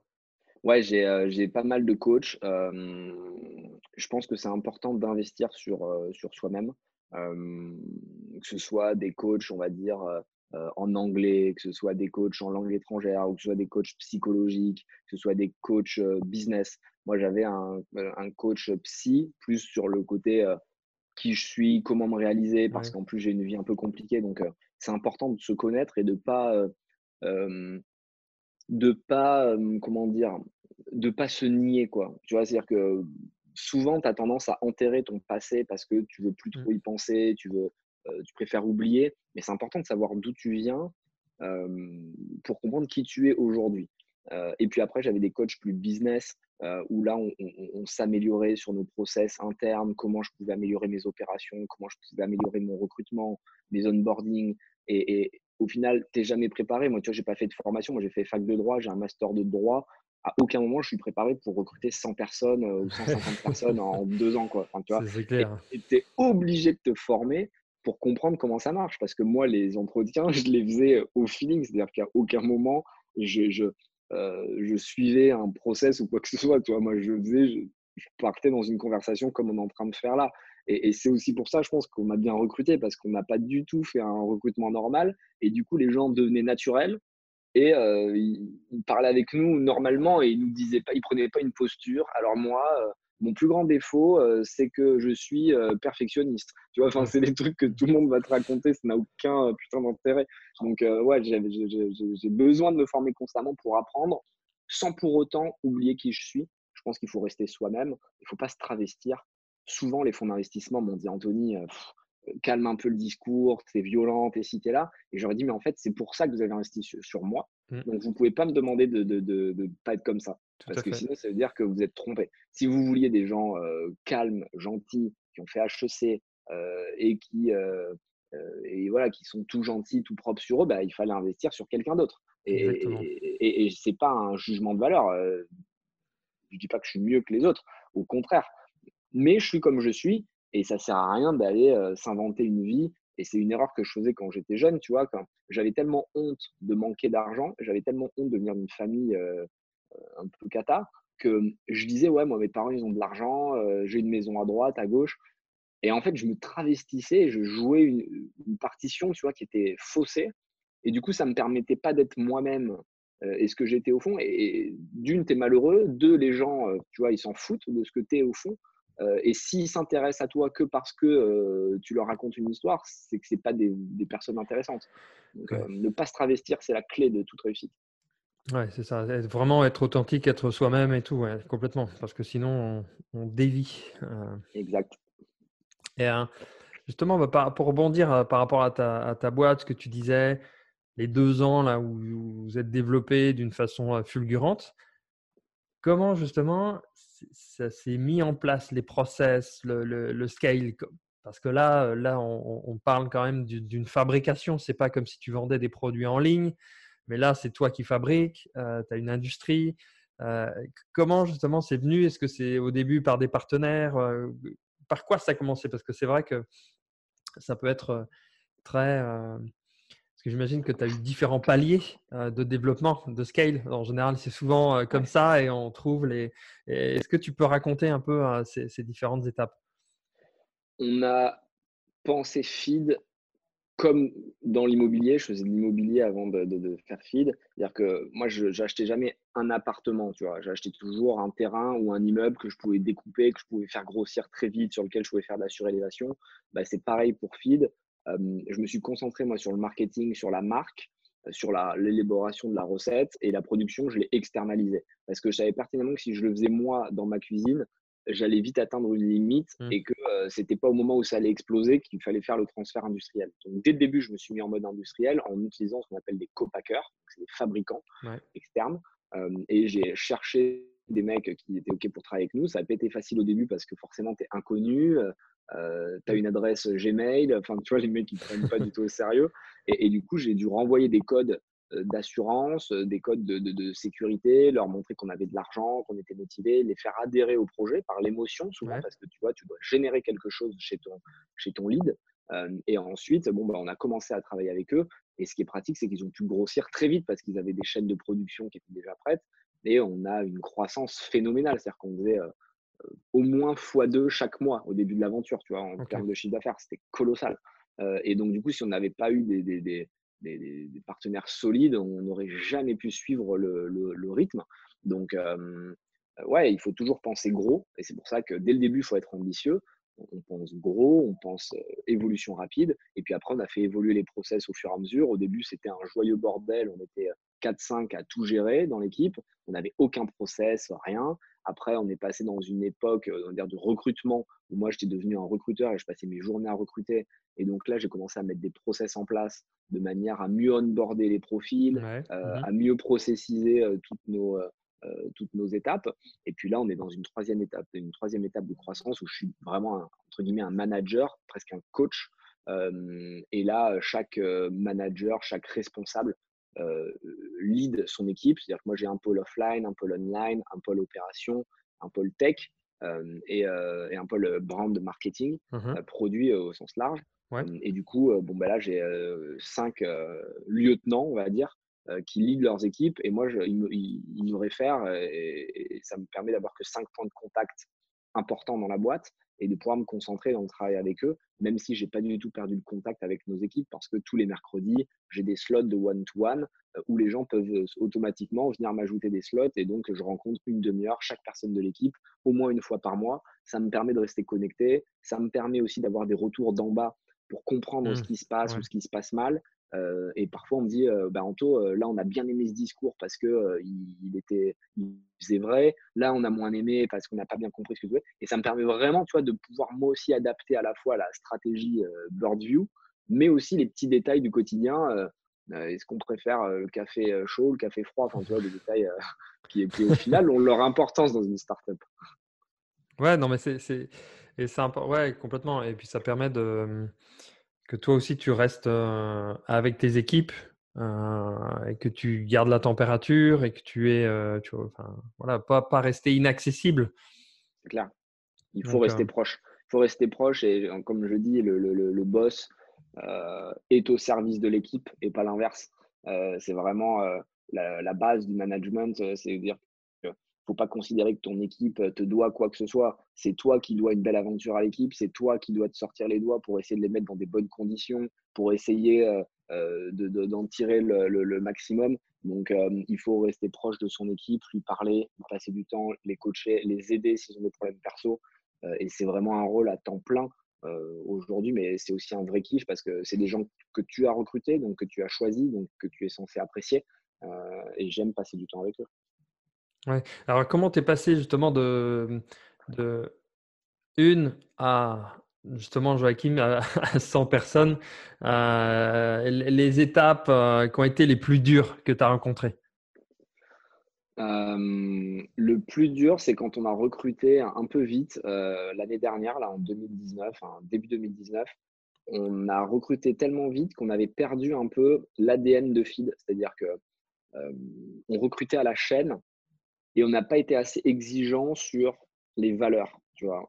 Ouais, j'ai pas mal de coachs. je pense que c'est important d'investir sur, sur soi-même, que ce soit des coachs, on va dire, en anglais, que ce soit des coachs en langue étrangère, ou que ce soit des coachs psychologiques, que ce soit des coachs business. Moi, j'avais un, un coach psy, plus sur le côté qui je suis, comment me réaliser, parce qu'en plus, j'ai une vie un peu compliquée. Donc, c'est important de se connaître et de pas de pas, comment dire, de pas se nier, quoi. Tu vois, c'est-à-dire que souvent, tu as tendance à enterrer ton passé parce que tu veux plus trop mmh. y penser, tu veux, tu préfères oublier. Mais c'est important de savoir d'où tu viens pour comprendre qui tu es aujourd'hui. et puis après, j'avais des coachs plus business où là, on, s'améliorait sur nos process internes, comment je pouvais améliorer mes opérations, comment je pouvais améliorer mon recrutement, mes onboarding. Et, et au final, tu n'es jamais préparé. Moi, tu vois, j'ai pas fait de formation. Moi, j'ai fait fac de droit, j'ai un master de droit à aucun moment je suis préparé pour recruter 100 personnes euh, ou 150 (laughs) personnes en deux ans. Quoi. tu vois, c'est clair. Et tu es obligé de te former pour comprendre comment ça marche. Parce que moi, les entretiens, (laughs) je les faisais au feeling. C'est-à-dire qu'à aucun moment, je, je, euh, je, suivais un process ou quoi que ce soit. Tu vois, moi, je faisais, je, partais dans une conversation comme on est en train de faire là. Et, et c'est aussi pour ça, je pense, qu'on m'a bien recruté parce qu'on n'a pas du tout fait un recrutement normal. Et du coup, les gens devenaient naturels et euh, il, parlait avec nous normalement et il nous disait pas, il prenait pas une posture. Alors moi, euh, mon plus grand défaut, euh, c'est que je suis perfectionniste. Tu vois, enfin, c'est des trucs que tout le monde va te raconter, ça n'a aucun putain d'intérêt. Donc ouais, j'ai besoin de me former constamment pour apprendre, sans pour autant oublier qui je suis. Je pense qu'il faut rester soi-même. Il faut pas se travestir. Souvent, les fonds d'investissement m'ont dit Anthony, calme un peu le discours, c'est violent, t'es si là. Et j'aurais dit, mais en fait, c'est pour ça que vous avez investi sur, moi. Mmh. Donc, vous ne pouvez pas me demander de ne de, de, pas être comme ça. parce que sinon, ça veut dire que vous êtes trompé. Si vous vouliez des gens euh, calmes, gentils, qui ont fait HEC euh, et qui, euh, et voilà, qui sont tout gentils, tout propres sur eux, bah, il fallait investir sur quelqu'un d'autre. Et, et, et, c'est pas un jugement de valeur. je ne dis pas que je suis mieux que les autres, au contraire. Mais je suis comme je suis et ça sert à rien d'aller s'inventer une vie. Et c'est une erreur que je faisais quand j'étais jeune, tu vois, quand j'avais tellement honte de manquer d'argent, j'avais tellement honte de venir d'une famille un peu cata, que je disais, ouais, moi, mes parents, ils ont de l'argent, j'ai une maison à droite, à gauche. Et en fait, je me travestissais et je jouais une, partition, tu vois, qui était faussée. Et du coup, ça ne me permettait pas d'être moi-même est-ce que j'étais au fond Et, d'une, tu es malheureux. Deux, les gens, tu vois, ils s'en foutent de ce que tu es au fond. Et s'ils s'intéressent à toi que parce que tu leur racontes une histoire, c'est que ce pas des, personnes intéressantes. Donc, ne pas se travestir, c'est la clé de toute réussite. Ouais, c'est ça. Vraiment être authentique, être soi-même et tout, complètement. Parce que sinon, on, dévie. Exact. Et justement, bah, pour rebondir par rapport à ta, à ta boîte, ce que tu disais, les deux ans là où vous êtes développé d'une façon fulgurante, comment justement ça s'est mis en place, les process, le, le, scale Parce que là, là on, parle quand même d'une fabrication. C'est pas comme si tu vendais des produits en ligne, mais là, c'est toi qui fabriques, tu as une industrie. comment justement c'est venu? Est-ce que c'est au début par des partenaires Par quoi ça a commencé? Parce que c'est vrai que ça peut être très que j'imagine que tu as eu différents paliers de développement, de scale. En général, c'est souvent comme ça et on trouve les. Est-ce que tu peux raconter un peu ces, différentes étapes? On a pensé feed comme dans l'immobilier. Je faisais de l'immobilier avant de, faire feed. C'est-à-dire que moi, je n'achetais jamais un appartement. Tu vois, j'achetais toujours un terrain ou un immeuble que je pouvais découper, que je pouvais faire grossir très vite, sur lequel je pouvais faire de la surélévation. Bah, c'est pareil pour feed je me suis concentré moi sur le marketing, sur la marque, euh, sur l'élaboration de la recette et la production, je l'ai externalisé parce que je savais pertinemment que si je le faisais moi dans ma cuisine, j'allais vite atteindre une limite mmh. et que ce c'était pas au moment où ça allait exploser qu'il fallait faire le transfert industriel. Donc dès le début, je me suis mis en mode industriel en utilisant ce qu'on appelle des copackers, c'est des fabricants externes, et j'ai cherché des mecs qui étaient OK pour travailler avec nous. Ça n'a pas été facile au début parce que forcément, tu es inconnu, euh, tu as une adresse Gmail, enfin, tu vois, les mecs qui ne prennent pas du tout au sérieux. Et, du coup, j'ai dû renvoyer des codes euh, d'assurance, euh, des codes de, sécurité, leur montrer qu'on avait de l'argent, qu'on était motivé, les faire adhérer au projet par l'émotion souvent, parce que tu vois, tu dois générer quelque chose chez ton, chez ton lead. et ensuite, bon, bah, on a commencé à travailler avec eux. Et ce qui est pratique, c'est qu'ils ont pu grossir très vite parce qu'ils avaient des chaînes de production qui étaient déjà prêtes. Et on a une croissance phénoménale. C'est-à-dire qu'on faisait au moins x2 chaque mois au début de l'aventure, tu vois, en termes de chiffre d'affaires. C'était colossal. et donc, du coup, si on n'avait pas eu des, des, des, des, partenaires solides, on n'aurait jamais pu suivre le, le, rythme. Donc, ouais, il faut toujours penser gros. Et c'est pour ça que dès le début, il faut être ambitieux. On pense gros, on pense évolution rapide. Et puis après, on a fait évoluer les process au fur et à mesure. Au début, c'était un joyeux bordel. On était 4-5 à tout gérer dans l'équipe. On n'avait aucun process, rien. Après, on est passé dans une époque euh, de recrutement où moi, j'étais devenu un recruteur et je passais mes journées à recruter. Et donc là, j'ai commencé à mettre des process en place de manière à mieux onboarder les profils, euh, mmh à mieux processiser euh, toutes, nos, toutes nos étapes. Et puis là, on est dans une troisième étape, une troisième étape de croissance où je suis vraiment, un, entre guillemets, un manager, presque un coach. et là, chaque manager, chaque responsable lead son équipe. C'est-à-dire que moi, j'ai un pôle offline, un pôle online, un pôle opération, un pôle tech euh, euh, et, un pôle brand marketing, mmh produit au sens large. Et du coup, bon, bah là, j'ai cinq lieutenants, on va dire, qui lead leurs équipes. Et moi, je, ils, me, réfèrent et, et, ça me permet d'avoir que cinq points de contact importants dans la boîte et de pouvoir me concentrer dans le travail avec eux, même si j'ai pas du tout perdu le contact avec nos équipes parce que tous les mercredis, j'ai des slots de one-to-one euh, où les gens peuvent euh, automatiquement venir m'ajouter des slots et donc je rencontre une demi-heure chaque personne de l'équipe au moins une fois par mois. Ça me permet de rester connecté, ça me permet aussi d'avoir des retours d'en bas pour comprendre ce mmh. qui se passe ou ce qui se passe mal euh, et parfois, on me dit, bah, Anto, euh, là, on a bien aimé ce discours parce que il, était, il faisait vrai. Là, on a moins aimé parce qu'on n'a pas bien compris ce que tu veux. Et ça me permet vraiment, tu vois, de pouvoir moi aussi adapter à la fois la stratégie bird view, mais aussi les petits détails du quotidien. Est-ce qu'on préfère le café chaud, le café froid? Enfin, tu vois, des détails qui, au final, ont leur importance dans une startup. Ouais, non, mais c'est, et c'est ouais, complètement. Et puis, ça permet de que toi aussi tu restes avec tes équipes et que tu gardes la température et que tu es, tu vois, enfin, voilà, pas, pas rester inaccessible. C'est clair. Il faut rester proche. Il faut rester proche et comme je dis, le, le, le boss est au service de l'équipe et pas l'inverse. c'est vraiment la, la, base du management, c'est dire faut pas considérer que ton équipe te doit quoi que ce soit. C'est toi qui dois une belle aventure à l'équipe. C'est toi qui dois te sortir les doigts pour essayer de les mettre dans des bonnes conditions, pour essayer d'en tirer le, maximum. Donc, il faut rester proche de son équipe, lui parler, passer du temps, les coacher, les aider s'ils ont des problèmes perso. et c'est vraiment un rôle à temps plein aujourd'hui, mais c'est aussi un vrai kiff parce que c'est des gens que tu as recrutés, donc que tu as choisis, donc que tu es censé apprécier. et j'aime passer du temps avec eux. Alors, comment tu es passé justement de, une à justement, Joachim, à, (laughs) 100 personnes, euh, les étapes euh, qui ont été les plus dures que tu as rencontrées? Euh, Le plus dur, c'est quand on a recruté un peu vite l'année dernière, là en 2019, début 2019. On a recruté tellement vite qu'on avait perdu un peu l'ADN de feed, c'est-à-dire que on recrutait à la chaîne et on n'a pas été assez exigeant sur les valeurs.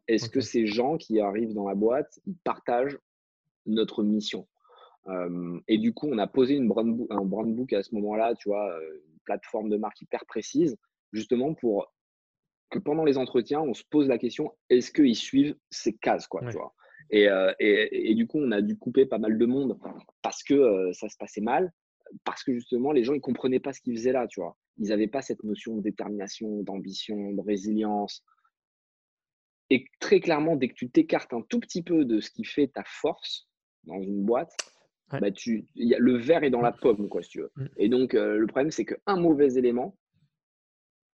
Est-ce que ces gens qui arrivent dans la boîte, ils partagent notre mission? Et du coup, on a posé une brand un brand book à ce moment-là, tu vois, une plateforme de marque hyper précise, justement pour que pendant les entretiens, on se pose la question est-ce qu'ils suivent ces cases, quoi, tu vois? Et, et, et, du coup, on a dû couper pas mal de monde parce que ça se passait mal, parce que justement, les gens ils comprenaient pas ce qu'ils faisaient là, tu vois. Ils n'avaient pas cette notion de détermination, d'ambition, de résilience, et très clairement, dès que tu t'écartes un tout petit peu de ce qui fait ta force dans une boîte, bah tu, y a, le verre est dans la pomme, quoi, si tu veux. Mm. Et donc, euh, le problème, c'est qu'un mauvais élément,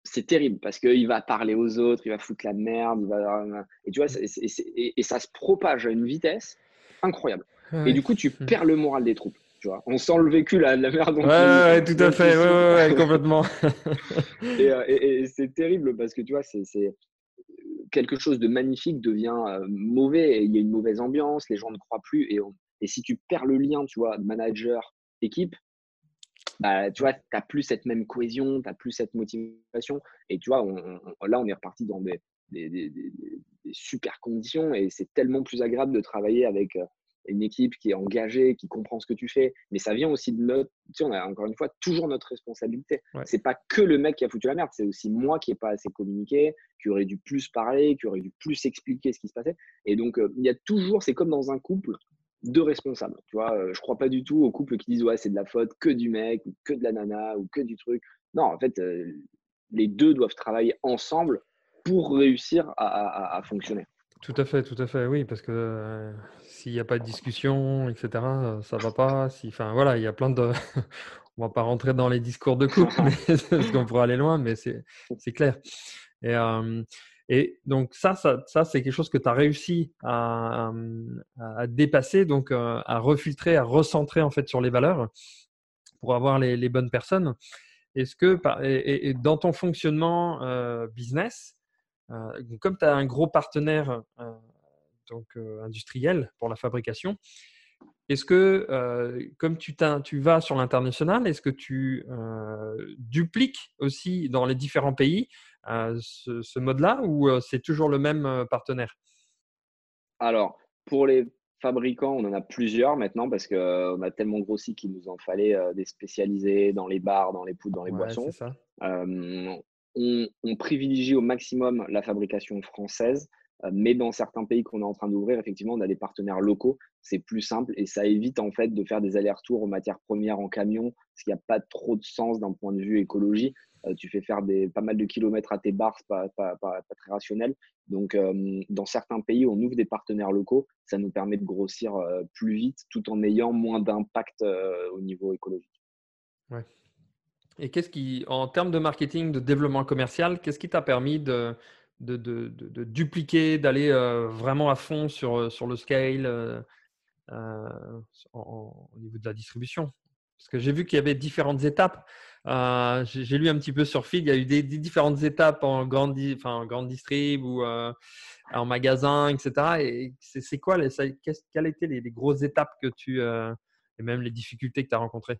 c'est terrible parce qu'il va parler aux autres, il va foutre la merde, il va. Et tu vois, et, ça se propage à une vitesse incroyable. et du coup, tu perds le moral des troupes. Tu vois. On sent le vécu, la, la merde. Ouais, tout à fait, ouais, (laughs) complètement. Euh, et, c'est terrible parce que tu vois, c'est quelque chose de magnifique devient euh, mauvais il y a une mauvaise ambiance, les gens ne croient plus. Et, et si tu perds le lien, tu vois, manager-équipe, bah, tu vois, tu n'as plus cette même cohésion, tu n'as plus cette motivation. Et tu vois, là, on est reparti dans des, des, des, des, super conditions et c'est tellement plus agréable de travailler avec euh, une équipe qui est engagée, qui comprend ce que tu fais. Mais ça vient aussi de notre, tu sais, on a encore une fois toujours notre responsabilité. Ce C'est pas que le mec qui a foutu la merde, c'est aussi moi qui n'ai pas assez communiqué, qui aurait dû plus parler, qui aurait dû plus expliquer ce qui se passait. Et donc, euh, il y a toujours, c'est comme dans un couple, deux responsables. Tu vois, euh, je crois pas du tout aux couples qui disent ouais, c'est de la faute que du mec, ou que de la nana, ou que du truc. Non, en fait, euh, les deux doivent travailler ensemble pour réussir à fonctionner. Tout à fait, tout à fait, oui, parce que s'il n'y a pas de discussion, etc., ça va pas. Si, enfin, voilà, il y a plein de. (laughs) On va pas rentrer dans les discours de couple, (laughs) (laughs) parce qu'on pourrait aller loin, mais c'est clair. Et, et, donc ça, ça, ça c'est quelque chose que tu as réussi à, à, dépasser, donc à refiltrer, à recentrer en fait sur les valeurs pour avoir les, les bonnes personnes. Est-ce que et, et, dans ton fonctionnement business, euh, comme tu as un gros partenaire euh, donc, euh, industriel pour la fabrication, est-ce que, comme tu, tu, vas sur l'international, est-ce que tu dupliques aussi dans les différents pays ce, mode-là ou c'est toujours le même partenaire? Alors, pour les fabricants, on en a plusieurs maintenant parce qu'on a tellement grossi qu'il nous en fallait des spécialisés dans les bars, dans les poudres, dans les boissons on, privilégie au maximum la fabrication française, euh, mais dans certains pays qu'on est en train d'ouvrir, effectivement, on a des partenaires locaux. C'est plus simple et ça évite en fait de faire des allers-retours aux matières premières en camion, ce qui n'a pas trop de sens d'un point de vue écologie. Euh, tu fais faire des, pas mal de kilomètres à tes bars, pas, pas, très rationnel. Donc, euh, dans certains pays, on ouvre des partenaires locaux. Ça nous permet de grossir plus vite tout en ayant moins d'impact au niveau écologique. Ouais. Et qu'est-ce qui, en termes de marketing, de développement commercial, qu'est-ce qui t'a permis de, de, de, dupliquer, d'aller euh, vraiment à fond sur, euh, sur le scale euh, au niveau de la distribution? Parce que j'ai vu qu'il y avait différentes étapes. j'ai lu un petit peu sur Feed, il y a eu des, différentes étapes en grande, enfin, distrib ou en magasin, etc. Et c'est quoi, les, quelles étaient les, les, grosses étapes que tu, et même les difficultés que tu as rencontrées?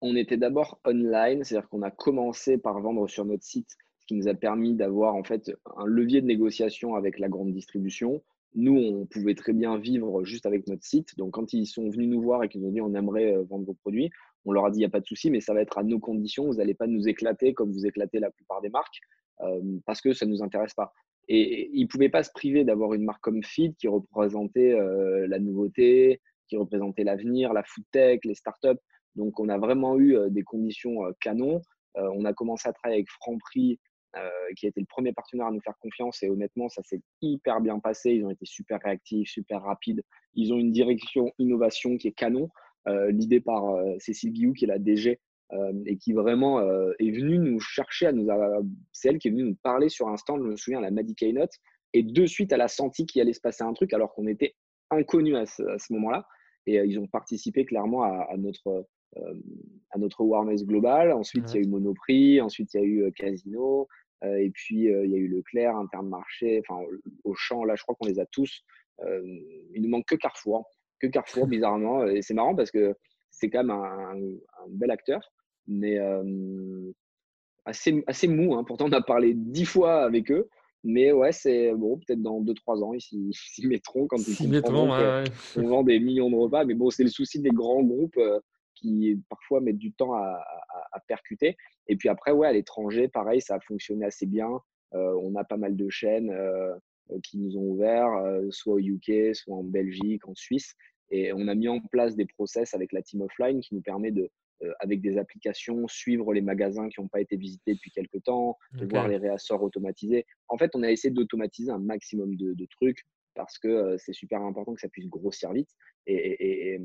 On était d'abord online, c'est-à-dire qu'on a commencé par vendre sur notre site, ce qui nous a permis d'avoir en fait un levier de négociation avec la grande distribution. Nous, on pouvait très bien vivre juste avec notre site. Donc, quand ils sont venus nous voir et qu'ils ont dit on aimerait euh, vendre vos produits, on leur a dit il n'y a pas de souci, mais ça va être à nos conditions. Vous n'allez pas nous éclater comme vous éclatez la plupart des marques euh, parce que ça ne nous intéresse pas. Et ils ne pouvaient pas se priver d'avoir une marque comme Feed qui représentait euh, la nouveauté, qui représentait l'avenir, la food tech, les startups. Donc, on a vraiment eu des conditions canon. on a commencé à travailler avec Franprix, qui a été le premier partenaire à nous faire confiance. Et honnêtement, ça s'est hyper bien passé. Ils ont été super réactifs, super rapides. Ils ont une direction innovation qui est canon. L'idée par Cécile Guillou, qui est la DG et qui vraiment est venue nous chercher à nous. C'est elle qui est venue nous parler sur un stand, je me souviens, à la Madi Keynote. Et de suite, elle a senti qu'il allait se passer un truc alors qu'on était inconnus à ce, moment-là. Et ils ont participé clairement à, notre, à notre awareness global. Ensuite, il y a eu Monoprix. Ensuite, il y a eu Casino. et puis, il y a eu Leclerc, Intermarché, enfin, Auchan. Là, je crois qu'on les a tous. il ne manque que Carrefour. Que Carrefour, (laughs) bizarrement. Et c'est marrant parce que c'est quand même un, un, bel acteur mais assez, assez mou. Hein. Pourtant, on a parlé dix fois avec eux. Mais ouais, c'est bon, peut-être dans 2-3 ans, ils s'y mettront quand ils mettront. On vend des millions de repas. Mais bon, c'est le souci des grands groupes qui parfois mettent du temps à, à, percuter. Et puis après, ouais, à l'étranger, pareil, ça a fonctionné assez bien. on a pas mal de chaînes qui nous ont ouvert, soit au UK, soit en Belgique, en Suisse. Et on a mis en place des process avec la team offline qui nous permet de euh, avec des applications, suivre les magasins qui n'ont pas été visités depuis quelques temps, voir les réassorts automatisés. En fait, on a essayé d'automatiser un maximum de, trucs parce que c'est super important que ça puisse grossir vite. Et,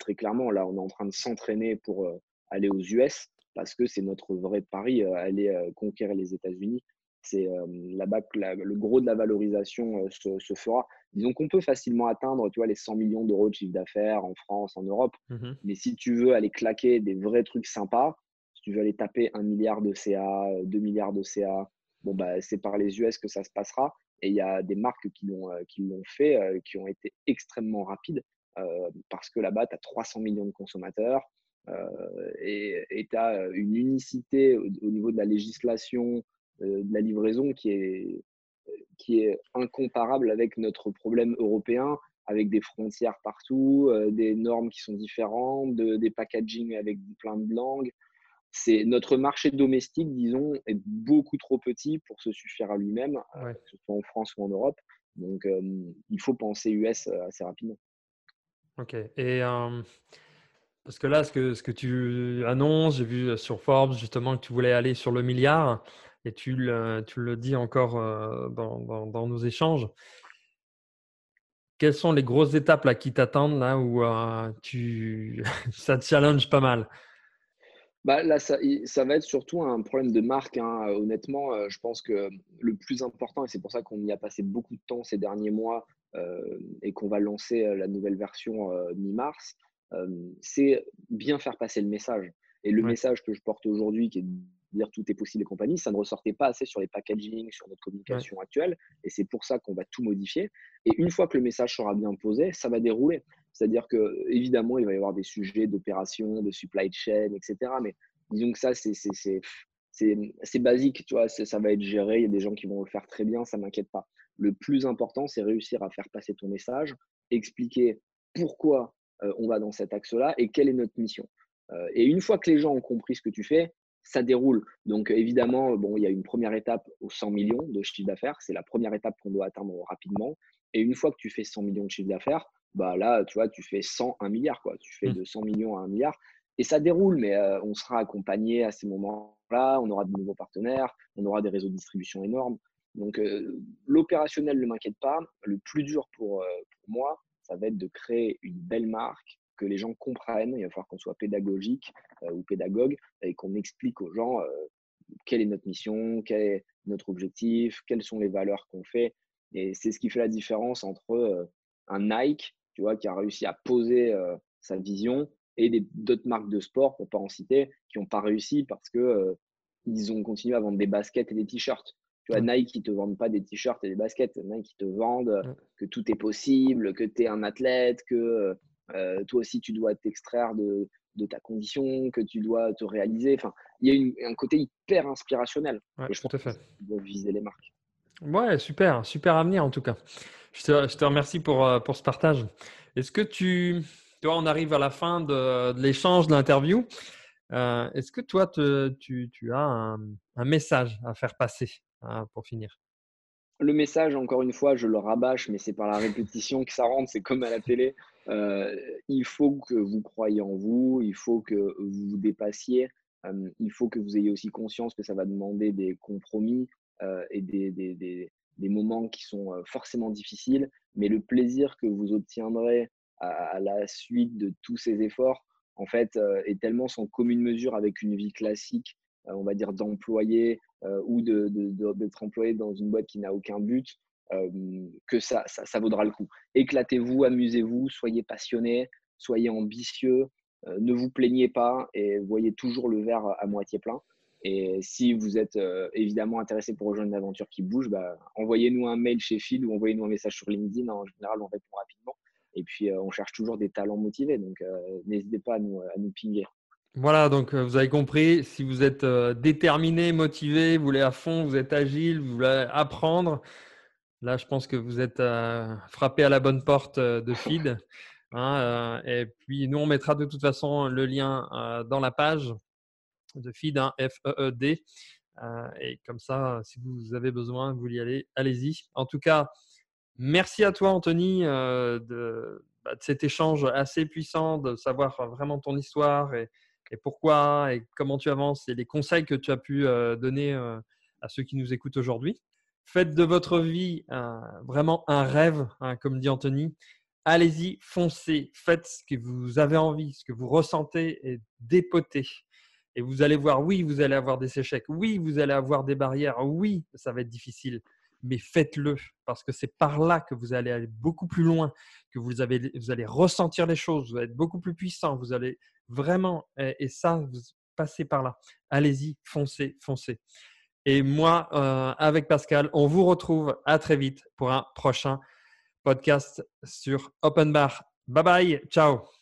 très clairement, là, on est en train de s'entraîner pour aller aux US parce que c'est notre vrai pari, aller conquérir les États-Unis c'est là-bas que le gros de la valorisation se, fera. Disons qu'on peut facilement atteindre tu vois, les 100 millions d'euros de chiffre d'affaires en France, en Europe. Mmh Mais si tu veux aller claquer des vrais trucs sympas, si tu veux aller taper un milliard de CA, 2 milliards de CA, bon, bah, c'est par les US que ça se passera. Et il y a des marques qui l'ont, l'ont fait, qui ont été extrêmement rapides, parce que là-bas, tu as 300 millions de consommateurs. et tu as une unicité au, niveau de la législation, euh, de la livraison qui est, incomparable avec notre problème européen, avec des frontières partout, euh, des normes qui sont différentes, des packaging avec plein de langues. C'est notre marché domestique, disons, est beaucoup trop petit pour se suffire à lui-même, euh, que ce soit en France ou en Europe. Donc, il faut penser US assez rapidement. Ok. Et parce que là, ce que, ce que tu annonces, j'ai vu sur Forbes justement que tu voulais aller sur le milliard et tu le, tu le dis encore dans, dans, nos échanges. Quelles sont les grosses étapes là, qui t'attendent là où tu... (laughs) ça te challenge pas mal? Bah, là, ça, ça, va être surtout un problème de marque. Hein. Honnêtement, je pense que le plus important, et c'est pour ça qu'on y a passé beaucoup de temps ces derniers mois et qu'on va lancer la nouvelle version mi-mars, c'est bien faire passer le message. Et le message que je porte aujourd'hui, qui est dire tout est possible et compagnie, ça ne ressortait pas assez sur les packaging, sur notre communication actuelle. Et c'est pour ça qu'on va tout modifier. Et une fois que le message sera bien posé, ça va dérouler. C'est-à-dire que évidemment, il va y avoir des sujets d'opération, de supply chain, etc. Mais disons que ça, c'est basique, tu vois, ça va être géré. Il y a des gens qui vont le faire très bien, ça m'inquiète pas. Le plus important, c'est réussir à faire passer ton message, expliquer pourquoi euh, on va dans cet axe-là et quelle est notre mission. Euh, et une fois que les gens ont compris ce que tu fais, ça déroule. Donc évidemment, bon, il y a une première étape aux 100 millions de chiffre d'affaires. C'est la première étape qu'on doit atteindre rapidement. Et une fois que tu fais 100 millions de chiffre d'affaires, bah là, tu vois, tu fais 100, 1 milliard. Quoi. Tu fais mmh. de 100 millions à 1 milliard. Et ça déroule, mais euh, on sera accompagné à ces moments-là. On aura de nouveaux partenaires. On aura des réseaux de distribution énormes. Donc euh, l'opérationnel ne m'inquiète pas. Le plus dur pour, euh, pour moi, ça va être de créer une belle marque que les gens comprennent. Il va falloir qu'on soit pédagogique euh, ou pédagogue et qu'on explique aux gens euh, quelle est notre mission, quel est notre objectif, quelles sont les valeurs qu'on fait. Et c'est ce qui fait la différence entre euh, un Nike, tu vois, qui a réussi à poser sa vision et d'autres marques de sport, pour ne pas en citer, qui n'ont pas réussi parce que ils ont continué à vendre des baskets et des t-shirts. Tu vois, Nike, ils ne te vendent pas des t-shirts et des baskets. Nike, ils te vendent que tout est possible, que tu es un athlète, que euh, toi aussi, tu dois t'extraire de, de, ta condition, que tu dois te réaliser. Enfin, il y a un côté hyper inspirationnel. je tout à fait. viser les marques. Ouais, super, super avenir en tout cas. Je te, je te remercie pour, euh, pour ce partage. Est-ce que tu, toi, on arrive à la fin de, l'échange, de l'interview. Euh, est-ce que toi, te, tu, tu, as un, un, message à faire passer hein, pour finir? Le message, encore une fois, je le rabâche, mais c'est par la répétition que ça rentre, c'est comme à la télé. Euh, il faut que vous croyiez en vous, il faut que vous vous dépassiez, euh, il faut que vous ayez aussi conscience que ça va demander des compromis euh, et des, des, des, des, moments qui sont forcément difficiles, mais le plaisir que vous obtiendrez à, à la suite de tous ces efforts, en fait, est tellement sans commune mesure avec une vie classique, on va dire d'employé ou d'être employé dans une boîte qui n'a aucun but, que ça, vaudra le coup. Éclatez-vous, amusez-vous, soyez passionnés, soyez ambitieux, ne vous plaignez pas et voyez toujours le verre à moitié plein. Et si vous êtes évidemment intéressé pour rejoindre une aventure qui bouge, bah, envoyez-nous un mail chez Phil ou envoyez-nous un message sur LinkedIn. En général, on répond rapidement. Et puis, on cherche toujours des talents motivés. Donc, n'hésitez pas à nous, à nous pinguer. Voilà, donc vous avez compris, si vous êtes déterminé, motivé, vous voulez à fond, vous êtes agile, vous voulez apprendre, Là, je pense que vous êtes euh, frappé à la bonne porte euh, de Feed. (laughs) Hein, euh, et puis, nous, on mettra de toute façon le lien dans la page de Feed, hein, F-E-E-D. et comme ça, si vous avez besoin, vous y allez, allez-y. En tout cas, merci à toi, Anthony, de, bah, de, cet échange assez puissant, de savoir vraiment ton histoire et, et, pourquoi et comment tu avances et les conseils que tu as pu donner à ceux qui nous écoutent aujourd'hui. Faites de votre vie vraiment un rêve, hein, comme dit Anthony. Allez-y, foncez, faites ce que vous avez envie, ce que vous ressentez et dépotez. Et vous allez voir, oui, vous allez avoir des échecs, oui, vous allez avoir des barrières, oui, ça va être difficile, mais faites-le parce que c'est par là que vous allez aller beaucoup plus loin, que vous, allez ressentir les choses, vous allez être beaucoup plus puissant, vous allez vraiment, et ça, vous passez par là. Allez-y, foncez, foncez. Et moi, euh, avec Pascal, on vous retrouve à très vite pour un prochain podcast sur Open Bar. Bye bye, ciao.